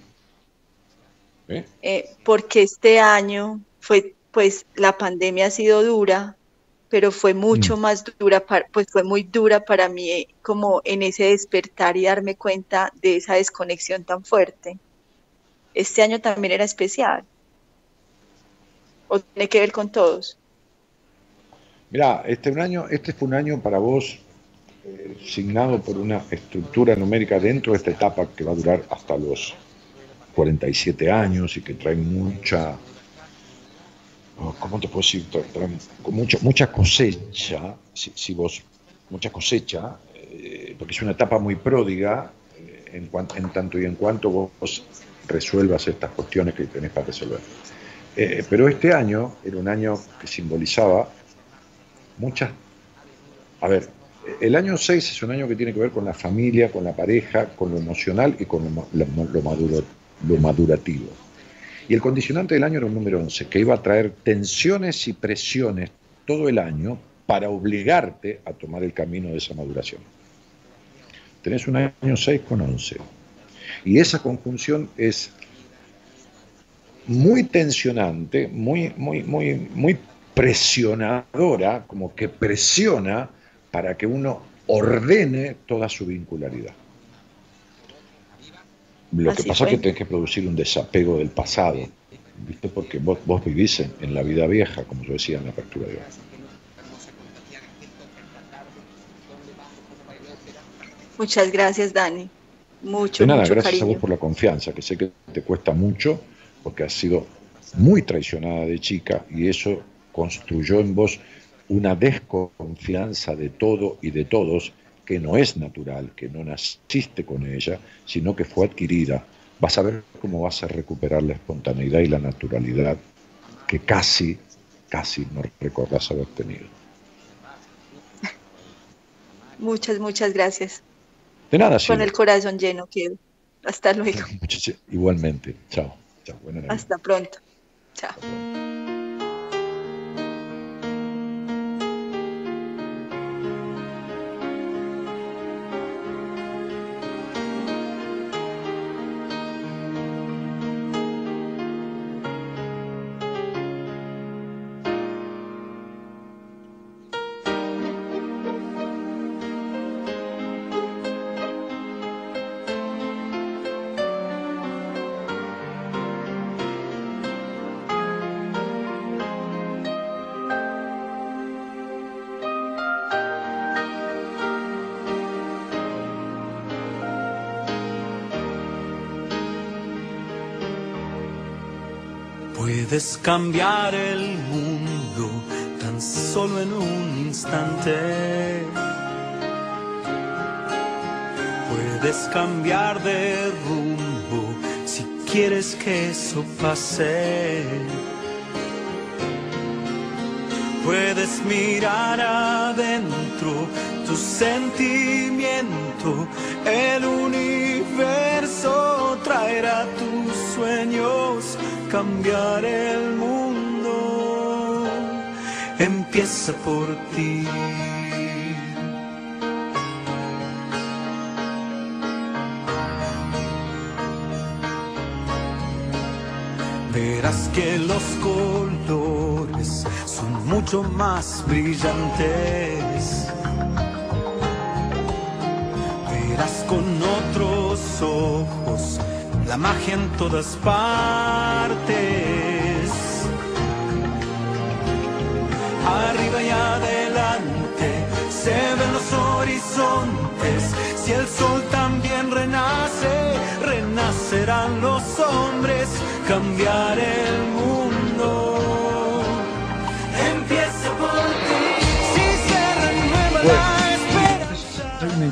¿Eh? ¿Eh? porque este año fue, pues la pandemia ha sido dura, pero fue mucho mm. más dura, pues fue muy dura para mí eh, como en ese despertar y darme cuenta de esa desconexión tan fuerte. Este año también era especial. ¿O tiene que ver con todos? Mira, este, un año, este fue un año para vos eh, signado por una estructura numérica dentro de esta etapa que va a durar hasta los 47 años y que trae mucha, ¿cómo te puedo decir? mucho, mucha cosecha, si, vos, mucha cosecha, eh, porque es una etapa muy pródiga eh, en, en tanto y en cuanto vos resuelvas estas cuestiones que tenés para resolver. Eh, pero este año era un año que simbolizaba muchas... A ver, el año 6 es un año que tiene que ver con la familia, con la pareja, con lo emocional y con lo, maduro, lo madurativo. Y el condicionante del año era un número 11, que iba a traer tensiones y presiones todo el año para obligarte a tomar el camino de esa maduración. Tenés un año 6 con 11. Y esa conjunción es muy tensionante, muy, muy, muy, muy presionadora, como que presiona para que uno ordene toda su vincularidad. Lo que pasa es que tenés que producir un desapego del pasado, ¿viste? Porque vos, vos vivís en, la vida vieja, como yo decía en la apertura de hoy. Muchas gracias, Dani. Mucho, de nada, mucho gracias a vos por la confianza, que sé que te cuesta mucho, porque has sido muy traicionada de chica y eso construyó en vos una desconfianza de todo y de todos que no es natural, que no naciste con ella, sino que fue adquirida. Vas a ver cómo vas a recuperar la espontaneidad y la naturalidad que casi, casi no recordás haber tenido. Muchas, muchas gracias. De nada, Con el corazón lleno quedo. Hasta luego. [LAUGHS] Igualmente. Chao. Chao. Hasta pronto. Chao. Puedes cambiar el mundo tan solo en un instante. Puedes cambiar de rumbo si quieres que eso pase. Puedes mirar adentro tu sentimiento, el universo traerá sueños, cambiar el mundo empieza por ti. Verás que los colores son mucho más brillantes. Verás con ojos la magia en todas partes. Arriba y adelante se ven los horizontes. Si el sol también renace, renacerán los hombres, cambiar el mundo.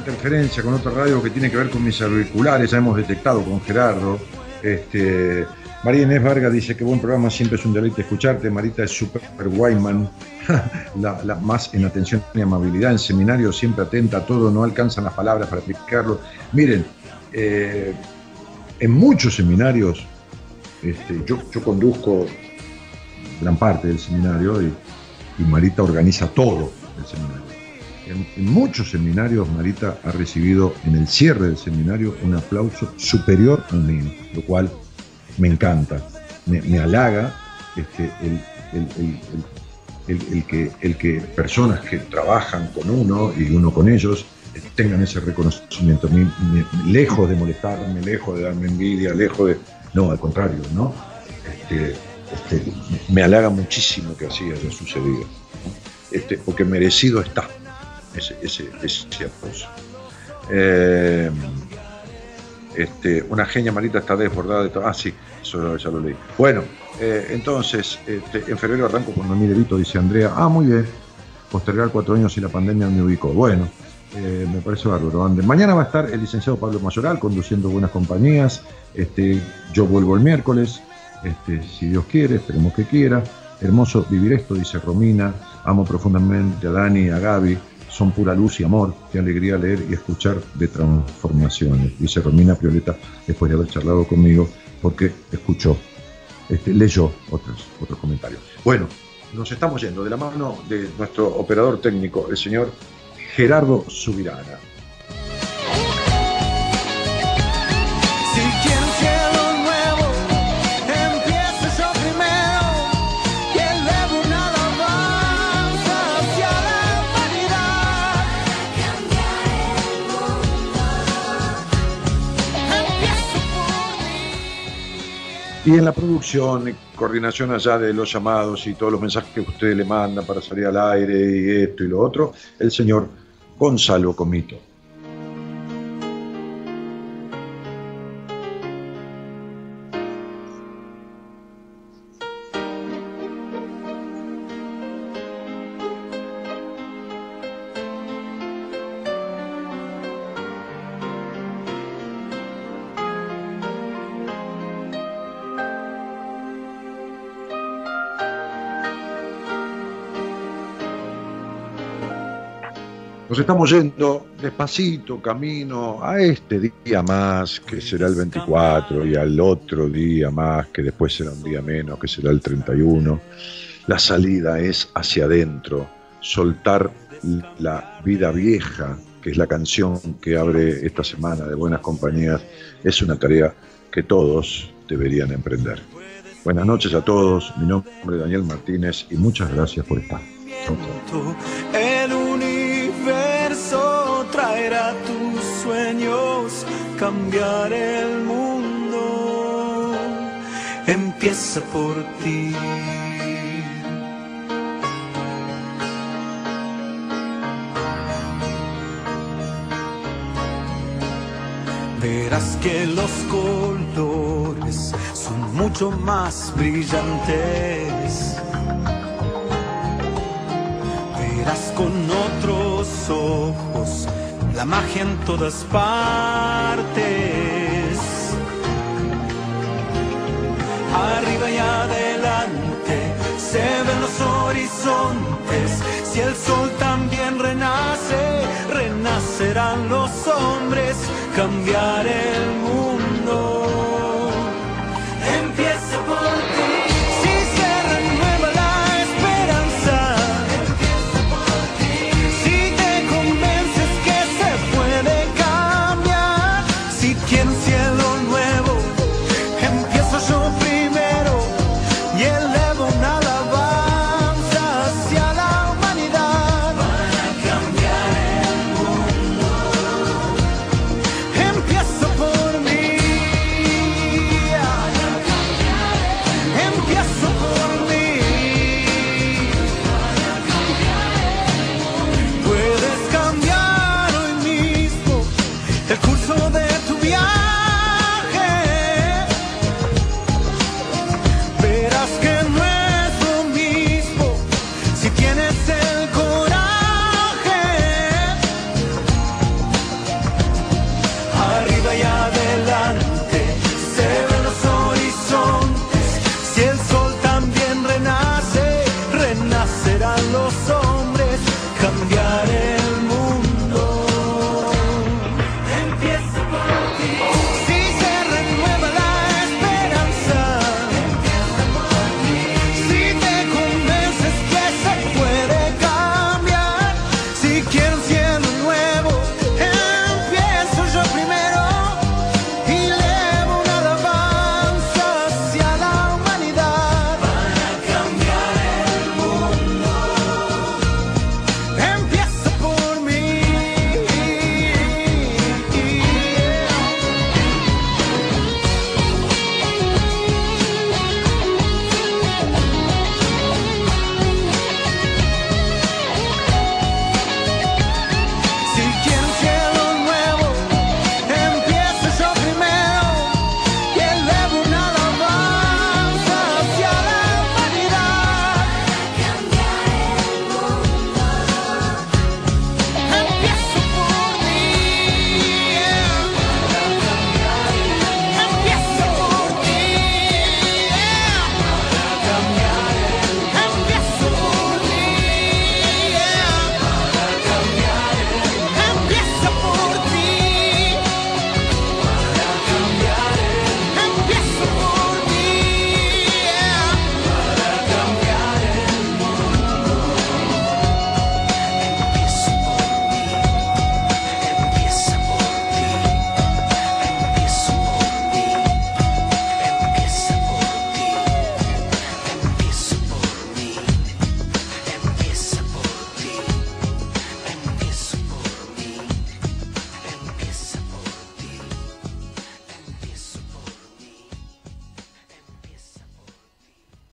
Interferencia con otra radio que tiene que ver con mis auriculares, ya hemos detectado con Gerardo. Este, María Inés Vargas dice que buen programa, siempre es un deleite escucharte. Marita es super Guayman, [LAUGHS] la, más en atención y amabilidad. En seminario siempre atenta a todo, no alcanzan las palabras para explicarlo. Miren, eh, en muchos seminarios, este, yo, yo conduzco gran parte del seminario y, y Marita organiza todo el seminario. En, muchos seminarios Marita ha recibido en el cierre del seminario un aplauso superior al mío, lo cual me encanta, me, me halaga este, el, que, personas que trabajan con uno y uno con ellos eh, tengan ese reconocimiento. Mi- mi- lejos de molestarme, lejos de darme envidia, lejos de... No, al contrario, ¿no? Este, este, me halaga muchísimo que así haya sucedido, este, porque merecido está ese, ese. Eh, este, una genia Marita está desbordada de todo. Ah, sí, eso ya lo leí. Bueno, eh, entonces, este, en febrero arranco con Noemí Delito, dice Andrea. Ah, muy bien. Postergar cuatro años y la pandemia me ubicó. Bueno, eh, me parece bárbaro. Ande. Mañana va a estar el licenciado Pablo Mayoral conduciendo buenas compañías. Este, yo vuelvo el miércoles, este, si Dios quiere, esperemos que quiera. Hermoso vivir esto, dice Romina. Amo profundamente a Dani a Gaby. Son pura luz y amor. Qué alegría leer y escuchar de transformaciones. Dice Romina Prioleta después de haber charlado conmigo porque escuchó, este, leyó otros, otros comentarios. Bueno, nos estamos yendo de la mano de nuestro operador técnico, el señor Gerardo Subirana. Y en la producción y coordinación allá de los llamados y todos los mensajes que usted le manda para salir al aire y esto y lo otro, el señor Gonzalo Comito. Nos estamos yendo despacito, camino a este día más, que será el 24, y al otro día más, que después será un día menos, que será el 31. La salida es hacia adentro, soltar la vida vieja, que es la canción que abre esta semana de Buenas Compañías, es una tarea que todos deberían emprender. Buenas noches a todos, mi nombre es Daniel Martínez y muchas gracias por estar. Chau, chau. Cambiar el mundo. Empieza por ti. verás que los colores son mucho más brillantes. Verás con ojos la magia en todas partes. Arriba y adelante se ven los horizontes. Si el sol también renace, renacerán los hombres, cambiar